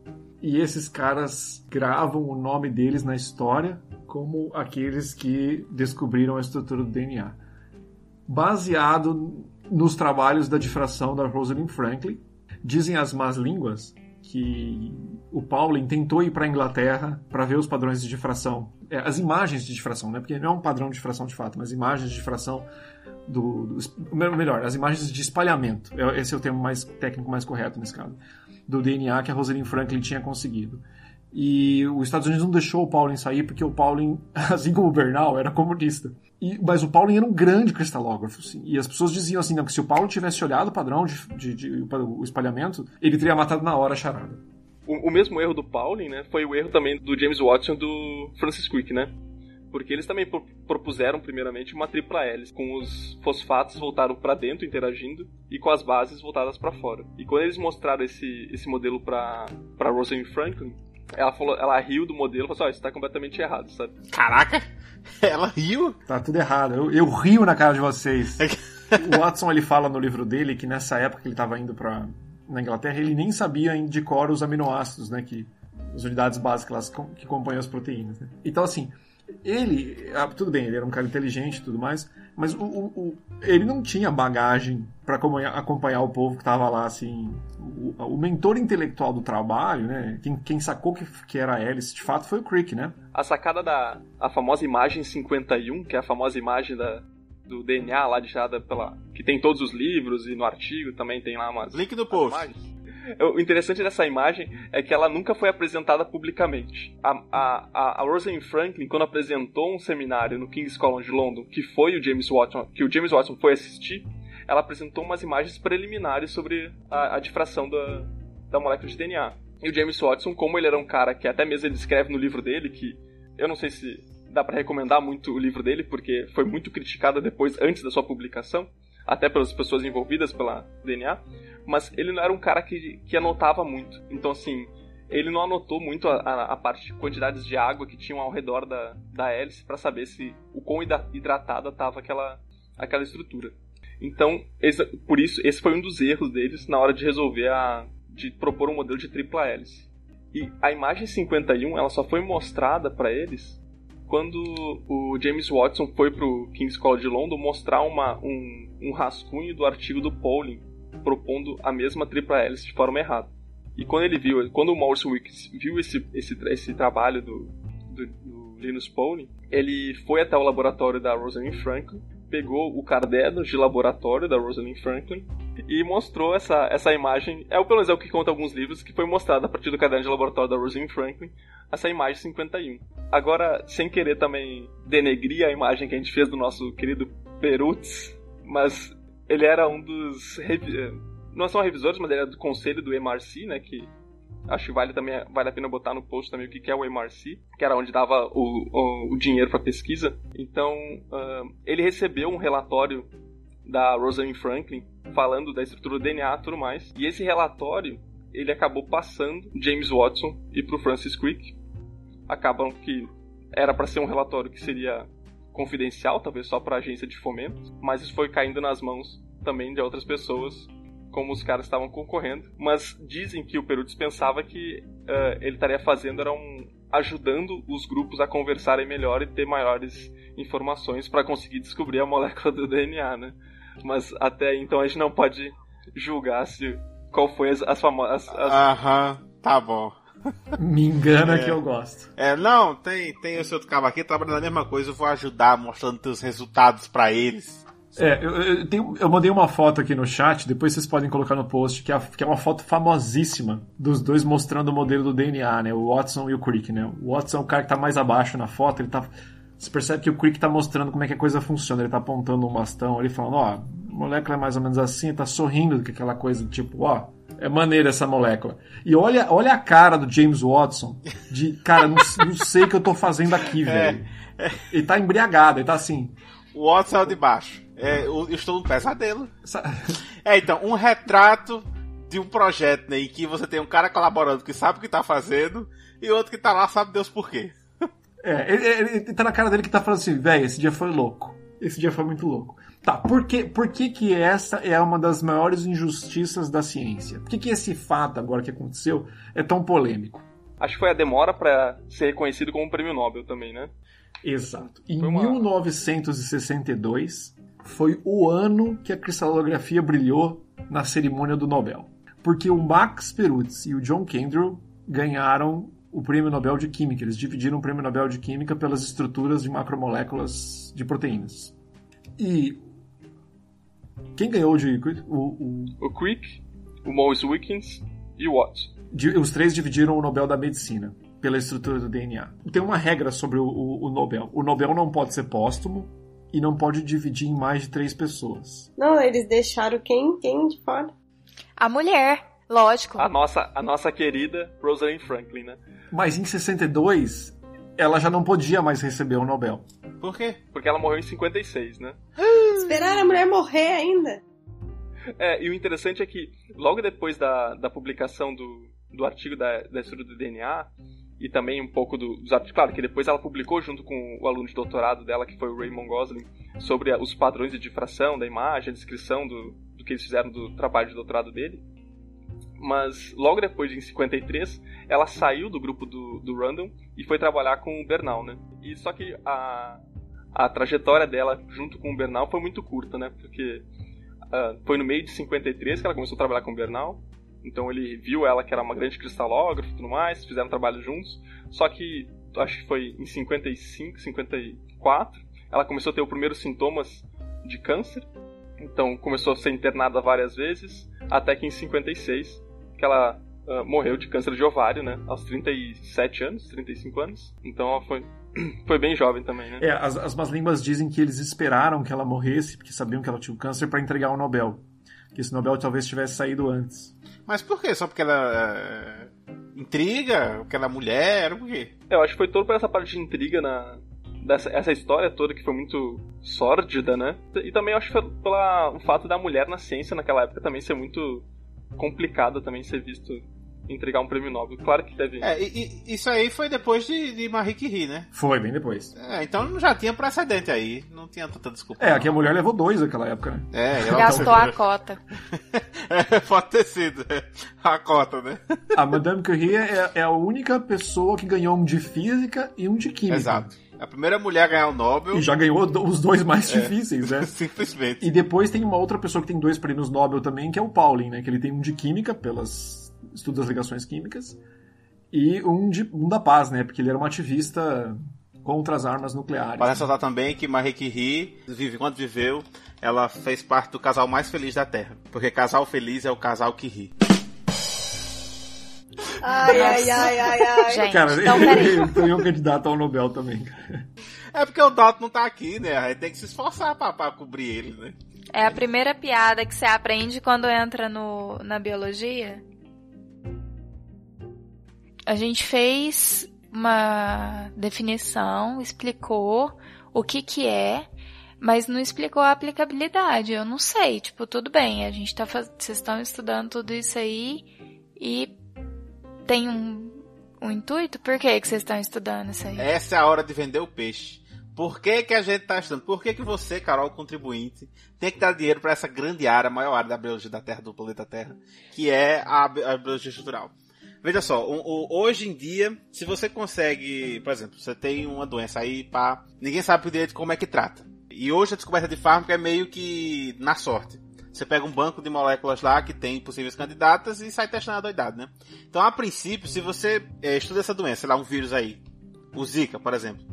[SPEAKER 3] E esses caras gravam o nome deles na história como aqueles que descobriram a estrutura do DNA. Baseado nos trabalhos da difração da Rosalind Franklin, dizem as más línguas que o Pauling tentou ir para a Inglaterra para ver os padrões de difração, é, as imagens de difração, né? Porque não é um padrão de difração de fato, mas imagens de difração do, do melhor, as imagens de espalhamento. É, esse é o termo mais técnico mais correto nesse caso, do DNA que a Rosalind Franklin tinha conseguido. E os Estados Unidos não deixou o Pauling sair porque o Pauling, assim como o Bernal, era comunista. E, mas o Pauling era um grande cristalógrafo, e as pessoas diziam assim, não, que se o Pauling tivesse olhado o padrão de, de, de, o espalhamento, ele teria matado na hora a charada.
[SPEAKER 4] O, o, mesmo erro do Pauling, né, foi o erro também do James Watson do Francis Crick, né? Porque eles também propuseram, primeiramente, uma tripla hélice, com os fosfatos voltaram para dentro interagindo e com as bases voltadas para fora. E quando eles mostraram esse, esse modelo para Rosalind Franklin, ela falou, ela riu do modelo e falou assim, ó, oh, isso tá completamente errado, sabe?
[SPEAKER 2] Caraca! Ela riu?
[SPEAKER 3] Tá tudo errado. Eu, eu rio na cara de vocês. o Watson, ele fala no livro dele que nessa época que ele tava indo pra, na Inglaterra, ele nem sabia de cor os aminoácidos, né, que as unidades básicas que compõem as proteínas. Né? Então, assim, ele, ah, tudo bem, ele era um cara inteligente e tudo mais, mas o, o, o ele não tinha bagagem para acompanhar, o povo que estava lá, assim. O, o, mentor intelectual do trabalho, né? Quem, quem sacou que, que era a hélice de fato foi o Crick, né?
[SPEAKER 4] A sacada da a famosa imagem 51, que é a famosa imagem da, do DNA lá deixada pela. que tem todos os livros e no artigo também tem lá umas.
[SPEAKER 2] Link no post.
[SPEAKER 4] Imagens. O interessante dessa imagem é que ela nunca foi apresentada publicamente. A, a, a Rosalind Franklin, quando apresentou um seminário no King's College London, que foi o James Watson, que o James Watson foi assistir, ela apresentou umas imagens preliminares sobre a, a difração da, da molécula de DNA. E o James Watson, como ele era um cara que até mesmo ele escreve no livro dele, que eu não sei se dá para recomendar muito o livro dele, porque foi muito criticado depois, antes da sua publicação, até pelas pessoas envolvidas pela DNA mas ele não era um cara que, que anotava muito. Então, assim, ele não anotou muito a, a, a parte de quantidades de água que tinham ao redor da, da hélice para saber se o quão hidratada estava aquela, aquela estrutura. Então, esse, por isso, esse foi um dos erros deles na hora de resolver a. de propor um modelo de tripla hélice. E a imagem 51 ela só foi mostrada para eles quando o James Watson foi para o King's College de London mostrar uma, um, um rascunho do artigo do Pauling propondo a mesma tripla hélice de forma errada. E quando ele viu, quando o Morris Wicks viu esse, esse, esse trabalho do, do, do Linus Pauling, ele foi até o laboratório da Rosalind Franklin, pegou o caderno de laboratório da Rosalind Franklin e mostrou essa, essa imagem, é o pelo menos é o que conta alguns livros, que foi mostrada a partir do caderno de laboratório da Rosalind Franklin, essa imagem 51. Agora, sem querer também denegrir a imagem que a gente fez do nosso querido Perutz, mas ele era um dos. Revi... Não são revisores, mas ele era do conselho do MRC, né? Que acho que vale, também, vale a pena botar no post também o que é o MRC, que era onde dava o, o, o dinheiro para pesquisa. Então, uh, ele recebeu um relatório da Rosalind Franklin falando da estrutura do DNA e tudo mais. E esse relatório ele acabou passando James Watson e para o Francis Crick. Acabam que era para ser um relatório que seria confidencial, talvez só para a agência de fomento, mas isso foi caindo nas mãos também de outras pessoas, como os caras estavam concorrendo. Mas dizem que o Peru dispensava que uh, ele estaria fazendo era um ajudando os grupos a conversarem melhor e ter maiores informações para conseguir descobrir a molécula do DNA, né? Mas até então a gente não pode julgar se qual foi as, as famosas.
[SPEAKER 2] Aham, tá bom.
[SPEAKER 3] Me engana é, que eu gosto.
[SPEAKER 2] É, não, tem, tem esse outro cara aqui trabalhando a mesma coisa, eu vou ajudar mostrando teus resultados para eles.
[SPEAKER 3] É, eu, eu, tenho, eu, mandei uma foto aqui no chat, depois vocês podem colocar no post, que é, que é, uma foto famosíssima dos dois mostrando o modelo do DNA, né? O Watson e o Crick, né? O Watson é o cara que tá mais abaixo na foto, ele tá. Você percebe que o Crick tá mostrando como é que a coisa funciona. Ele tá apontando um bastão ali falando, ó, a molécula é mais ou menos assim, tá sorrindo com aquela coisa tipo, ó, é maneira essa molécula. E olha, olha a cara do James Watson de, cara, não, não sei o que eu tô fazendo aqui, é, velho. É, é. Ele tá embriagado, ele tá assim.
[SPEAKER 2] O Watson é o de baixo. É, eu estou num pesadelo. É, então, um retrato de um projeto né, em que você tem um cara colaborando que sabe o que tá fazendo e outro que tá lá sabe Deus por quê.
[SPEAKER 3] É, ele, ele, ele tá na cara dele que tá falando assim, velho, esse dia foi louco. Esse dia foi muito louco. Tá, por que, por que, que essa é uma das maiores injustiças da ciência? Por que, que esse fato agora que aconteceu é tão polêmico?
[SPEAKER 4] Acho que foi a demora para ser reconhecido como prêmio Nobel também, né?
[SPEAKER 3] Exato. Em uma... 1962 foi o ano que a cristalografia brilhou na cerimônia do Nobel. porque o Max Perutz e o John Kendrick ganharam o Prêmio Nobel de Química. Eles dividiram o Prêmio Nobel de Química pelas estruturas de macromoléculas de proteínas. E quem ganhou de o, o,
[SPEAKER 4] O Crick, o Maurice Wilkins e o Watt.
[SPEAKER 3] de- os três dividiram o Nobel da Medicina pela estrutura do DNA. Tem uma regra sobre o, o- o Nobel. O Nobel não pode ser póstumo e não pode dividir em mais de três pessoas.
[SPEAKER 6] Não, eles deixaram quem? Quem de fora?
[SPEAKER 5] A mulher, lógico.
[SPEAKER 4] A nossa, a nossa querida Rosalind Franklin, né?
[SPEAKER 3] Mas em 62, ela já não podia mais receber o Nobel.
[SPEAKER 2] Por quê?
[SPEAKER 4] Porque ela morreu em 56, né?
[SPEAKER 6] Esperar a mulher morrer ainda?
[SPEAKER 4] É, e o interessante é que logo depois da, da publicação do, do artigo da, da estrutura do DNA, e também um pouco do, dos artigos, claro que depois ela publicou junto com o aluno de doutorado dela, que foi o Raymond Gosling, sobre os padrões de difração da imagem, a descrição do, do que eles fizeram do trabalho de doutorado dele. Mas logo depois, em 53, ela saiu do grupo do, do Random e foi trabalhar com o Bernal, né? E só que a, a trajetória dela junto com o Bernal foi muito curta, né? Porque ah, foi no meio de 53 que ela começou a trabalhar com o Bernal. Então ele viu ela que era uma grande cristalógrafa e tudo mais, fizeram trabalho juntos. Só que acho que foi em 55, 54, ela começou a ter os primeiros sintomas de câncer. Então começou a ser internada várias vezes, até que em 56 que ela ah, morreu de câncer de ovário, né? Aos 37 anos, 35 anos. Então ela foi, foi bem jovem também, né?
[SPEAKER 3] É, as, as más línguas dizem que eles esperaram que ela morresse, porque sabiam que ela tinha o câncer, para entregar o Nobel. Que esse Nobel talvez tivesse saído antes.
[SPEAKER 2] Mas por quê? Só porque ela é, intriga? Porque ela é mulher? Por quê?
[SPEAKER 4] Eu acho que foi todo por essa parte de intriga na dessa essa história toda que foi muito sórdida, né? E também eu acho que foi pelo o fato da mulher na ciência naquela época também ser muito complicado também ser visto entregar um prêmio Nobel. Claro que teve
[SPEAKER 2] É, e, e isso aí foi depois de, de Marie Curie, né?
[SPEAKER 3] Foi, bem depois.
[SPEAKER 2] É, então já tinha precedente aí. Não tinha tanta desculpa.
[SPEAKER 3] É, aqui a mulher levou dois naquela época, né?
[SPEAKER 2] É, ela
[SPEAKER 5] Gastou a cota.
[SPEAKER 2] É, pode ter sido. A cota, né?
[SPEAKER 3] A Madame Curie é, é a única pessoa que ganhou um de física e um de química.
[SPEAKER 2] Exato. A primeira mulher a ganhar o Nobel.
[SPEAKER 3] E já ganhou os dois mais difíceis, né?
[SPEAKER 2] Simplesmente.
[SPEAKER 3] E depois tem uma outra pessoa que tem dois prêmios Nobel também, que é o Pauling, né? Que ele tem um de química, pelas estudos das ligações químicas, e um, de, um da paz, né? Porque ele era um ativista contra as armas nucleares.
[SPEAKER 2] Para ressaltar também que Marie Curie, vive, quando viveu, ela fez parte do casal mais feliz da Terra. Porque casal feliz é o casal que ri.
[SPEAKER 6] Ai, ai, ai, ai, ai.
[SPEAKER 5] Gente,
[SPEAKER 3] Cara,
[SPEAKER 5] então peraí.
[SPEAKER 3] ele tem um candidato ao Nobel também. cara.
[SPEAKER 2] É porque o Dalton não tá aqui, né? A gente tem que se esforçar pra, pra cobrir ele, né?
[SPEAKER 5] É a primeira piada que você aprende quando entra no, na biologia. A gente fez uma definição, explicou o que que é, mas não explicou a aplicabilidade. Eu não sei, tipo, tudo bem, a gente tá faz... vocês estão estudando tudo isso aí e tem um, um intuito? Por que que vocês estão estudando isso aí?
[SPEAKER 2] Essa é a hora de vender o peixe. Por que, que a gente tá estudando? Por que, que você, Carol, contribuinte, tem que dar dinheiro para essa grande área, maior área da biologia da Terra, do planeta Terra, que é a, a biologia estrutural? Veja só, hoje em dia, se você consegue, por exemplo, você tem uma doença aí, pá, ninguém sabe direito como é que trata. E hoje a descoberta de fármaco é meio que na sorte. Você pega um banco de moléculas lá que tem possíveis candidatas e sai testando a doidade, né? Então, a princípio, se você eh, estuda essa doença, sei lá, um vírus aí, o Zika, por exemplo,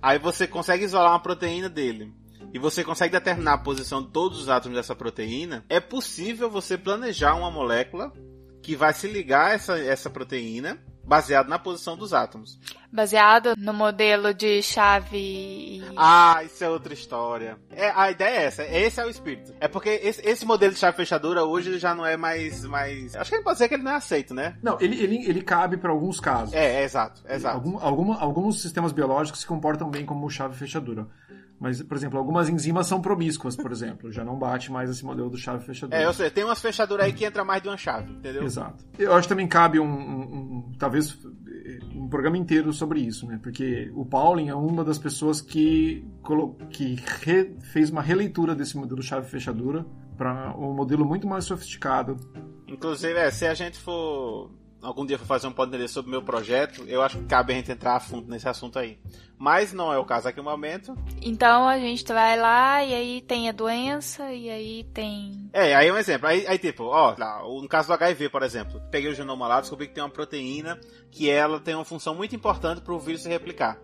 [SPEAKER 2] aí você consegue isolar uma proteína dele e você consegue determinar a posição de todos os átomos dessa proteína, é possível você planejar uma molécula que vai se ligar a essa, essa proteína baseado na posição dos átomos.
[SPEAKER 5] Baseado no modelo de chave.
[SPEAKER 2] Ah, isso é outra história. É, a ideia é essa, esse é o espírito. É porque esse, esse modelo de chave fechadura hoje já não é mais, mais. Acho que ele pode dizer que ele não é aceito, né?
[SPEAKER 3] Não, ele, ele, ele cabe para alguns casos.
[SPEAKER 2] É, é exato, exato.
[SPEAKER 3] Algum, alguma- alguns sistemas biológicos se comportam bem como chave fechadura. Mas, por exemplo, algumas enzimas são promíscuas, por exemplo. Já não bate mais esse modelo do chave fechadura.
[SPEAKER 2] É, eu sei, tem umas fechaduras aí que entra mais de uma chave, entendeu?
[SPEAKER 3] Exato. Eu acho que também cabe um, um- um- talvez um programa inteiro sobre isso, né? Porque o Pauling é uma das pessoas que, que re- fez uma releitura desse modelo chave fechadura para um modelo muito mais sofisticado.
[SPEAKER 2] Inclusive, é, se a gente for algum dia for fazer um podcast sobre o meu projeto, eu acho que cabe a gente entrar a fundo nesse assunto aí. Mas não é o caso aqui no momento.
[SPEAKER 5] Então a gente vai lá e aí tem a doença e aí tem.
[SPEAKER 2] É, aí é um exemplo. Aí, aí tipo, ó, lá, no caso do HIV, por exemplo, peguei o genoma lá, descobri que tem uma proteína que ela tem uma função muito importante para o vírus se replicar.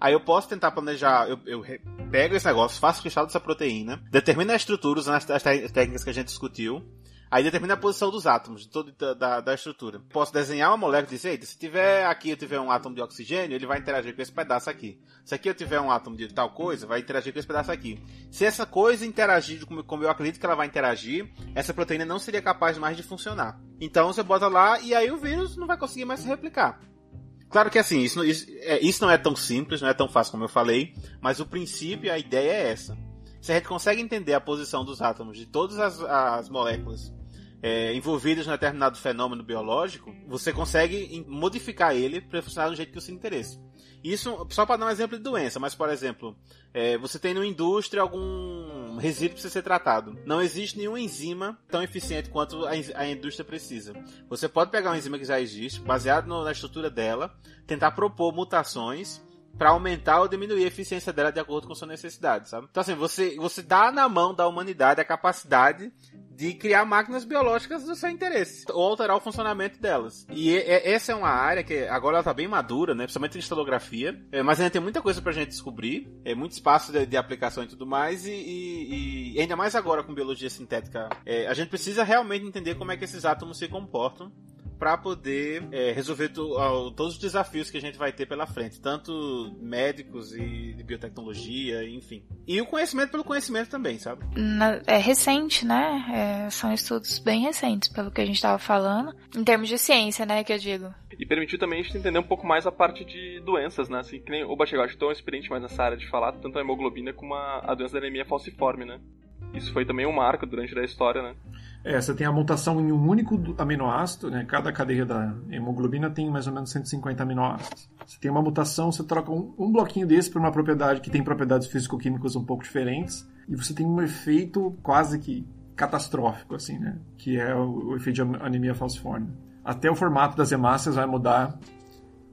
[SPEAKER 2] Aí eu posso tentar planejar, eu, eu pego esse negócio, faço cristal dessa proteína, determino a estrutura usando as, as técnicas que a gente discutiu, aí determino a posição dos átomos, de toda da, da, estrutura. Posso desenhar uma molécula e dizer, eita, se tiver aqui eu tiver um átomo de oxigênio, ele vai interagir com esse pedaço aqui. Se aqui eu tiver um átomo de tal coisa, vai interagir com esse pedaço aqui. Se essa coisa interagir como, como eu acredito que ela vai interagir, essa proteína não seria capaz mais de funcionar. Então você bota lá e aí o vírus não vai conseguir mais se replicar. Claro que assim, isso, isso, é, isso não é tão simples, não é tão fácil como eu falei, mas o princípio, a ideia é essa. Se a gente consegue entender a posição dos átomos de todas as, as moléculas é, envolvidas em determinado fenômeno biológico, você consegue modificar ele para funcionar do jeito que você interesse. Isso só para dar um exemplo de doença, mas por exemplo, é, você tem numa indústria algum resíduo que precisa ser tratado. Não existe nenhuma enzima tão eficiente quanto a, a indústria precisa. Você pode pegar uma enzima que já existe, baseado no- na estrutura dela, tentar propor mutações para aumentar ou diminuir a eficiência dela de acordo com sua necessidade, sabe? Então assim, você você dá na mão da humanidade a capacidade de criar máquinas biológicas do seu interesse, ou alterar o funcionamento delas. E e- essa é uma área que agora ela tá bem madura, né? Principalmente em estilografia, é, mas ainda tem muita coisa pra gente descobrir, é muito espaço de, de aplicação e tudo mais, e, e- e ainda mais agora com biologia sintética, é, a gente precisa realmente entender como é que esses átomos se comportam para poder é, resolver to- ao- todos os desafios que a gente vai ter pela frente, tanto médicos e de biotecnologia, enfim. E o conhecimento pelo conhecimento também, sabe?
[SPEAKER 5] Na- é recente, né? É, são estudos bem recentes, pelo que a gente tava falando. Em termos de ciência, né, que eu digo.
[SPEAKER 4] E permitiu também a gente entender um pouco mais a parte de doenças, né? Assim, que nem o Bachegol, acho que é um experiente mais nessa área de falar, tanto a hemoglobina como a, a doença da anemia falciforme, né? Isso foi também um marco durante a história, né?
[SPEAKER 3] É, você tem a mutação em um único do- aminoácido, né? Cada cadeia da hemoglobina tem mais ou menos 150 aminoácidos. Você tem uma mutação, você troca um, um bloquinho desse por uma propriedade que tem propriedades físico-químicas um pouco diferentes, e você tem um efeito quase que catastrófico, assim, né? Que é o, o efeito de anemia falciforme. Até o formato das hemácias vai mudar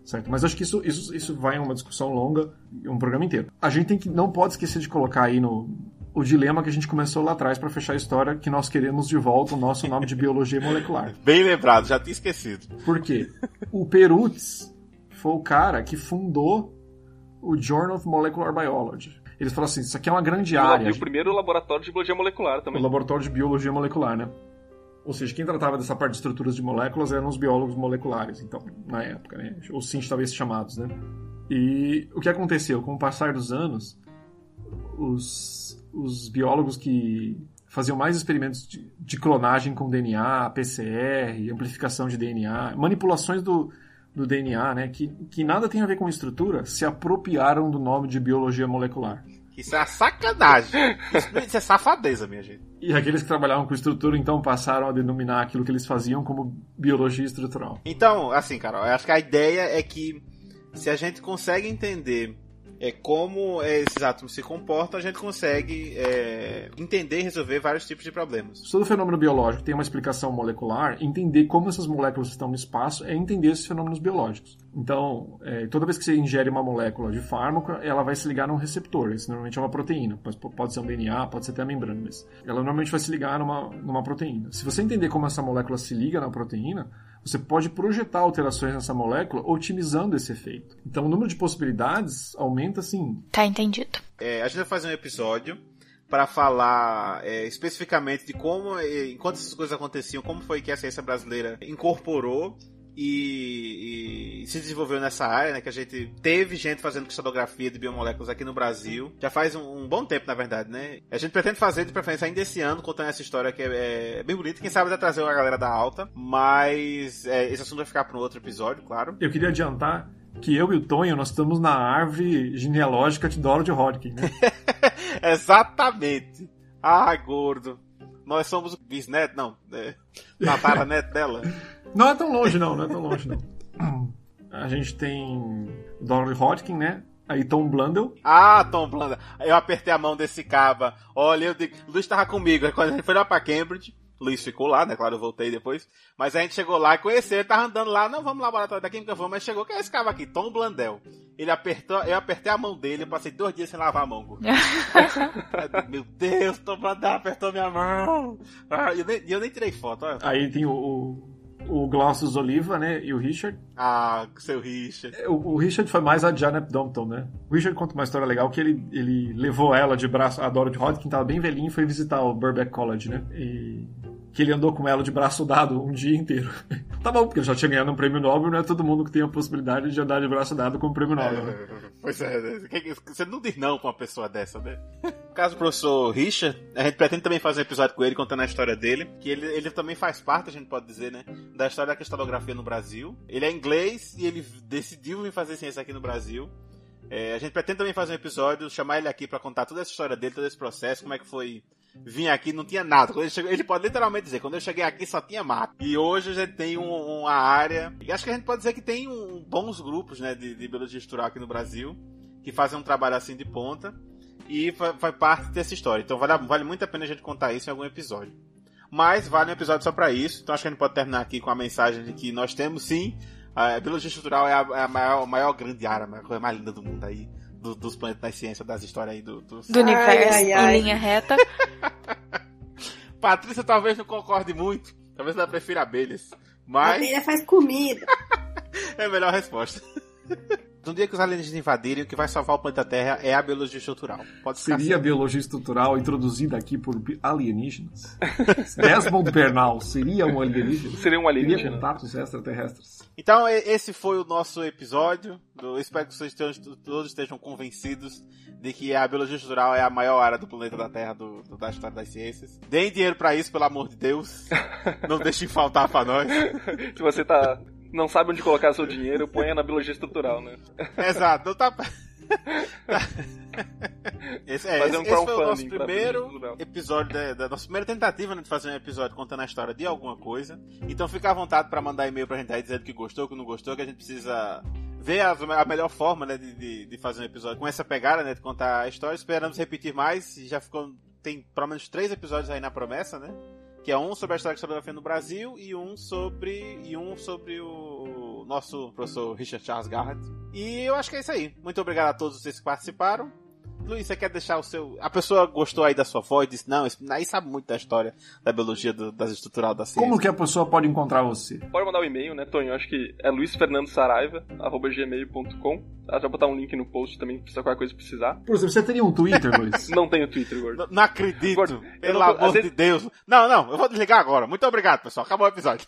[SPEAKER 3] Certo? Mas acho que isso, isso, isso vai em uma discussão longa, um programa inteiro. A gente tem que, não pode esquecer de colocar aí no, o dilema que a gente começou lá atrás para fechar a história, que nós queremos de volta o nosso nome de biologia molecular.
[SPEAKER 2] Bem lembrado, já tinha esquecido.
[SPEAKER 3] Por quê? O Perutz foi o cara que fundou o Journal of Molecular Biology. Ele falou assim: isso aqui é uma grande área.
[SPEAKER 4] E o primeiro laboratório de biologia molecular
[SPEAKER 3] O
[SPEAKER 4] também.
[SPEAKER 3] laboratório de biologia molecular, né? Ou seja, quem tratava dessa parte de estruturas de moléculas eram os biólogos moleculares, então, na época, né? Ou sim, talvez chamados, né? E o que aconteceu? Com o passar dos anos, os, os biólogos que faziam mais experimentos de, de clonagem com DNA, PCR, amplificação de DNA, manipulações do, do DNA, né? Que, que nada tem a ver com estrutura, se apropriaram do nome de biologia molecular.
[SPEAKER 2] Isso é uma sacanagem. Isso, isso é safadeza, minha gente.
[SPEAKER 3] E aqueles que trabalhavam com estrutura, então, passaram a denominar aquilo que eles faziam como biologia estrutural.
[SPEAKER 2] Então, assim, cara, eu acho que a ideia é que se a gente consegue entender é, como é, esses átomos se comportam, a gente consegue é, entender e resolver vários tipos de problemas.
[SPEAKER 3] Todo fenômeno biológico tem uma explicação molecular, entender como essas moléculas estão no espaço é entender esses fenômenos biológicos. Então, é, toda vez que você ingere uma molécula de fármaco, ela vai se ligar num receptor. Isso normalmente é uma proteína. Pode ser um DNA, pode ser até a membrana. Mas ela normalmente vai se ligar numa, numa proteína. Se você entender como essa molécula se liga na proteína, você pode projetar alterações nessa molécula otimizando esse efeito. Então, o número de possibilidades aumenta, assim,
[SPEAKER 5] Tá entendido.
[SPEAKER 2] É, a gente vai fazer um episódio para falar é, especificamente de como, é, enquanto essas coisas aconteciam, como foi que a ciência brasileira incorporou e, e se desenvolveu nessa área, né? Que a gente teve gente fazendo cristalografia de biomoléculas aqui no Brasil. Já faz um, um bom tempo, na verdade, né? A gente pretende fazer, de preferência, ainda esse ano, contando essa história que é, é bem bonita. Quem sabe vai trazer a galera da alta. Mas é, esse assunto vai ficar para um outro episódio, claro.
[SPEAKER 3] Eu queria adiantar que eu e o Tonho, nós estamos na árvore genealógica de Dorothy Hodgkin, né?
[SPEAKER 2] Exatamente. Ah, gordo. Nós somos o bisneto, não. É, tataraneto dela.
[SPEAKER 3] Não é tão longe, não, não é tão longe, não. A gente tem Dorothy Hodgkin, né? Aí Tom Blundell.
[SPEAKER 2] Ah, Tom Blanda. Eu apertei a mão desse caba. Olha, eu digo, Luiz tava comigo. Quando a gente foi lá pra Cambridge, Luiz ficou lá, né? Claro, eu voltei depois. Mas a gente chegou lá e conheceu, ele tava andando lá, não, vamos no laboratório da química, vamos. Mas chegou, quem é esse cara aqui? Tom Blandel. Ele apertou, eu apertei a mão dele, eu passei dois dias sem lavar a mão. Meu Deus, Tom Blandel apertou minha mão. Ah, eu, nem, eu nem tirei foto, olha.
[SPEAKER 3] Aí tem o, o, o Oliva, né? E o Richard.
[SPEAKER 2] Ah, seu Richard.
[SPEAKER 3] O, o Richard foi mais a Janet Dompton, né? O Richard conta uma história legal que ele, ele levou ela de braço, a Dorothy Hodgkin, tava bem velhinho, e foi visitar o Burbank College, né? E que ele andou com ela de braço dado um dia inteiro. tá bom, porque ele já tinha ganhado um prêmio Nobel, não é todo mundo que tem a possibilidade de andar de braço dado com um prêmio Nobel, né?
[SPEAKER 2] Pois é, né? você não diz não pra uma pessoa dessa, né? Caso do professor Richard, a gente pretende também fazer um episódio com ele, contando a história dele, que ele, ele também faz parte, a gente pode dizer, né, da história da cristalografia no Brasil. Ele é inglês e ele decidiu vir fazer ciência aqui no Brasil. É, a gente pretende também fazer um episódio, chamar ele aqui para contar toda essa história dele, todo esse processo, como é que foi vim aqui não tinha nada. Ele, chegou, ele pode literalmente dizer, quando eu cheguei aqui só tinha mato. E hoje a gente tem um, uma área. E acho que a gente pode dizer que tem um, bons grupos né, de, de biologia estrutural aqui no Brasil que fazem um trabalho assim de ponta e faz parte dessa história. Então vale, vale muito a pena a gente contar isso em algum episódio. Mas vale um episódio só para isso. Então acho que a gente pode terminar aqui com a mensagem de que nós temos sim. A biologia estrutural é a, é a maior, a maior grande área, a coisa mais linda do mundo aí do, dos planetas das ciências, das histórias aí do, dos...
[SPEAKER 5] do universo ai, ai, ai. em linha reta.
[SPEAKER 2] Patrícia talvez não concorde muito. Talvez ela prefira abelhas. Mas.
[SPEAKER 6] Abelha faz comida.
[SPEAKER 2] é a melhor resposta. No dia que os alienígenas invadirem, o que vai salvar o planeta Terra é a biologia estrutural. Pode
[SPEAKER 3] Seria a biologia estrutural introduzida aqui por alienígenas? Desmond Bernal seria um alienígena?
[SPEAKER 4] Seria um alienígena.
[SPEAKER 3] Seria contatos extraterrestres.
[SPEAKER 2] Então, esse foi o nosso episódio. Eu espero que vocês todos estejam convencidos de que a biologia estrutural é a maior área do planeta da Terra do, do da história das ciências. Deem dinheiro para isso, pelo amor de Deus. Não deixem faltar para nós.
[SPEAKER 4] Se você tá não sabe onde colocar seu dinheiro, ponha na biologia estrutural, né?
[SPEAKER 2] Exato, não tá. Esse, é, esse, um esse foi o nosso primeiro episódio da, da, nossa primeira tentativa né, de fazer um episódio contando a história de alguma coisa. Então fica à vontade para mandar e-mail pra gente aí dizendo que gostou, que não gostou, que a gente precisa ver a, a melhor forma né, de, de, de, fazer um episódio com essa pegada, né, de contar a história. Esperamos repetir mais. Já ficou tem pelo menos três episódios aí na promessa, né? Que é um sobre a história da historiografia no Brasil e um sobre e um sobre o nosso professor Richard Charles Garrett. E eu acho que é isso aí. Muito obrigado a todos vocês que participaram. Luiz, você quer deixar o seu. A pessoa gostou aí da sua voz, disse, não, aí sabe muito da história da biologia do, das estrutural da ciência.
[SPEAKER 3] Como que a pessoa pode encontrar você?
[SPEAKER 4] Pode mandar um e-mail, né, Tonho? Acho que é luizfernandosaraiva.gmail.com. Ela vai botar um link no post também, se qualquer coisa precisar.
[SPEAKER 3] Por exemplo, você teria um Twitter, Luiz?
[SPEAKER 4] não tenho Twitter, Gordo.
[SPEAKER 2] Não, não acredito. Gordo, pelo amor de Deus. Não, não, eu vou desligar agora. Muito obrigado, pessoal. Acabou o episódio.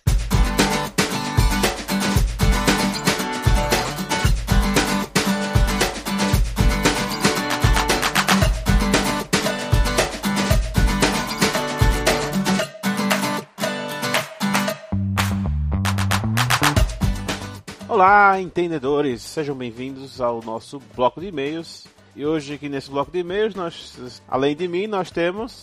[SPEAKER 2] Olá, entendedores, sejam bem-vindos ao nosso bloco de e-mails. E hoje aqui nesse bloco de e-mails, nós, além de mim, nós temos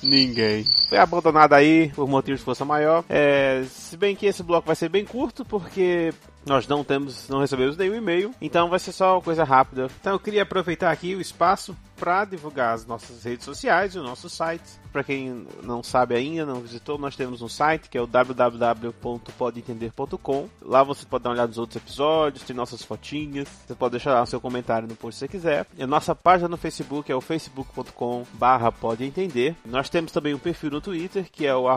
[SPEAKER 2] Ninguém. Foi abandonado aí por motivos de força maior. É, se bem que esse bloco vai ser bem curto, porque nós não temos, não recebemos nenhum e-mail, então vai ser só coisa rápida. Então eu queria aproveitar aqui o espaço para divulgar as nossas redes sociais e o nosso site. Para quem não sabe ainda, não visitou, nós temos um site que é o www.podentender.com. Lá você pode dar uma olhada nos outros episódios, tem nossas fotinhas. Você pode deixar lá o seu comentário no post se você quiser. E a nossa página no Facebook é o facebook.com/barra Nós temos também um perfil no Twitter que é o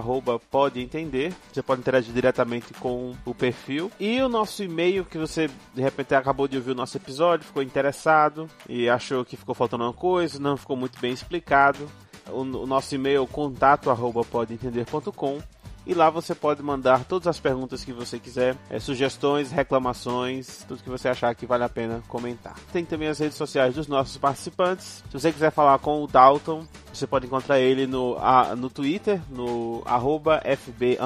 [SPEAKER 2] podentender. Você pode interagir diretamente com o perfil. E o nosso e-mail que você de repente acabou de ouvir o nosso episódio, ficou interessado e achou que ficou faltando uma coisa, não ficou muito bem explicado. O, o nosso e-mail contato arroba podeentender.com e lá você pode mandar todas as perguntas que você quiser, é, sugestões, reclamações, tudo que você achar que vale a pena comentar. Tem também as redes sociais dos nossos participantes. Se você quiser falar com o Dalton, você pode encontrar ele no, a, no Twitter, no FB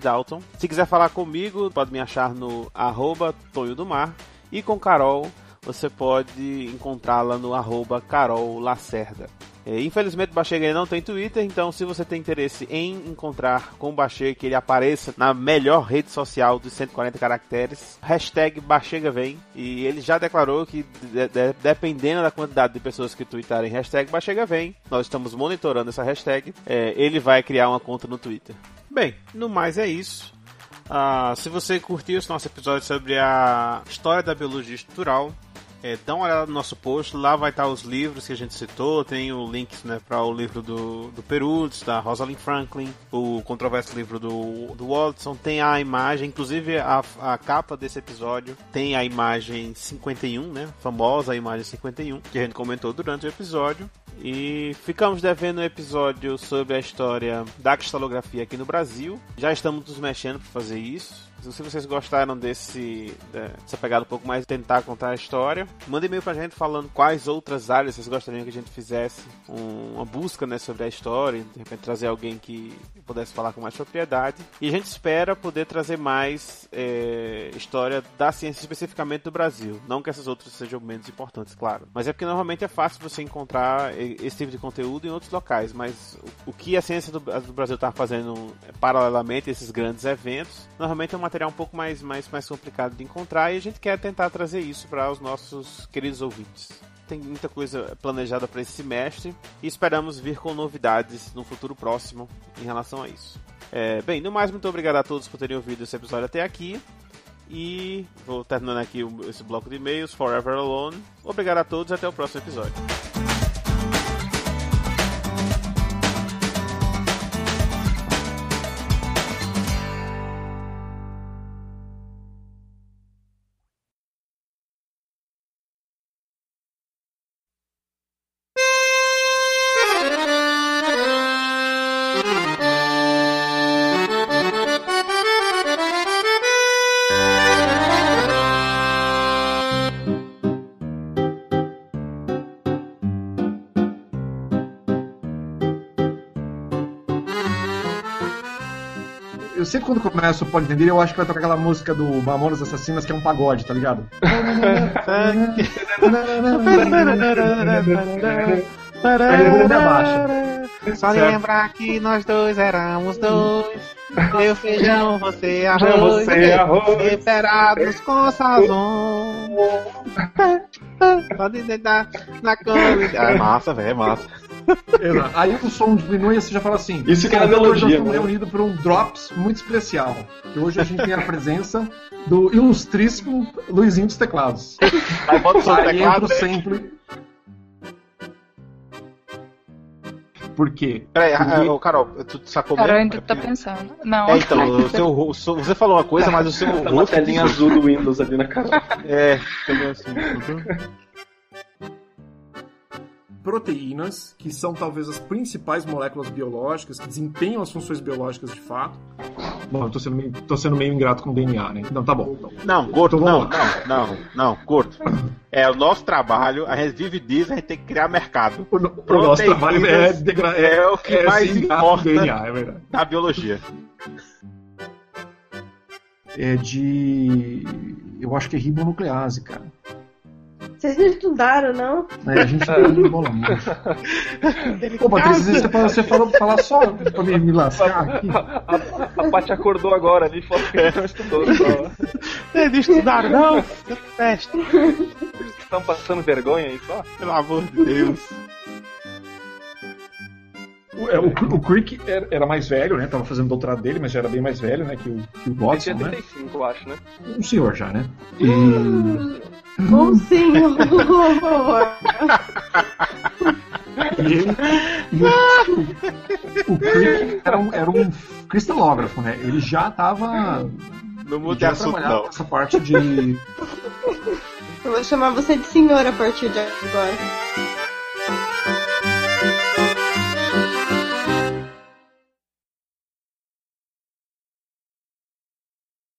[SPEAKER 2] Dalton. Se quiser falar comigo, pode me achar no arroba Tonho do Mar. E com Carol, você pode encontrá-la no arroba Carol Lacerda. É, infelizmente o Bachega não tem Twitter, então se você tem interesse em encontrar com o Bachega que ele apareça na melhor rede social dos 140 caracteres, hashtag Bachega vem. E ele já declarou que de, de, dependendo da quantidade de pessoas que tweetarem hashtag Bachega vem, nós estamos monitorando essa hashtag, é, ele vai criar uma conta no Twitter. Bem, no mais é isso. Uh, se você curtiu esse nosso episódio sobre a história da biologia estrutural, é, dá uma olhada no nosso post, lá vai estar os livros que a gente citou, tem o link né, para o livro do, do Perutz, da Rosalind Franklin, o controverso livro do, do Watson, tem a imagem, inclusive a, a capa desse episódio tem a imagem 51, né, famosa a imagem 51, que a gente comentou durante o episódio. E ficamos devendo um episódio sobre a história da cristalografia aqui no Brasil. Já estamos nos mexendo para fazer isso. Se vocês gostaram desse dessa pegada um pouco mais tentar contar a história, mande e-mail pra gente falando quais outras áreas vocês gostariam que a gente fizesse uma busca né, sobre a história, de repente trazer alguém que pudesse falar com mais propriedade. E a gente espera poder trazer mais é, história da ciência especificamente do Brasil. Não que essas outras sejam menos importantes, claro. Mas é porque normalmente é fácil você encontrar esse tipo de conteúdo em outros locais. Mas o, que a ciência do, do Brasil está fazendo paralelamente a esses grandes eventos, normalmente é uma material um pouco mais, mais, mais complicado de encontrar e a gente quer tentar trazer isso para os nossos queridos ouvintes. Tem muita coisa planejada para esse semestre e esperamos vir com novidades no futuro próximo em relação a isso. É, bem, no mais, muito obrigado a todos por terem ouvido esse episódio até aqui. E vou terminando aqui esse bloco de e-mails, Forever Alone. Obrigado a todos e até o próximo episódio.
[SPEAKER 3] Sempre quando começa o Pode Entender, eu acho que vai tocar aquela música do Mamonas Assassinas, que é um pagode, tá ligado?
[SPEAKER 2] Só lembrar que nós dois éramos dois. Eu feijão, você arroz, você arroz. temperados com sazon. Pode tentar na comida. É massa, velho, é massa.
[SPEAKER 3] Exato. Aí o som diminui e você já fala assim.
[SPEAKER 4] Isso que era melodia. Nós
[SPEAKER 3] estamos né? reunidos por um Drops muito especial. Que hoje a gente tem a presença do ilustríssimo Luizinho dos Teclados.
[SPEAKER 2] Aí bota o som teclado.
[SPEAKER 3] sempre. Por quê?
[SPEAKER 2] Peraí, Porque... Ah, Carol, tu sacou
[SPEAKER 5] Carol
[SPEAKER 2] mesmo?
[SPEAKER 5] ainda tá pensando. Não.
[SPEAKER 2] É, então, o seu, o seu, você falou uma coisa, mas o seu
[SPEAKER 4] tá rosto... Uma telinha azul do Windows ali na cara.
[SPEAKER 2] É, entendeu assim.
[SPEAKER 3] Proteínas, que são talvez as principais moléculas biológicas, que desempenham as funções biológicas de fato. Bom, eu tô sendo meio, tô sendo meio ingrato com DNA, né? Não, tá bom. Então.
[SPEAKER 2] Não, Gordo, então, não, não, não, não, Gordo. É o nosso trabalho, a gente vive disso, a gente tem que criar mercado.
[SPEAKER 3] O, o nosso trabalho é, degra...
[SPEAKER 2] é, é o que é mais importa
[SPEAKER 3] DNA, é verdade.
[SPEAKER 2] da biologia.
[SPEAKER 3] É de. Eu acho que é ribonuclease, cara.
[SPEAKER 6] Vocês não estudaram, não?
[SPEAKER 3] É, a gente não embola muito. Pô, Patrícia, você, você falou pra falar só pra me, me lascar aqui.
[SPEAKER 4] A, a, Paty acordou agora ali e falou que não estudou.
[SPEAKER 2] Vocês não estudaram, não? Que festa.
[SPEAKER 4] Vocês estão passando vergonha aí só?
[SPEAKER 2] Pelo amor de Deus.
[SPEAKER 3] O, é, o, o Crick era, era, mais velho, né? Tava fazendo doutorado dele, mas já era bem mais velho, né? Que o, que o Watson,
[SPEAKER 4] Ele tinha 35, né? eu acho, né?
[SPEAKER 3] Um senhor já, né?
[SPEAKER 6] E... Um senhor!
[SPEAKER 3] e ele, e o, o Crick era um, era um cristalógrafo, né? Ele já tava...
[SPEAKER 2] Não assunto, não.
[SPEAKER 3] Essa parte de...
[SPEAKER 6] Eu vou chamar você de senhor a partir de agora.